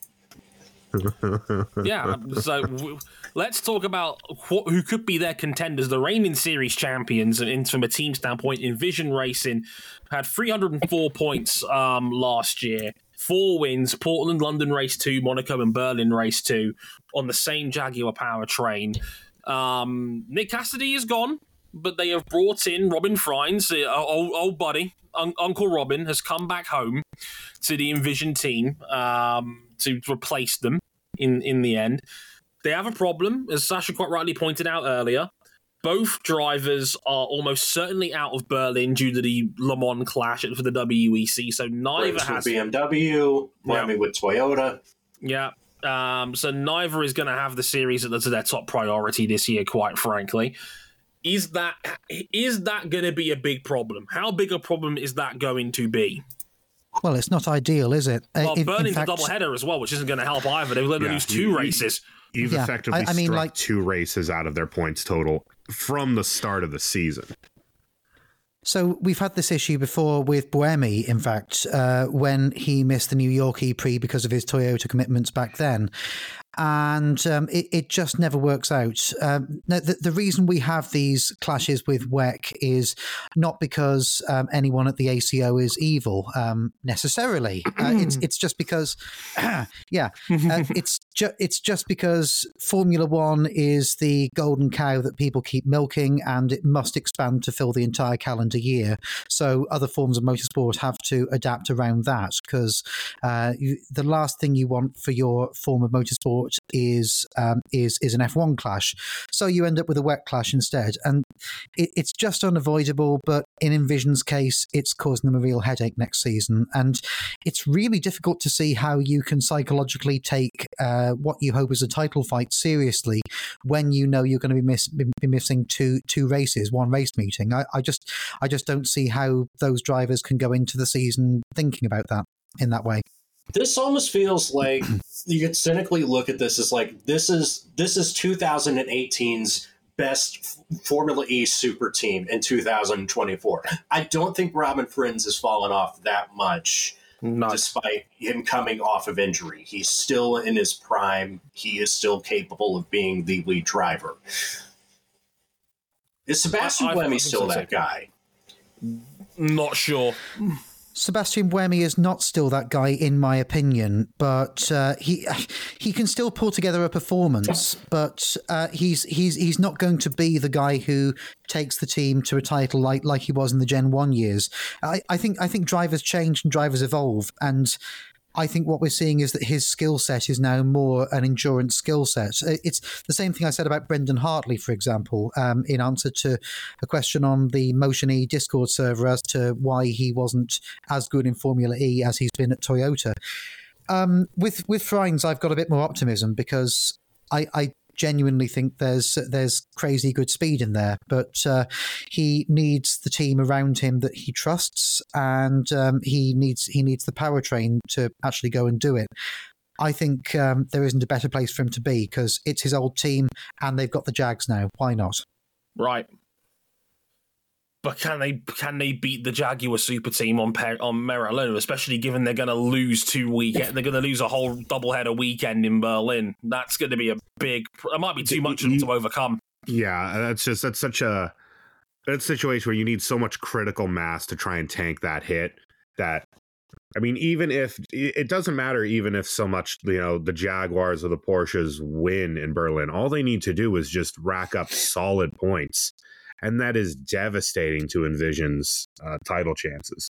yeah. So w- let's talk about wh- who could be their contenders. The reigning series champions, and in, from a team standpoint, Envision Racing had 304 points um, last year. Four wins: Portland, London Race Two, Monaco, and Berlin Race Two on the same Jaguar powertrain. Um, Nick Cassidy is gone, but they have brought in Robin Frijns, uh, old, old buddy, Un- Uncle Robin, has come back home to the Envision team um, to replace them in in the end. They have a problem, as Sasha quite rightly pointed out earlier. Both drivers are almost certainly out of Berlin due to the Le Mans clash for the WEC. So neither Braves has with BMW, Buemi with Toyota. yeah. Um, so neither is going to have the series as their top priority this year, quite frankly. Is that is that going to be a big problem? How big a problem is that going to be? Well, it's not ideal, is it? Uh, Well, in- in fact- a double header as well, which isn't going to help either. They've let them Yeah, lose two you- races. You've Yeah, effectively I- I mean, struck like- two races out of their points total from the start of the season. So we've had this issue before with Buemi, in fact, uh, when he missed the New York E-Prix because of his Toyota commitments back then. And um, it, it just never works out. Um, the, the reason we have these clashes with WEC is not because um, anyone at the ACO is evil um, necessarily. Uh, it's it's just because, yeah, uh, it's ju- it's just because Formula One is the golden cow that people keep milking, and it must expand to fill the entire calendar year. So other forms of motorsport have to adapt around that because uh, the last thing you want for your form of motorsport is um, is is an F1 clash. So you end up with a wet clash instead, and it, it's just unavoidable. But in Envision's case, it's causing them a real headache next season, and it's really difficult to see how you can psychologically take uh, what you hope is a title fight seriously when you know you're going to be, miss, be missing two two races, one race meeting. I, I just I just don't see how those drivers can go into the season thinking about that in that way. This almost feels like you could cynically look at this as like this is this is 2018's best Formula E super team in 2024. I don't think Robin Frijns has fallen off that much No, despite him coming off of injury. He's still in his prime. He is still capable of being the lead driver. Is Sebastian I- I Buemi think still so, that guy? not sure. Sebastian Buemi is not still that guy, in my opinion, but uh, he he can still pull together a performance. But uh, he's he's he's not going to be the guy who takes the team to a title like like he was in the Gen One years. I, I think I think drivers change and drivers evolve, and I think what we're seeing is that his skill set is now more an endurance skill set. Uh, It's the same thing I said about Brendan Hartley, for example, um, in answer to a question on the Motion E Discord server as to why he wasn't as good in Formula E as he's been at Toyota. Um, with with Frijns, I've got a bit more optimism because I, I genuinely think there's there's crazy good speed in there, but uh, he needs the team around him that he trusts, and um, he needs he needs the powertrain to actually go and do it. I think um, there isn't a better place for him to be because it's his old team, and they've got the Jags now. Why not? Right. But can they can they beat the Jaguar super team on on merit alone, especially given they're going to lose two weekend? They're going to lose a whole doubleheader weekend in Berlin. That's going to be a big. It might be too much them to overcome. Yeah, that's just that's such a it's a situation where you need so much critical mass to try and tank that hit that I mean, even if it doesn't matter, even if so much, you know, the Jaguars or the Porsches win in Berlin, all they need to do is just rack up solid points. And that is devastating to Envision's uh, title chances.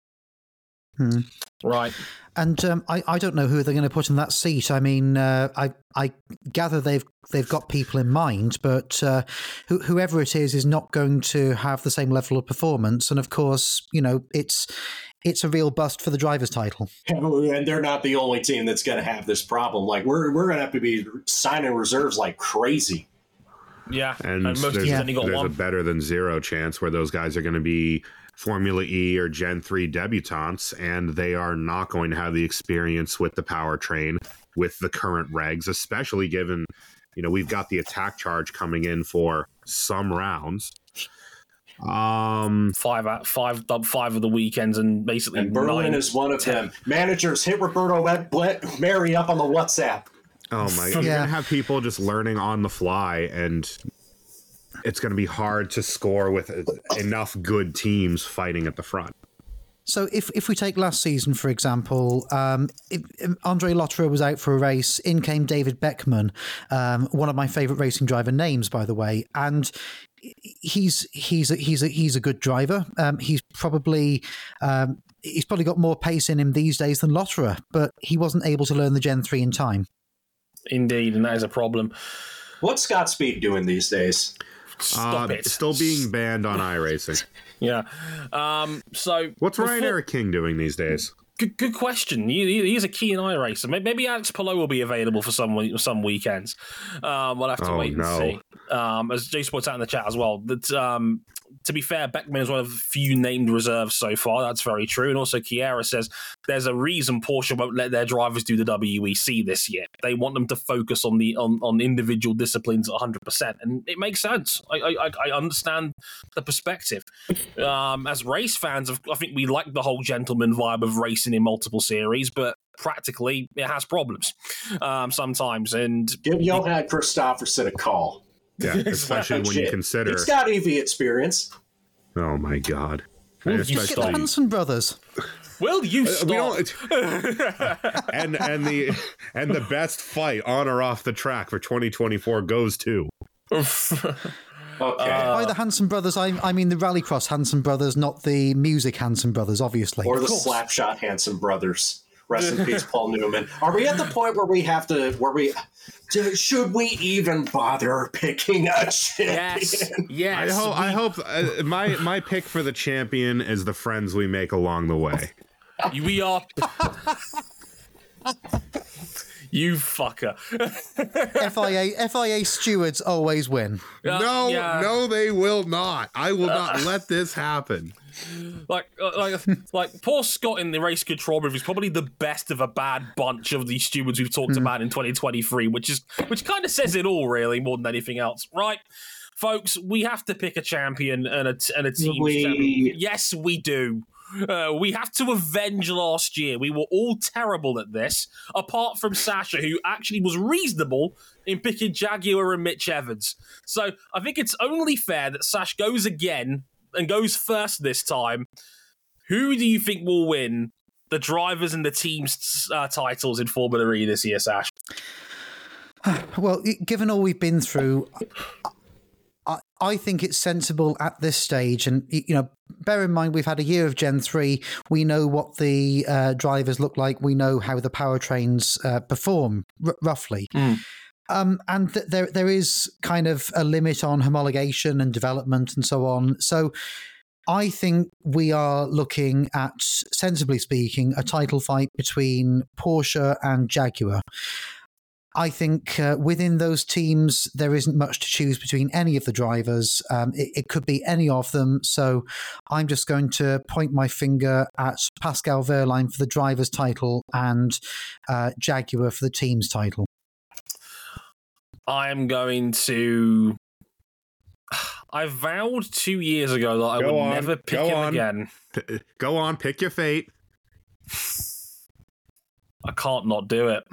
Hmm. Right. And um, I, I don't know who they're going to put in that seat. I mean, uh, I I gather they've they've got people in mind, but uh, wh- whoever it is is not going to have the same level of performance. And of course, you know, it's it's a real bust for the drivers' title. And they're not the only team that's going to have this problem. Like we're we're going to have to be signing reserves like crazy. Yeah. And, most there's, teams only got there's a better than zero chance where those guys are going to be Formula E or Gen 3 debutantes, and they are not going to have the experience with the powertrain with the current regs, especially given, you know, we've got the attack charge coming in for some rounds. Um, Five out five five of the weekends and basically And Berlin nine. is one of them. Managers hit Roberto Merhi up on the WhatsApp. Oh my, God. you're going to have people just learning on the fly, and it's going to be hard to score with enough good teams fighting at the front. So if, if we take last season, for example, um, if, if Andre Lotterer was out for a race. In came David Beckmann, um, one of my favourite racing driver names, by the way, and he's he's a, he's a, he's a good driver. Um, he's probably um, he's probably got more pace in him these days than Lotterer, but he wasn't able to learn the Gen three in time. Indeed, and that is a problem. What's Scott Speed doing these days? Stop Uh, it. Still being banned on iRacing. Yeah. Um, so What's Ryan before- Eric King doing these days? Good, good question. He, he- he's a keen eye racer. Maybe, maybe Alex Palou will be available for some some weekends. Um, we'll have to Oh, wait and no. see. Um, as Jay Sports out in the chat as well. That um, to be fair, Beckmann is one of the few named reserves so far. That's very true. And also, Kiera says there's a reason Porsche won't let their drivers do the WEC this year. They want them to focus on the on, on individual disciplines 100, percent and it makes sense. I, I I understand the perspective. Um, as race fans, I think we like the whole gentleman vibe of racing in multiple series, but practically it has problems um, sometimes. And Give Johan Kristoffersson a call. Yeah, especially when you consider. He's got EV experience. Oh my god! Will And you Get the stop? Hansen brothers. will you Uh, we stop? don't, and and the and the best fight on or off the track for 2024 goes to Okay. By the Hansen brothers, I, I mean the Rallycross Hansen brothers, not the music Hanson brothers, obviously. or the Slapshot Hanson brothers. Rest in peace, Paul Newman. Are we at the point where we have to? Where we do- should we even bother picking a champion? yes, I yes. hope. I hope uh, my my pick for the champion is the friends we make along the way. we, we are. you fucker. FIA FIA stewards always win. Yeah, no, yeah. no, they will not. I will not let this happen. like uh, like like poor Scott in the race control booth is probably the best of a bad bunch of these stewards we've talked about in 2023, which is which kind of says it all, really, more than anything else, right? Folks, we have to pick a champion and a and a team. We- champion. Yes, we do. Uh, we have to avenge last year. We were all terrible at this, apart from Sasha, who actually was reasonable in picking Jaguar and Mitch Evans. So I think it's only fair that Sash goes again and goes first this time. Who do you think will win the drivers and the teams uh, titles in Formula E this year, Sash? Well, given all we've been through, I, I think it's sensible at this stage. And, you know, bear in mind, we've had a year of Gen 3. We know what the uh, drivers look like. We know how the powertrains uh, perform, r- roughly. Um, and th- there, there is kind of a limit on homologation and development and so on. So I think we are looking at, sensibly speaking, a title fight between Porsche and Jaguar. I think uh, within those teams, there isn't much to choose between any of the drivers. Um, it, it could be any of them. So I'm just going to point my finger at Pascal Wehrlein for the driver's title and uh, Jaguar for the team's title. I am going to. I vowed two years ago that I Go would on, never pick go him on. again. P- go on, pick your fate. I can't not do it.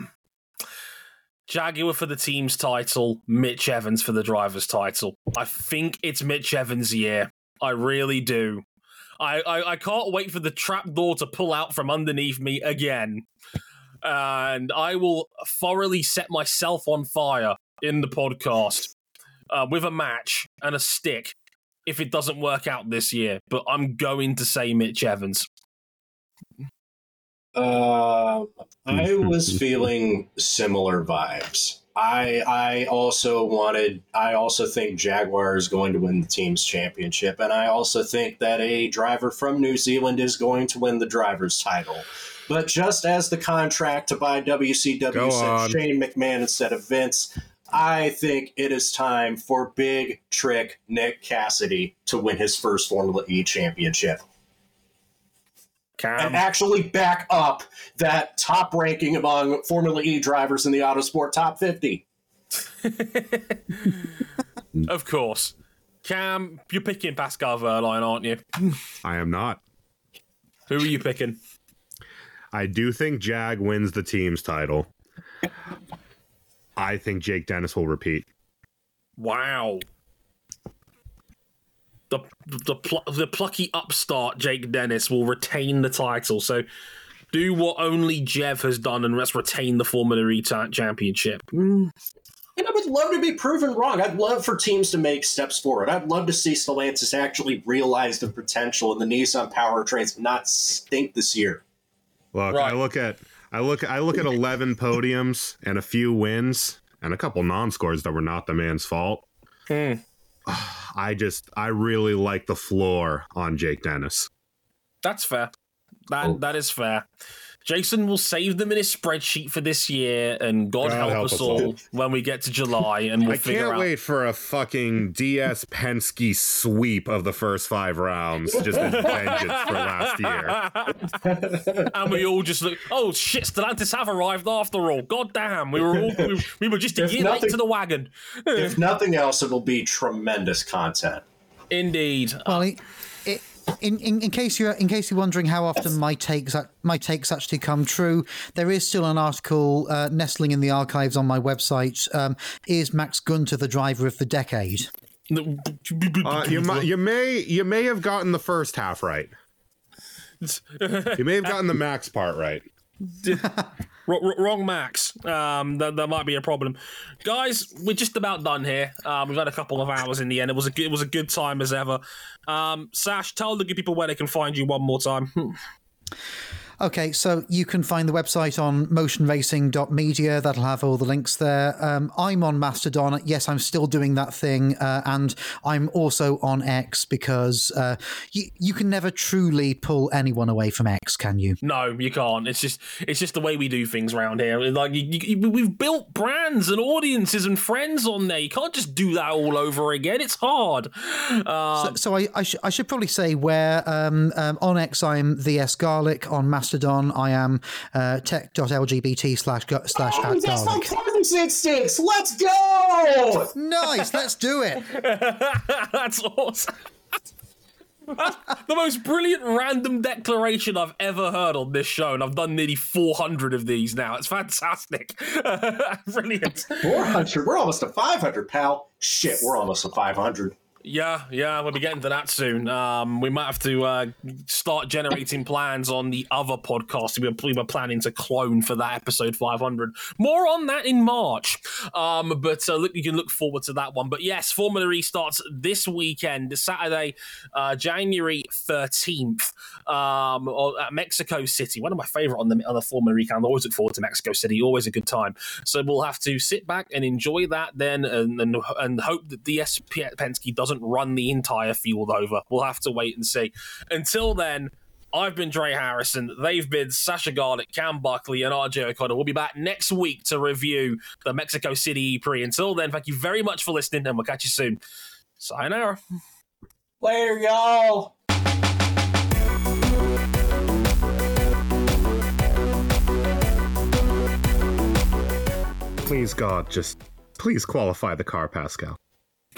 Jaguar for the team's title, Mitch Evans for the driver's title. I think it's Mitch Evans' year. I really do. I, I, I can't wait for the trap door to pull out from underneath me again. And I will thoroughly set myself on fire in the podcast uh, with a match and a stick if it doesn't work out this year. But I'm going to say Mitch Evans. Uh, I was feeling similar vibes. I I also wanted. I also think Jaguar is going to win the team's championship, and I also think that a driver from New Zealand is going to win the drivers' title. But just as the contract to buy WCW said. Shane McMahon instead of Vince, I think it is time for Big Trick Nick Cassidy to win his first Formula E championship Cam. and actually back up that top ranking among Formula E drivers in the Autosport top 50. of course. Cam, you're picking Pascal Wehrlein, aren't you? I am not. Who are you picking? I do think Jag wins the team's title. I think Jake Dennis will repeat. Wow. The the pl- the plucky upstart Jake Dennis will retain the title. So do what only Jeff has done and let's retain the Formula E ta- championship. And I would love to be proven wrong. I'd love for teams to make steps forward. I'd love to see Stellantis actually realize the potential in the Nissan powertrains not stink this year. Look, Right. I look at I look I look at eleven podiums and a few wins and a couple non-scores that were not the man's fault. Hmm. I just I really like the floor on Jake Dennis. That's fair. That Oh. that is fair. Jason will save them in his spreadsheet for this year, and God, God help, help us us all all. when we get to July, and we'll I figure can't out. wait for a fucking DS Penske sweep of the first five rounds, just as vengeance for last year. and we all just look. Oh shit! Stellantis have arrived after all. God damn, we were all we, we were just a If year late to the wagon. if nothing else, it'll be tremendous content. Indeed. Well, it, it, in, in in case you're in case you're wondering how often my takes my takes actually come true, there is still an article uh, nestling in the archives on my website. Um, is Max Gunther the driver of the decade? Uh, you, mi- you may you may have gotten the first half right. You may have gotten the max part right. R- r- wrong Max. Um, that, that might be a problem, guys. We're just about done here. Um, we've had a couple of hours in the end. It was a good, it was a good time as ever. Um, Sash, tell the good people where they can find you one more time. Okay, so you can find the website on motionracing.media. That'll have all the links there. Um, I'm on Mastodon. Yes, I'm still doing that thing. Uh, and I'm also on X because uh, you, you can never truly pull anyone away from X, can you? No, you can't. It's just it's just the way we do things around here. Like you, you, we've built brands and audiences and friends on there. You can't just do that all over again. It's hard. So, so I, I, sh- I should probably say where um, um, on X I'm the S Garlick. On Mastodon I am uh, tech.lgbt slash gu- slash at garlic. presence instincts. Let's go! Nice, let's do it. That's awesome. That's the most brilliant random declaration I've ever heard on this show, and I've done nearly 400 of these now. It's fantastic. Brilliant. 400. We're almost to 500, pal. Shit, we're almost to 500. Yeah, yeah, we'll be getting to that soon. Um, we might have to uh, start generating plans on the other podcast we were, we were planning to clone for that episode 500. More on that in March. Um, but uh, look, you can look forward to that one. But yes, Formula E starts this weekend, Saturday, uh, January 13th, um, or- at Mexico City. One of my favorite on the on the Formula E calendar. Always look forward to Mexico City. Always a good time. So we'll have to sit back and enjoy that then, and and, and hope that DS Penske doesn't run the entire field over. We'll have to wait and see. Until then. I've been Dre Harrison. They've been Sascha Garlick, Cam Buckley, and RJ O'Connor. We'll be back next week to review the Mexico City E-Prix. Until then, thank you very much for listening, and we'll catch you soon. Sayonara. Later, y'all. Please, God, just please qualify the car, Pascal.